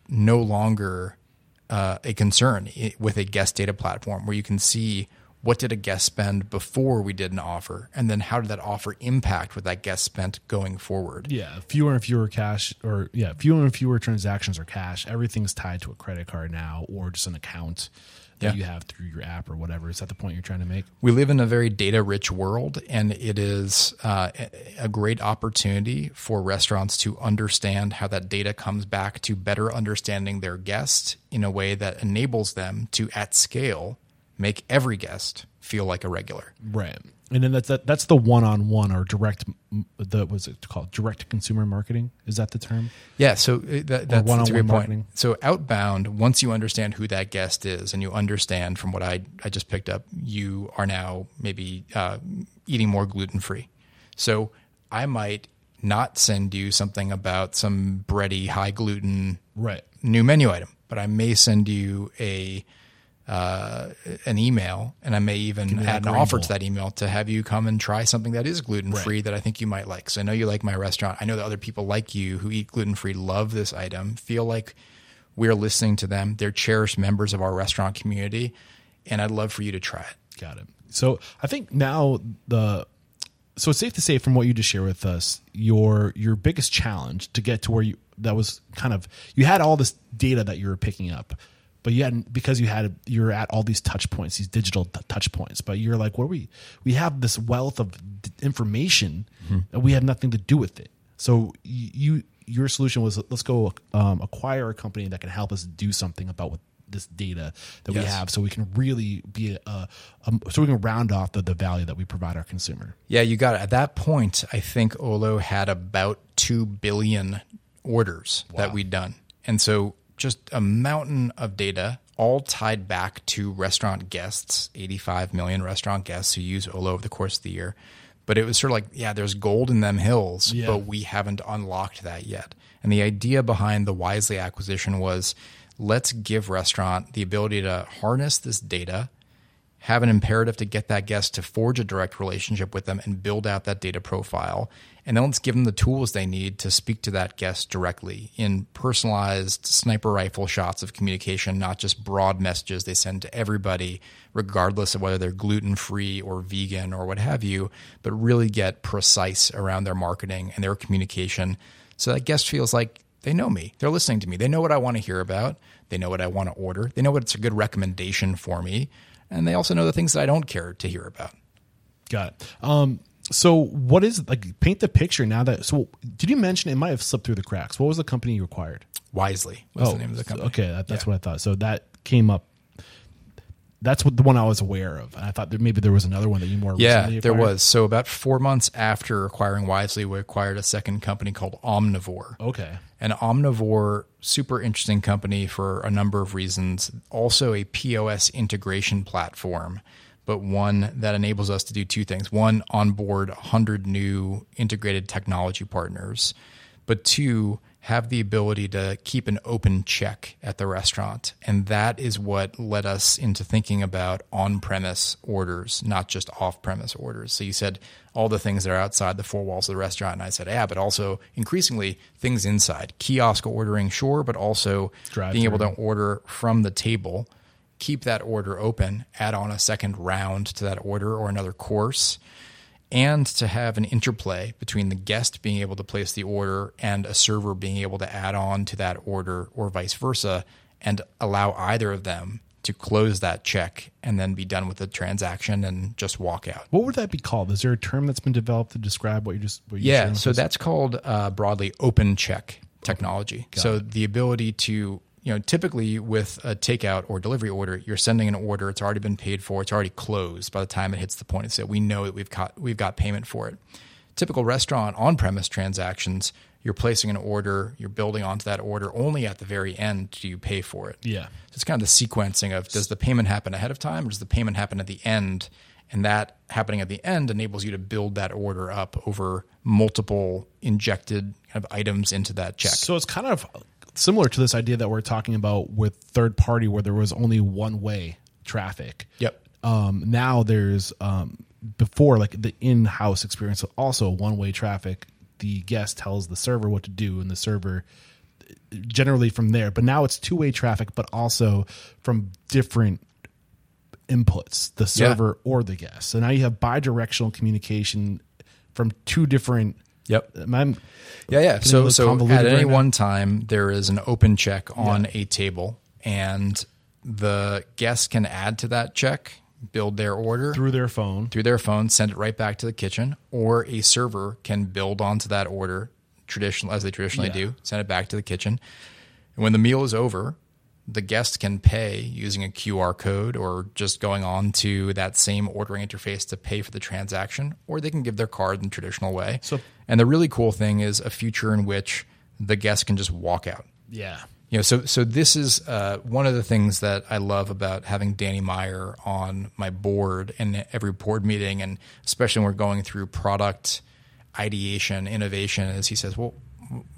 Speaker 2: no longer uh, a concern with a guest data platform where you can see what did a guest spend before we did an offer, and then how did that offer impact what that guest spent going forward.
Speaker 1: Yeah, fewer and fewer cash, or yeah, fewer and fewer transactions are cash. Everything's tied to a credit card now, or just an account
Speaker 2: Yeah.
Speaker 1: you have through your app or whatever. Is that the point you're trying to make?
Speaker 2: we live in a very data rich world, and it is uh, a- a great opportunity for restaurants to understand how that data comes back to better understanding their guest in a way that enables them to, at scale, make every guest feel like a regular.
Speaker 1: Right. And then that's that, that's the one-on-one or direct. The was it called? Direct to consumer marketing. Is that the term?
Speaker 2: Yeah, so uh, that, that's, that's a
Speaker 1: one-on-one
Speaker 2: great point.
Speaker 1: marketing.
Speaker 2: So outbound, once you understand who that guest is, and you understand from what I I just picked up, you are now maybe uh, eating more gluten free. So I might not send you something about some bready, high gluten
Speaker 1: Right.
Speaker 2: new menu item, but I may send you a uh, an email, and I may even add an offer to that email to have you come and try something that is gluten free that I think you might like. So I know you like my restaurant. I know that other people like you who eat gluten free love this item. Feel like we're listening to them. They're cherished members of our restaurant community, and I'd love for you to try it.
Speaker 1: Got it. So I think now the so it's safe to say from what you just shared with us, your your biggest challenge to get to where you that was kind of you had all this data that you were picking up, but you had because you had you're at all these touch points, these digital t- touch points, but you're like, what are we? We have this wealth of d- information, and we have nothing to do with it. So you your solution was let's go um, acquire a company that can help us do something about what this data that we have, so we can really be a, a so we can round off the, the value that we provide our consumer.
Speaker 2: Yeah, you got it. At that point, I think Olo had about 2 billion orders that we'd done. And so just a mountain of data all tied back to restaurant guests, 85 million restaurant guests who use Olo over the course of the year. But it was sort of like, yeah, there's gold in them hills,
Speaker 1: Yeah.
Speaker 2: but we haven't unlocked that yet. And the idea behind the Wisely acquisition was let's give restaurant the ability to harness this data have an imperative to get that guest to forge a direct relationship with them and build out that data profile. And then let's give them the tools they need to speak to that guest directly in personalized sniper rifle shots of communication, not just broad messages they send to everybody, regardless of whether they're gluten free or vegan or what have you, but really get precise around their marketing and their communication so that guest feels like they know me. They're listening to me. They know what I want to hear about. They know what I want to order. They know what's a good recommendation for me. And they also know the things that I don't care to hear about.
Speaker 1: Got it. Um, so what is like paint the picture now that so did you mention it might have slipped through the cracks? What was the company you acquired?
Speaker 2: Wisely was the oh, name of the company.
Speaker 1: Oh, Okay, that, that's what I thought. So that came up. That's what the one I was aware of. And I thought that maybe there was another one that you more
Speaker 2: Yeah, there was. So about four months after acquiring Wisely, we acquired a second company called Omnivore.
Speaker 1: Okay.
Speaker 2: An Omnivore, super interesting company for a number of reasons. Also, a POS integration platform, but one that enables us to do two things: one, onboard 100 new integrated technology partners, but two, have the ability to keep an open check at the restaurant. And that is what led us into thinking about on premise orders, not just off premise orders. So you said all the things that are outside the four walls of the restaurant. And I said, yeah, but also increasingly things inside. Kiosk ordering, sure, but also being able to order from the table, keep that order open, add on a second round to that order or another course and to have an interplay between the guest being able to place the order and a server being able to add on to that order or vice versa and allow either of them to close that check and then be done with the transaction and just walk out.
Speaker 1: What would that be called? Is there a term that's been developed to describe what you just what you
Speaker 2: Yeah, so that's called uh, broadly open check technology. so the ability to you know typically with a takeout or delivery order, you're sending an order. It's already been paid for. It's already closed by the time it hits the point of sale. We know that we've got we've got payment for it. Typical restaurant on premise transactions, you're placing an order, you're building onto that order. Only at the very end do you pay for it.
Speaker 1: Yeah.
Speaker 2: So it's kind of the sequencing of does the payment happen ahead of time or does the payment happen at the end? And that happening at the end enables you to build that order up over multiple injected kind of items into that check.
Speaker 1: So it's kind of similar to this idea that we're talking about with third party, where there was only one way traffic.
Speaker 2: Yep.
Speaker 1: Um, now there's um, before like the in-house experience, also one way traffic. The guest tells the server what to do, and the server generally from there. But now it's two way traffic, but also from different inputs, the
Speaker 2: Yeah.
Speaker 1: server or the guest. So now you have bi-directional communication from two different.
Speaker 2: Yep.
Speaker 1: Am I-
Speaker 2: Yeah, yeah. So, so at any
Speaker 1: right
Speaker 2: one time, there is an open check on a table, and the guest can add to that check, build their order
Speaker 1: through their phone.
Speaker 2: through their phone, send it right back to the kitchen, or a server can build onto that order traditional as they traditionally
Speaker 1: Yeah.
Speaker 2: do, send it back to the kitchen. And when the meal is over, the guest can pay using a QR code or just going on to that same ordering interface to pay for the transaction, or they can give their card in the traditional way.
Speaker 1: So-
Speaker 2: and the really cool thing is a future in which the guest can just walk out.
Speaker 1: Yeah.
Speaker 2: You know, so so this is uh, one of the things that I love about having Danny Meyer on my board in every board meeting, and especially when we're going through product ideation, innovation, is he says, "Well,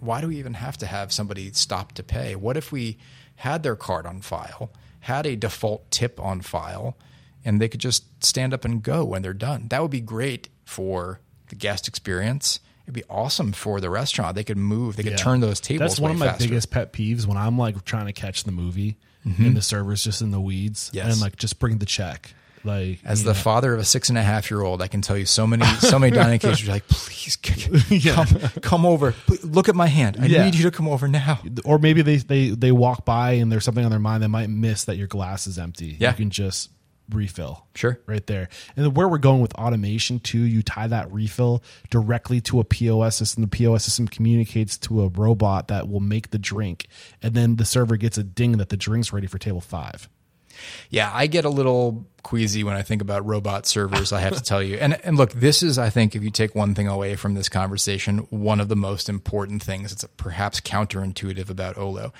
Speaker 2: why do we even have to have somebody stop to pay? What if we had their card on file, had a default tip on file, and they could just stand up and go when they're done? That would be great for the guest experience." It'd be awesome for the restaurant. They could move. They could
Speaker 1: Yeah.
Speaker 2: turn those tables.
Speaker 1: That's one of my
Speaker 2: faster.
Speaker 1: biggest pet peeves when I'm like trying to catch the movie and the server's just in the weeds
Speaker 2: Mm-hmm. Yes.
Speaker 1: and like just bring the check. Like
Speaker 2: As the
Speaker 1: know,
Speaker 2: father of a six and a half year old, I can tell you so many, so many dining occasions. You're like, please come, come over. Please, look at my hand. I
Speaker 1: Yeah.
Speaker 2: need you to come over now.
Speaker 1: or maybe they, they they walk by and there's something on their mind they might miss that your glass is empty.
Speaker 2: Yeah.
Speaker 1: You can just refill.
Speaker 2: Sure.
Speaker 1: Right there. And then where we're going with automation too, you tie that refill directly to a POS system. The POS system communicates to a robot that will make the drink. And then the server gets a ding that the drink's ready for table five.
Speaker 2: Yeah, I get a little queasy when I think about robot servers, I have to tell you. And and look, this is I think if you take one thing away from this conversation, one of the most important things it's perhaps counterintuitive about Olo.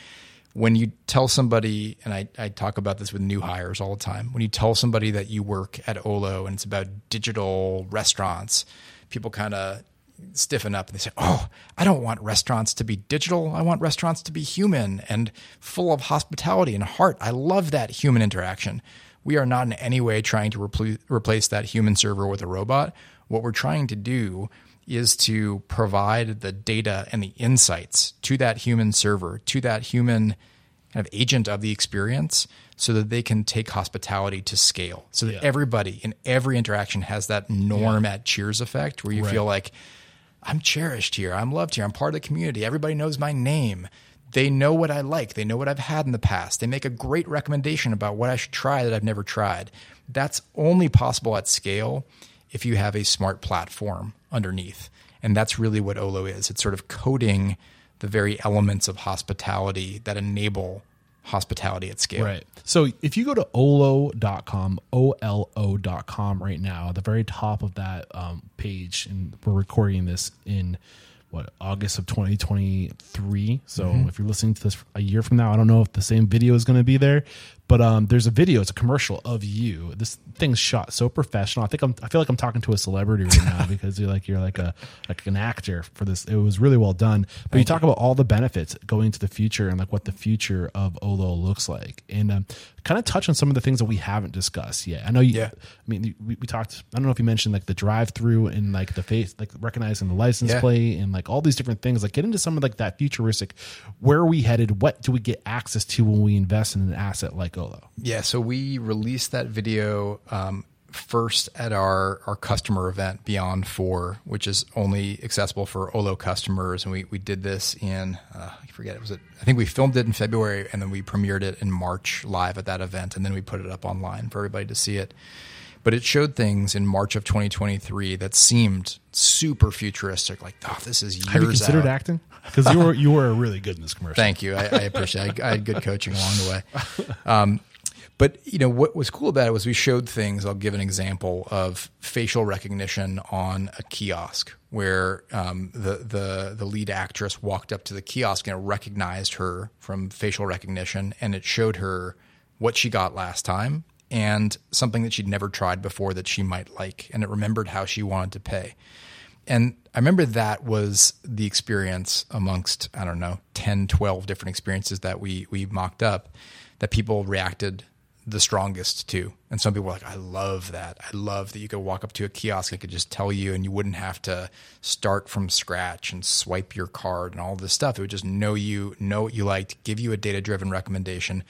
Speaker 2: When you tell somebody, and I, I talk about this with new hires all the time, when you tell somebody that you work at Olo and it's about digital restaurants, people kind of stiffen up and they say, Oh, I don't want restaurants to be digital. I want restaurants to be human and full of hospitality and heart. I love that human interaction. We are not in any way trying to repl- replace that human server with a robot. What we're trying to do is to provide the data and the insights to that human server, to that human kind of agent of the experience so that they can take hospitality to scale so that
Speaker 1: Yeah.
Speaker 2: everybody in every interaction has that norm at cheers effect where you
Speaker 1: Right.
Speaker 2: feel like i'm cherished here. I'm loved here. I'm part of the community. Everybody knows my name. They know what i like. They know what i've had in the past. They make a great recommendation about what i should try that i've never tried. That's only possible at scale if you have a smart platform underneath. And that's really what olo is. It's sort of coding the very elements of hospitality that enable hospitality at scale.
Speaker 1: Right. So if you go to olo.com, O L O.com right now, at the very top of that um, page, and we're recording this in what August of 2023. So
Speaker 2: Mm-hmm.
Speaker 1: if you're listening to this a year from now, I don't know if the same video is going to be there, but um, there's a video. It's a commercial of you. This thing's shot so professional. I think I'm. I feel like I'm talking to a celebrity right now because you're like you're like a like an actor for this. It was really well done. But you talk about all the benefits going to the future and like what the future of Olo looks like, and um, kind of touch on some of the things that we haven't discussed yet. I know you.
Speaker 2: Yeah.
Speaker 1: I mean, we, we talked. I don't know if you mentioned like the drive-through and like the face, like recognizing the license
Speaker 2: Yeah.
Speaker 1: plate and like all these different things. Like get into some of like that futuristic. Where are we headed? What do we get access to when we invest in an asset like Olo?
Speaker 2: Yeah, so we released that video um, first at our, our customer event, Beyond 4, which is only accessible for Olo customers. And we, we did this in, uh, I forget, it was it, I think we filmed it in February and then we premiered it in March live at that event. And then we put it up online for everybody to see it. But it showed things in March of 2023 that seemed super futuristic. Like, oh, this is years
Speaker 1: Have you considered
Speaker 2: out.
Speaker 1: acting? Because you were you were really good in this commercial.
Speaker 2: Thank you. I, I appreciate. it. I, I had good coaching along the way. Um, but you know what was cool about it was we showed things. I'll give an example of facial recognition on a kiosk, where um, the the the lead actress walked up to the kiosk and it recognized her from facial recognition, and it showed her what she got last time and something that she'd never tried before that she might like, and it remembered how she wanted to pay. And I remember that was the experience amongst, I don't know, 10, 12 different experiences that we, we mocked up that people reacted the strongest to. And some people were like, I love that. I love that you could walk up to a kiosk and could just tell you and you wouldn't have to start from scratch and swipe your card and all this stuff. It would just know you, know what you liked, give you a data driven recommendation.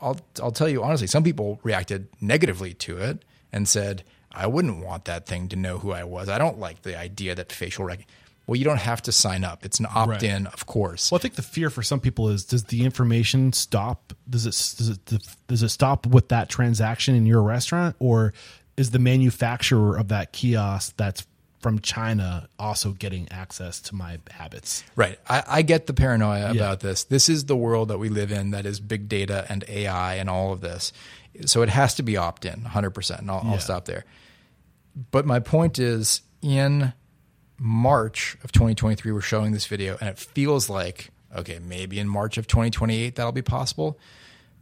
Speaker 2: I'll I'll tell you honestly, some people reacted negatively to it and said, "I wouldn't want that thing to know who I was. I don't like the idea that facial rec." Well, you don't have to sign up. It's an opt-in, of course.
Speaker 1: Well, I think the fear for some people is: does the information stop? Does it does it does it stop with that transaction in your restaurant, or is the manufacturer of that kiosk that's from China also getting access to my habits?
Speaker 2: Right. I, I get the paranoia about this. This is the world that we live in that is big data and AI and all of this. So it has to be opt in 100%. And I'll,
Speaker 1: Yeah.
Speaker 2: I'll stop there. But my point is in March of 2023, we're showing this video, and it feels like, okay, maybe in March of 2028 that'll be possible.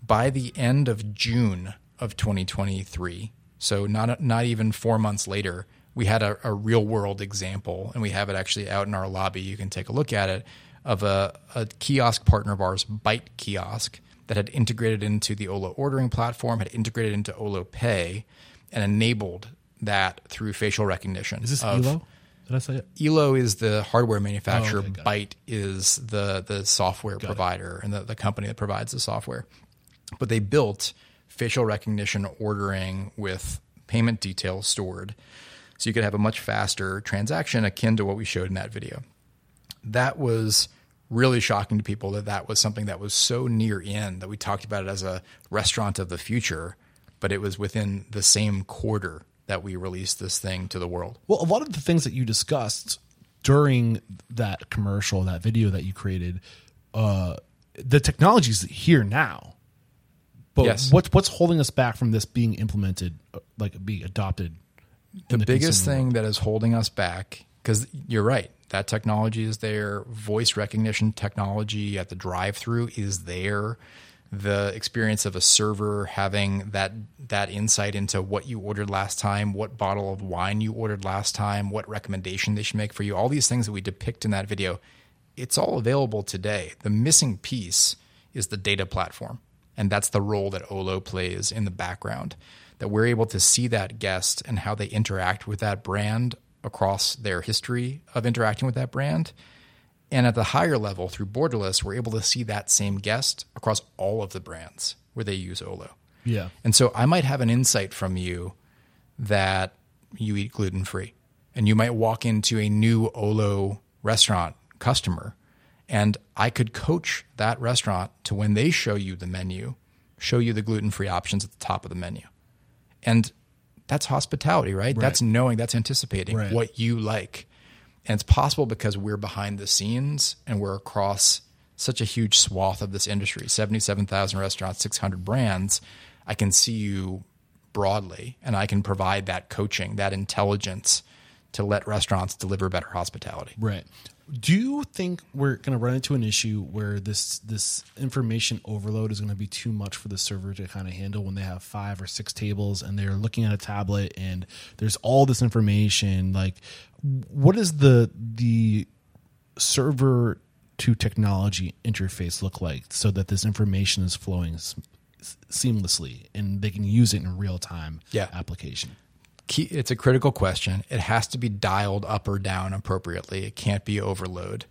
Speaker 2: By the end of June of 2023, so not, not even four months later, we had a, a real world example, and we have it actually out in our lobby. You can take a look at it of a, a kiosk partner of ours, Bite Kiosk, that had integrated into the Olo ordering platform, had integrated into Olo Pay, and enabled that through facial recognition.
Speaker 1: Is this
Speaker 2: of-
Speaker 1: Elo? Did I say it?
Speaker 2: Elo is the hardware manufacturer.
Speaker 1: Oh, okay,
Speaker 2: Bite is the the software provider and the, the company that provides the software. But they built facial recognition ordering with payment details stored. So you could have a much faster transaction akin to what we showed in that video. That was really shocking to people that that was something that was so near in that we talked about it as a restaurant of the future, but it was within the same quarter that we released this thing to the world.
Speaker 1: Well, a lot of the things that you discussed during that commercial, that video that you created, uh, the technology's here now. But
Speaker 2: Yes.
Speaker 1: what's what's holding us back from this being implemented, uh, like being adopted? in
Speaker 2: the, biggest thing that is holding us back because you're right that technology is there voice recognition technology at the drive through is there the experience of a server having that that insight into what you ordered last time what bottle of wine you ordered last time what recommendation they should make for you all these things that we depict in that video it's all available today the missing piece is the data platform and that's the role that Olo plays in the background. That we're able to see that guest and how they interact with that brand across their history of interacting with that brand. And at the higher level through Borderless, we're able to see that same guest across all of the brands where they use Olo.
Speaker 1: Yeah.
Speaker 2: And so I might have an insight from you that you eat gluten free. And you might walk into a new Olo restaurant customer, and I could coach that restaurant to when they show you the menu, show you the gluten free options at the top of the menu. And that's hospitality, right? That's knowing, that's anticipating
Speaker 1: Right.
Speaker 2: what you like. And it's possible because we're behind the scenes and we're across such a huge swath of this industry 77,000 restaurants, 600 brands. I can see you broadly and I can provide that coaching, that intelligence to let restaurants deliver better hospitality.
Speaker 1: Right. Do you think we're going to run into an issue where this this information overload is going to be too much for the server to kind of handle when they have five or six tables and they're looking at a tablet and there's all this information? Like, what is the the server to technology interface look like so that this information is flowing s- seamlessly and they can use it in real time
Speaker 2: Yeah.
Speaker 1: application?
Speaker 2: Key, it's a critical question. It has to be dialed up or down appropriately. It can't be overload.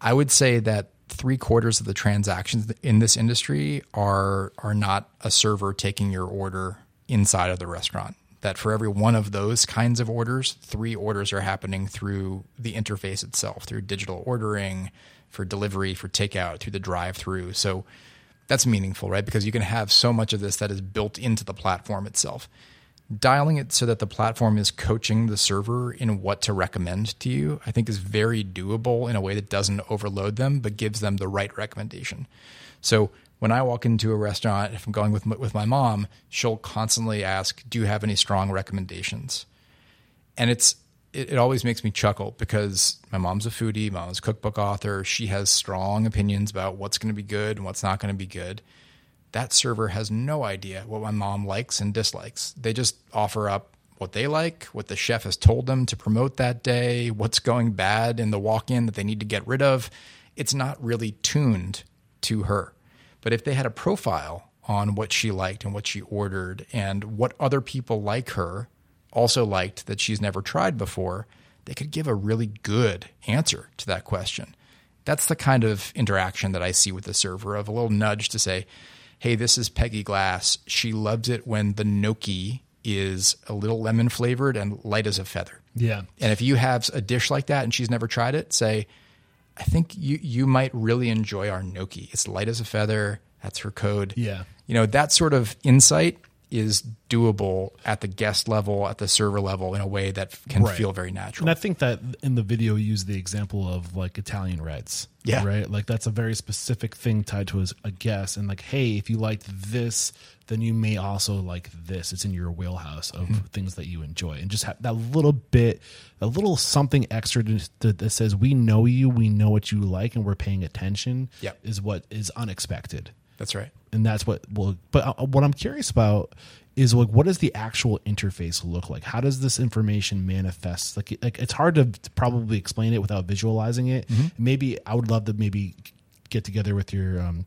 Speaker 2: I would say that three quarters of the transactions in this industry are are not a server taking your order inside of the restaurant. That for every one of those kinds of orders, three orders are happening through the interface itself, through digital ordering, for delivery, for takeout, through the drive-through. So that's meaningful, right? Because you can have so much of this that is built into the platform itself dialing it so that the platform is coaching the server in what to recommend to you, I think is very doable in a way that doesn't overload them, but gives them the right recommendation. So when I walk into a restaurant, if I'm going with with my mom, she'll constantly ask, "Do you have any strong recommendations?" And it's it, always makes me chuckle because my mom's a foodie, mom's a cookbook author. She has strong opinions about what's going to be good and what's not going to be good that server has no idea what my mom likes and dislikes. They just offer up what they like, what the chef has told them to promote that day, what's going bad in the walk in that they need to get rid of. It's not really tuned to her. But if they had a profile on what she liked and what she ordered and what other people like her also liked that she's never tried before, they could give a really good answer to that question. That's the kind of interaction that I see with the server of a little nudge to say, hey, this is Peggy Glass. She loves it when the gnocchi is a little lemon flavored and light as a feather.
Speaker 1: Yeah.
Speaker 2: And if you have a dish like that and she's never tried it, say, I think you you might really enjoy our gnocchi. It's light as a feather. That's her code.
Speaker 1: Yeah.
Speaker 2: You know, that sort of insight is doable at the guest level, at the server level in a way that can
Speaker 1: Right.
Speaker 2: feel very natural.
Speaker 1: And I think that in the video, you use the example of like Italian reds.
Speaker 2: Yeah.
Speaker 1: Right. Like that's a very specific thing tied to a, a guest. And like, hey, if you liked this, then you may also like this. It's in your wheelhouse of
Speaker 2: Mm-hmm.
Speaker 1: things that you enjoy. And just have that little bit, a little something extra to, to, that says, we know you, we know what you like, and we're paying attention
Speaker 2: Yep.
Speaker 1: is what is unexpected
Speaker 2: That's right.
Speaker 1: and that's what well but uh, what i'm curious about is like what does the actual interface look like? How does this information manifest? Like, like it's hard to, probably explain it without visualizing it. Maybe i would love to maybe get together with your um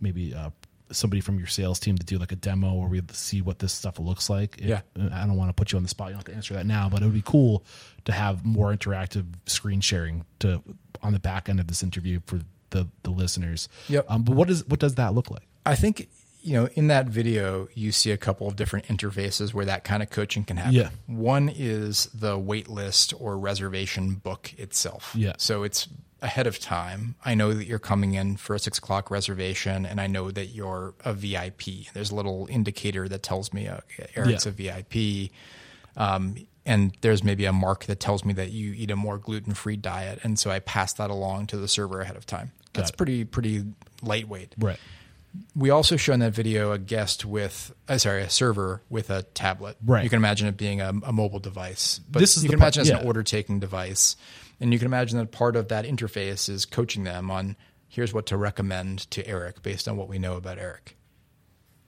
Speaker 1: maybe uh somebody from your sales team to do like a demo where we see what this stuff looks like. If-
Speaker 2: Yeah.
Speaker 1: i don't want to put you on the spot. You don't have to answer that now but it would be cool to have more interactive screen sharing to on the back end of this interview for the the listeners
Speaker 2: Yep.
Speaker 1: um, but what is what does that look like
Speaker 2: I think you know, in that video, you see a couple of different interfaces where that kind of coaching can happen.
Speaker 1: Yeah.
Speaker 2: One is the wait list or reservation book itself.
Speaker 1: Yeah.
Speaker 2: So it's ahead of time. I know that you're coming in for a six o'clock reservation, and I know that you're a VIP. There's a little indicator that tells me uh, Eric's
Speaker 1: Yeah.
Speaker 2: a VIP. Um, and there's maybe a mark that tells me that you eat a more gluten free diet. And so I pass that along to the server ahead of time. That's pretty, pretty lightweight
Speaker 1: Right.
Speaker 2: we also show in that video a guest with, uh, sorry, a server with a tablet.
Speaker 1: Right.
Speaker 2: You can imagine it being a, a mobile device, but
Speaker 1: This is
Speaker 2: you can imagine it's
Speaker 1: yeah.
Speaker 2: an order taking device, and you can imagine that part of that interface is coaching them on here's what to recommend to Eric based on what we know about Eric.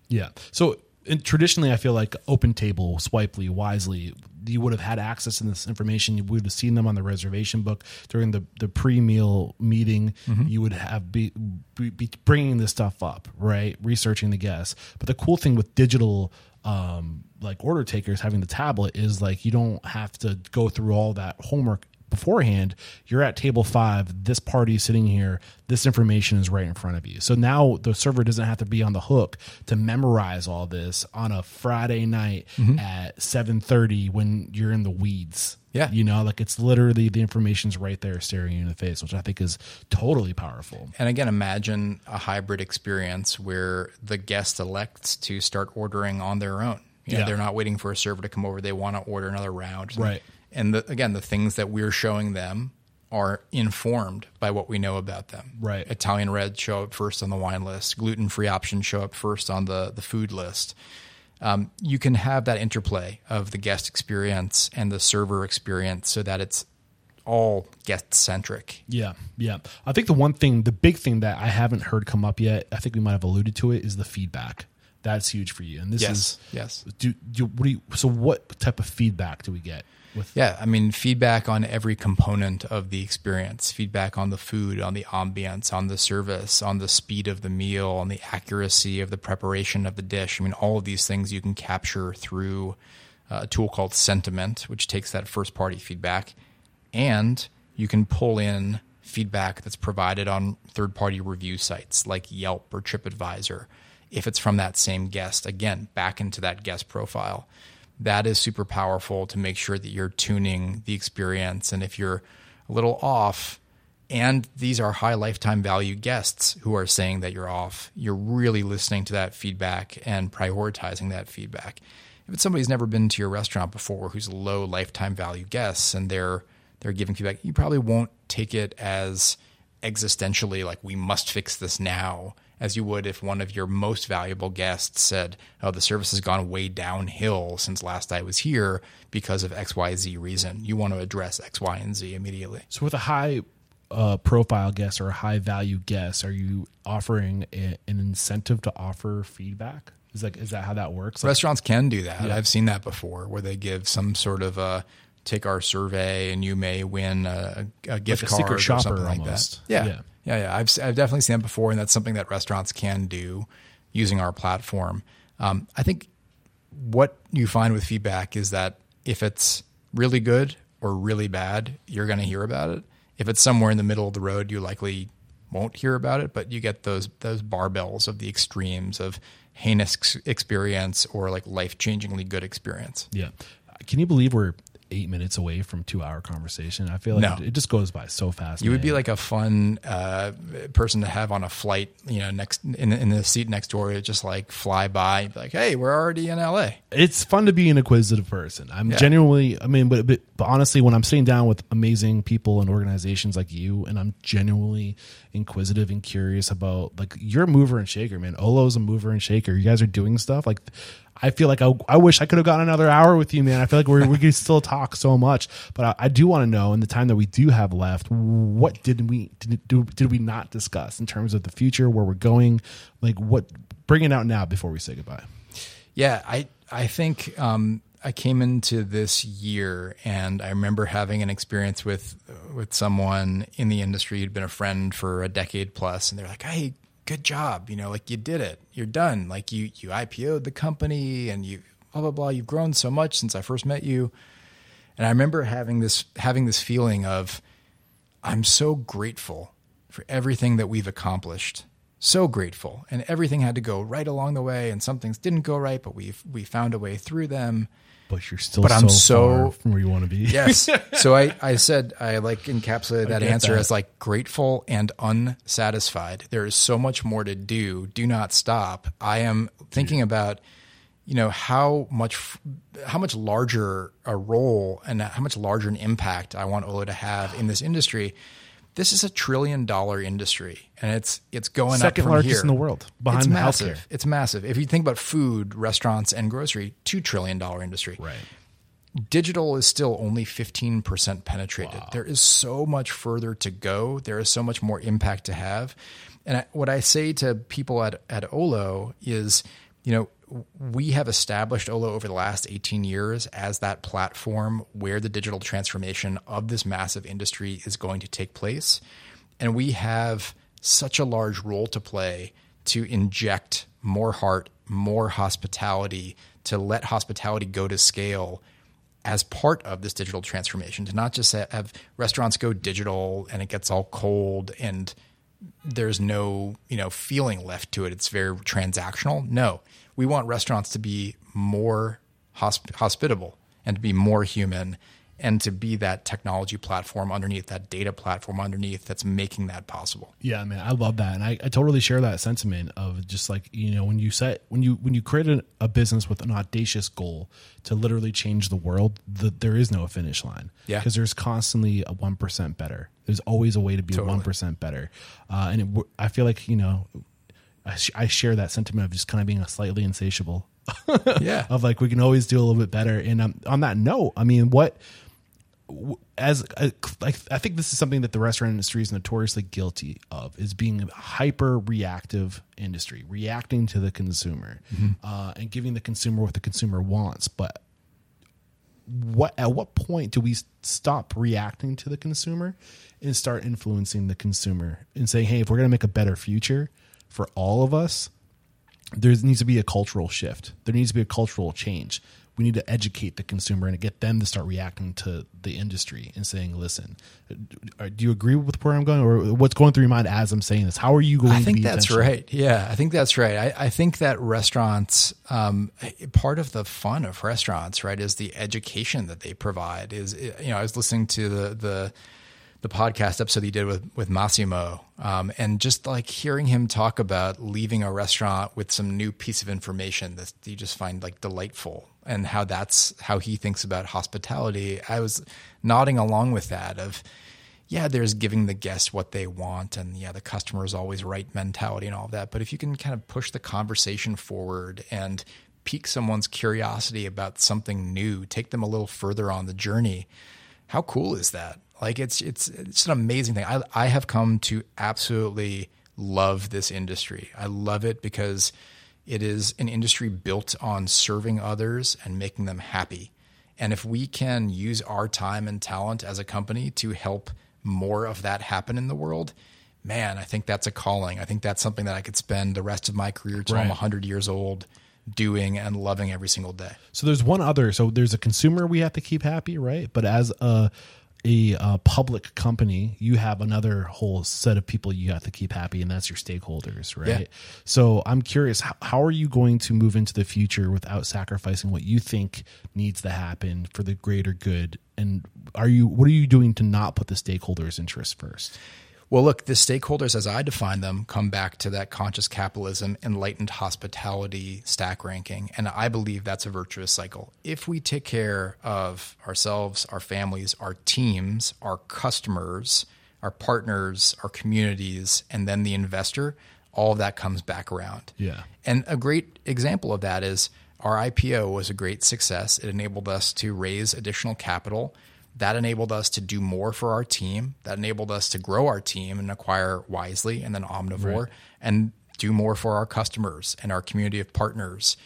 Speaker 1: Yeah. So and traditionally, I feel like Open Table, Swipely, Wisely, you would have had access to this information. You would have seen them on the reservation book during the, the pre meal meeting. You would have be, be, be bringing this stuff up, right? Researching the guests. But the cool thing with digital, um, like order takers having the tablet is like you don't have to go through all that homework beforehand you're at table five this party is sitting here this information is right in front of you so now the server doesn't have to be on the hook to memorize all this on a friday night mm-hmm. at 7.30 when you're in the weeds
Speaker 2: Yeah.
Speaker 1: you know like it's literally the information's right there staring you in the face which i think is totally powerful
Speaker 2: And again, imagine a hybrid experience where the guest elects to start ordering on their own. You know,
Speaker 1: Yeah.
Speaker 2: They're not waiting for a server to come over. They want to order another round.
Speaker 1: Right.
Speaker 2: And the, again, the things that we're showing them are informed by what we know about them.
Speaker 1: Right.
Speaker 2: Italian reds show up first on the wine list. Gluten free options show up first on the, the food list. Um, you can have that interplay of the guest experience and the server experience so that it's all guest centric.
Speaker 1: Yeah, yeah. I think the one thing, the big thing that I haven't heard come up yet, I think we might have alluded to it, is the feedback. That's huge for you. And this
Speaker 2: Yes,
Speaker 1: is
Speaker 2: yes.
Speaker 1: Do, do what do you? So what type of feedback do we get with?
Speaker 2: Yeah, I mean, feedback on every component of the experience feedback on the food, on the ambience, on the service, on the speed of the meal, on the accuracy of the preparation of the dish. I mean, all of these things you can capture through uh, a tool called Sentiment, which takes that first party feedback, and you can pull in feedback that's provided on third party review sites like Yelp or TripAdvisor. If it's from that same guest, again, back into that guest profile that is super powerful to make sure that you're tuning the experience. And if you're a little off, and these are high lifetime value guests who are saying that you're off, you're really listening to that feedback and prioritizing that feedback. If it's somebody who's never been to your restaurant before, who's low lifetime value guests, and they're they're giving feedback, you probably won't take it as existentially like we must fix this now as you would if one of your most valuable guests said, "Oh, the service has gone way downhill since last I was here because of XYZ reason." You want to address X, Y, and Z immediately.
Speaker 1: So with a high uh, profile guest or a high value guest, are you offering a, an incentive to offer feedback? Is like is that how that works? Like,
Speaker 2: Restaurants can do that. I've seen that before where they give some sort of a take our survey and you may win a, a gift
Speaker 1: a
Speaker 2: card or something like
Speaker 1: almost.
Speaker 2: that. Yeah.
Speaker 1: Yeah.
Speaker 2: Yeah. Yeah. I've, I've definitely seen that before. And that's something that restaurants can do using our platform. Um, I think what you find with feedback is that if it's really good or really bad, you're going to hear about it. If it's somewhere in the middle of the road, you likely won't hear about it, but you get those those barbells of the extremes of heinous experience or like life-changingly good experience.
Speaker 1: yeah. Can you believe we're eight minutes away from two hour conversation? I feel like
Speaker 2: No.
Speaker 1: it, it just goes by so fast.
Speaker 2: You would be like a fun uh, person to have on a flight, you know, next in, in the seat next door, It just like fly by, be like, "Hey, we're already in LA."
Speaker 1: it's fun to be an inquisitive person. I'm
Speaker 2: Yeah.
Speaker 1: genuinely, I mean, but, but but honestly, when I'm sitting down with amazing people and organizations like you, and I'm genuinely inquisitive and curious about like you're a mover and shaker, man. Olo's a mover and shaker. You guys are doing stuff like. I feel like I, I wish I could have gotten another hour with you, man. I feel like we're, we could still talk so much, but I, I do want to know in the time that we do have left, what did we did, did we not discuss in terms of the future, where we're going, like what bring it out now before we say goodbye.
Speaker 2: Yeah, I I think um, I came into this year and I remember having an experience with with someone in the industry who'd been a friend for a decade plus, and they're like, "Hey, good job! You know, like you did it. You're done. Like you you IPO'd the company and you blah blah blah. You've grown so much since I first met you." And I remember having this having this feeling of I'm so grateful for everything that we've accomplished so grateful. And everything had to go right along the way, and some things didn't go right, but we we found a way through them.
Speaker 1: But you're still
Speaker 2: But
Speaker 1: so
Speaker 2: I'm so-
Speaker 1: far from where you want to be.
Speaker 2: Yes. so I, I said I like encapsulated that
Speaker 1: get
Speaker 2: answer
Speaker 1: that.
Speaker 2: as like grateful and unsatisfied. There is so much more to do. Do not stop. I am thinking about, you know, how much how much larger a role and how much larger an impact I want Olo to have in this industry. This is a trillion dollar industry and it's it's going
Speaker 1: Second
Speaker 2: up from
Speaker 1: largest
Speaker 2: here.
Speaker 1: in the world, behind
Speaker 2: it's massive.
Speaker 1: healthcare.
Speaker 2: It's massive. If you think about food, restaurants, and grocery, two trillion dollar industry
Speaker 1: Right.
Speaker 2: digital is still only 15% penetrated. There is so much further to go. There is so much more impact to have. And I, what I say to people at, at Olo is, you know, we have established Olo over the last 18 years as that platform where the digital transformation of this massive industry is going to take place. And we have such a large role to play to inject more heart, more hospitality, to let hospitality go to scale as part of this digital transformation to not just have restaurants go digital and it gets all cold and there's no you know feeling left to it. It's very transactional. No we want restaurants to be more hosp- hospitable and to be more human and to be that technology platform underneath that data platform underneath that's making that possible
Speaker 1: Yeah, man, I love that, and I, I totally share that sentiment of just like you know when you set when you when you create a, a business with an audacious goal to literally change the world, the, there is no finish line.
Speaker 2: Yeah.
Speaker 1: because there's constantly a one percent better. There's always a way to be
Speaker 2: Totally.
Speaker 1: one percent better, uh, and it, I feel like you know I, sh- I share that sentiment of just kind of being a slightly insatiable
Speaker 2: yeah
Speaker 1: of like we can always do a little bit better. And um, on that note, I mean, what as uh, like I think this is something that the restaurant industry is notoriously guilty of is being a hyper reactive industry, reacting to the consumer uh, and giving the consumer what the consumer wants. But what at what point do we stop reacting to the consumer and start influencing the consumer and saying, hey, if we're going to make a better future for all of us, there needs to be a cultural shift. There needs to be a cultural change. We need to educate the consumer and get them to start reacting to the industry and saying, "Listen, uh, do you agree with where I'm going, or what's going through your mind as I'm saying this? How are you going?"
Speaker 2: I think that's right. Yeah, I think that's right. I, I think that restaurants, um, part of the fun of restaurants, right, is the education that they provide. Is you know, I was listening to the the the podcast episode he did with with Massimo, um, and just like hearing him talk about leaving a restaurant with some new piece of information that you just find like delightful, and how that's how he thinks about hospitality. I was nodding along with that of yeah, there's giving the guest what they want, and yeah, the customer is always right mentality and all of that. But if you can kind of push the conversation forward and pique someone's curiosity about something new, take them a little further on the journey, how cool is that? Like it's it's it's an amazing thing. I I have come to absolutely love this industry. I love it because it is an industry built on serving others and making them happy. And if we can use our time and talent as a company to help more of that happen in the world, man, I think that's a calling. I think that's something that I could spend the rest of my career till I'm
Speaker 1: Right.
Speaker 2: 100 years old doing and loving every single day.
Speaker 1: So there's one other. So there's a consumer we have to keep happy, right? But as a a, uh public company, you have another whole set of people you have to keep happy, and that's your stakeholders, right?
Speaker 2: Yeah.
Speaker 1: So I'm curious, how, how are you going to move into the future without sacrificing what you think needs to happen for the greater good? And are you what are you doing to not put the stakeholders' interests first?
Speaker 2: Well, look, the stakeholders, as I define them, come back to that conscious capitalism, enlightened hospitality stack ranking. And I believe that's a virtuous cycle. If we take care of ourselves, our families, our teams, our customers, our partners, our communities, and then the investor, all of that comes back around.
Speaker 1: Yeah.
Speaker 2: And a great example of that is our IPO was a great success. It enabled us to raise additional capital. That enabled us to do more for our team. That enabled us to grow our team and acquire Wisely and then Omnivore and do more for our customers and our community of partners.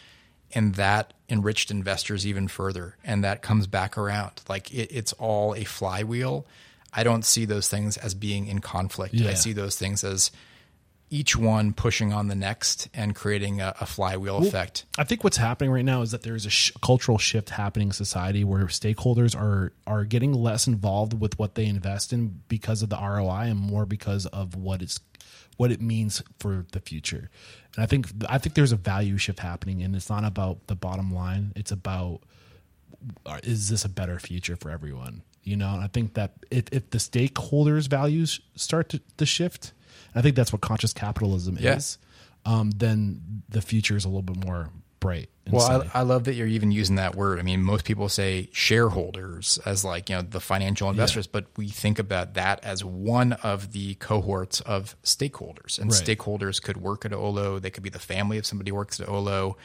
Speaker 2: And that enriched investors even further. And that comes back around. Like it, it's all a flywheel. I don't see those things as being in conflict.
Speaker 1: Yeah.
Speaker 2: I see those things as each one pushing on the next and creating a, a flywheel effect.
Speaker 1: I think what's happening right now is that there's a sh- cultural shift happening in society where stakeholders are are getting less involved with what they invest in because of the ROI and more because of what it's what it means for the future. And I think I think there's a value shift happening, and it's not about the bottom line. It's about uh, is this a better future for everyone? You know, and I think that if, if the stakeholders' values start to, to shift, I think that's what conscious capitalism
Speaker 2: Yeah.
Speaker 1: is. Um, then the future is a little bit more bright.
Speaker 2: Well. I, I love that you're even using that word. I mean, most people say shareholders as like, you know, the financial investors, but we think about that as one of the cohorts of stakeholders. And
Speaker 1: Right.
Speaker 2: stakeholders could work at Olo. They could be the family if somebody works at Olo.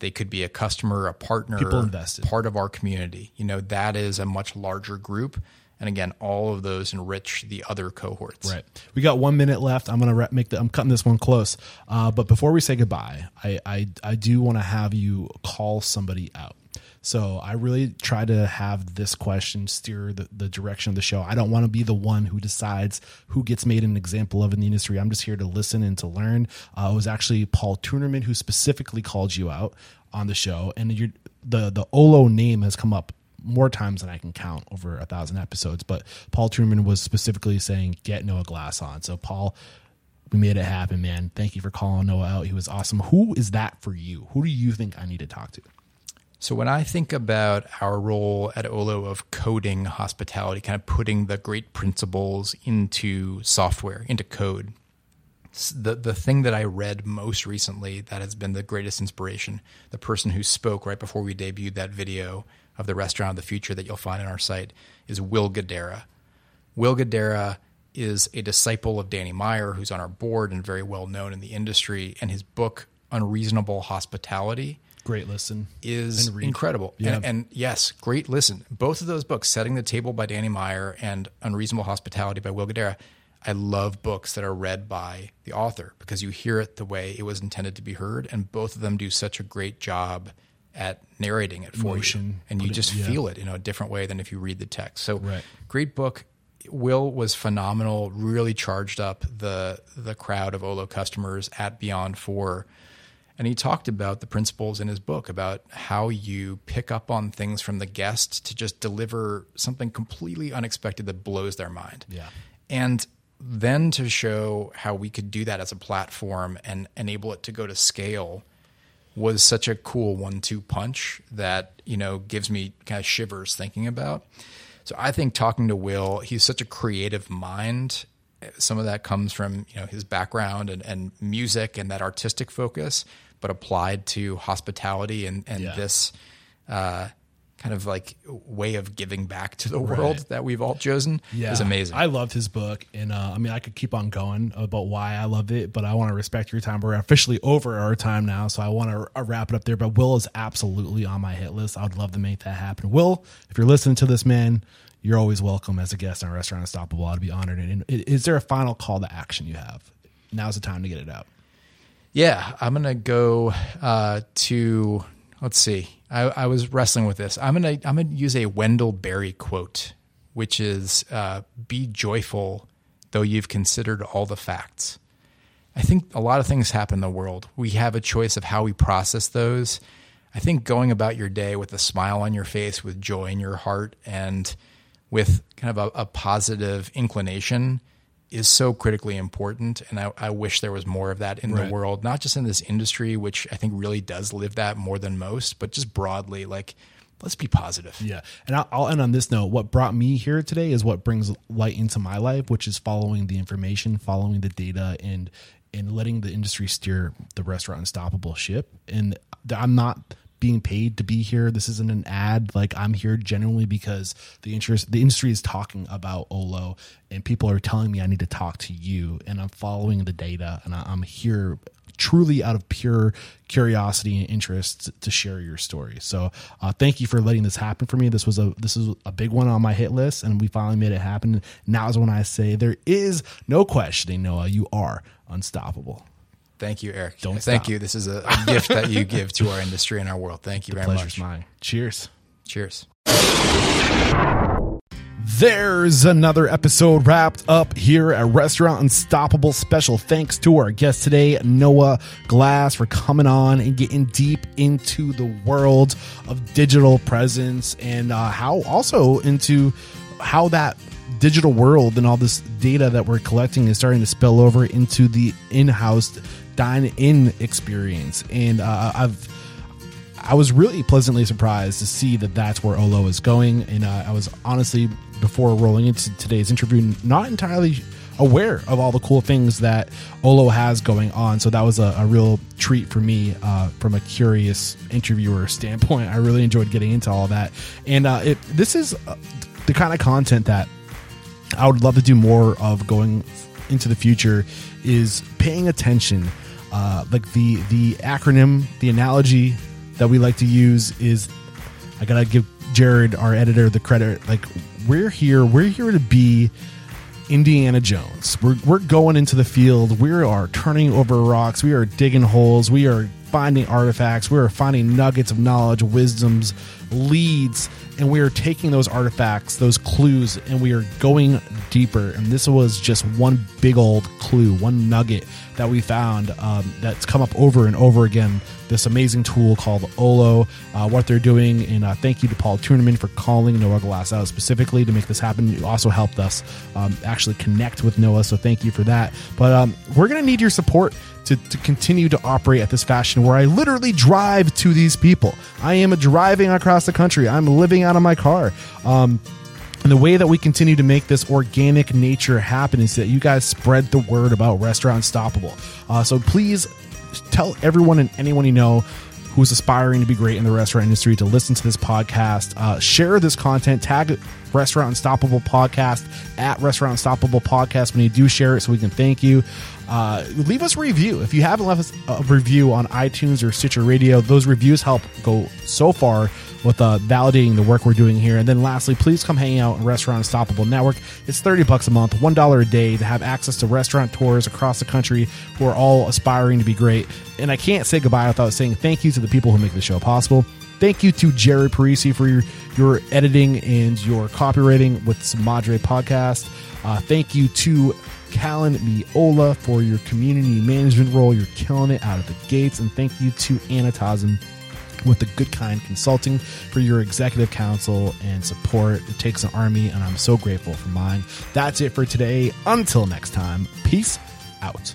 Speaker 2: They could be a customer, a partner,
Speaker 1: People invested.
Speaker 2: part of our community. You know, that is a much larger group. And again, all of those enrich the other cohorts.
Speaker 1: Right. We got one minute left. I'm gonna make the. I'm cutting this one close. Uh, but before we say goodbye, I I, I do want to have you call somebody out. So I really try to have this question steer the, the direction of the show. I don't want to be the one who decides who gets made an example of in the industry. I'm just here to listen and to learn. Uh, it was actually Paul Tunerman who specifically called you out on the show, and the the Olo name has come up more times than I can count over a thousand episodes. But Paul Truman was specifically saying, get Noah Glass on. So, Paul, we made it happen, man. Thank you for calling Noah out. He was awesome. Who is that for you? Who do you think I need to talk to?
Speaker 2: So when I think about our role at Olo of coding hospitality, kind of putting the great principles into software, into code, the the thing that I read most recently that has been the greatest inspiration, the person who spoke right before we debuted that video of the restaurant of the future that you'll find on our site is Will Guidara. Will Guidara is a disciple of Danny Meyer, who's on our board and very well known in the industry, and his book Unreasonable Hospitality
Speaker 1: Great listen.
Speaker 2: is
Speaker 1: And
Speaker 2: incredible.
Speaker 1: Yeah.
Speaker 2: And, and yes, great listen. Both of those books, Setting the Table by Danny Meyer and Unreasonable Hospitality by Will Guidara, I love books that are read by the author because you hear it the way it was intended to be heard. And both of them do such a great job at narrating it for you. And you
Speaker 1: put it-
Speaker 2: just
Speaker 1: yeah.
Speaker 2: feel it in a different way than if you read the text. So
Speaker 1: Right.
Speaker 2: great book. Will was phenomenal, really charged up the the crowd of Olo customers at Beyond Four. And he talked about the principles in his book about how you pick up on things from the guest to just deliver something completely unexpected that blows their mind.
Speaker 1: Yeah.
Speaker 2: And then to show how we could do that as a platform and enable it to go to scale was such a cool one-two punch that you know gives me kind of shivers thinking about. So I think talking to Will, he's such a creative mind. Some of that comes from you know his background and, and music and that artistic focus, but applied to hospitality and and
Speaker 1: Yeah.
Speaker 2: this uh, kind of like way of giving back to the world that we've all chosen is amazing.
Speaker 1: I loved his book, and uh, I mean, I could keep on going about why I loved it, but I want to respect your time. We're officially over our time now, so I want to wrap it up there. But Will is absolutely on my hit list. I would love to make that happen. Will, if you're listening to this, man, you're always welcome as a guest on Restaurant Unstoppable. I'd be honored. And is there a final call to action you have? Now's the time to get it out.
Speaker 2: Yeah, I'm gonna go uh, to. Let's see. I, I was wrestling with this. I'm gonna I'm gonna use a Wendell Berry quote, which is uh, "Be joyful, though you've considered all the facts." I think a lot of things happen in the world. We have a choice of how we process those. I think going about your day with a smile on your face, with joy in your heart, and with kind of a, a positive inclination is so critically important. And I, I wish there was more of that in
Speaker 1: Right.
Speaker 2: the world, not just in this industry, which I think really does live that more than most, but just broadly, like, let's be positive.
Speaker 1: Yeah. And I'll, I'll end on this note. What brought me here today is what brings light into my life, which is following the information, following the data, and and letting the industry steer the restaurant unstoppable ship. And I'm not being paid to be here. This isn't an ad. Like I'm here genuinely because the interest, the industry is talking about Olo, and people are telling me I need to talk to you, and I'm following the data, and I, I'm here truly out of pure curiosity and interest to share your story. So uh, thank you for letting this happen for me. This was a this is a big one on my hit list, and we finally made it happen. Now is when I say there is no questioning, Noah. You are unstoppable.
Speaker 2: Thank you, Eric.
Speaker 1: Don't
Speaker 2: Thank
Speaker 1: stop.
Speaker 2: you. This is a, a gift that you give to our industry and our world. Thank you very
Speaker 1: Pleasure's
Speaker 2: much.
Speaker 1: mine. Cheers.
Speaker 2: Cheers.
Speaker 1: There's another episode wrapped up here at Restaurant Unstoppable. Special thanks to our guest today, Noah Glass, for coming on and getting deep into the world of digital presence and uh, how also into how that digital world and all this data that we're collecting is starting to spill over into the in-house dine-in experience. And uh, I've I was really pleasantly surprised to see that that's where Olo is going. And uh, I was honestly, before rolling into today's interview, not entirely aware of all the cool things that Olo has going on. So that was a, a real treat for me uh, from a curious interviewer standpoint. I really enjoyed getting into all that. And uh, it, this is uh, the kind of content that I would love to do more of going into the future is paying attention. Uh, like the the acronym, the analogy that we like to use is I gotta give Jared, our editor, the credit. Like we're here, we're here to be Indiana Jones. We're we're going into the field. We are turning over rocks. We are digging holes. We are finding artifacts. We are finding nuggets of knowledge, wisdoms, leads, and we are taking those artifacts, those clues, and we are going deeper. And this was just one big old clue, one nugget that we found um, that's come up over and over again. This amazing tool called Olo, uh, what they're doing, and uh, thank you to Paul Tournaman for calling Noah Glass out specifically to make this happen. You also helped us um, actually connect with Noah, so thank you for that. But um, we're going to need your support to, to continue to operate at this fashion where I literally drive to these people. I am driving across the country. I'm living out of my car. Um, and the way that we continue to make this organic nature happen is that you guys spread the word about Restaurant Unstoppable. Uh, so please tell everyone and anyone you know who's aspiring to be great in the restaurant industry to listen to this podcast. Uh, share this content. Tag Restaurant Unstoppable Podcast at Restaurant Unstoppable Podcast when you do share it so we can thank you. Uh, leave us a review. If you haven't left us a review on iTunes or Stitcher Radio, those reviews help go so far with uh, validating the work we're doing here. And then lastly, please come hang out in Restaurant Unstoppable Network. It's 30 bucks a month, $1 a day to have access to restaurant tours across the country who are all aspiring to be great. And I can't say goodbye without saying thank you to the people who make the show possible. Thank you to Jared Parisi for your, your editing and your copywriting with some Madre podcast. Uh, thank you to Callan Miola for your community management role. You're killing it out of the gates. And thank you to Anna With the Good Kind Consulting for your executive counsel and support. It takes an army, and I'm so grateful for mine. That's it for today. Until next time, peace out.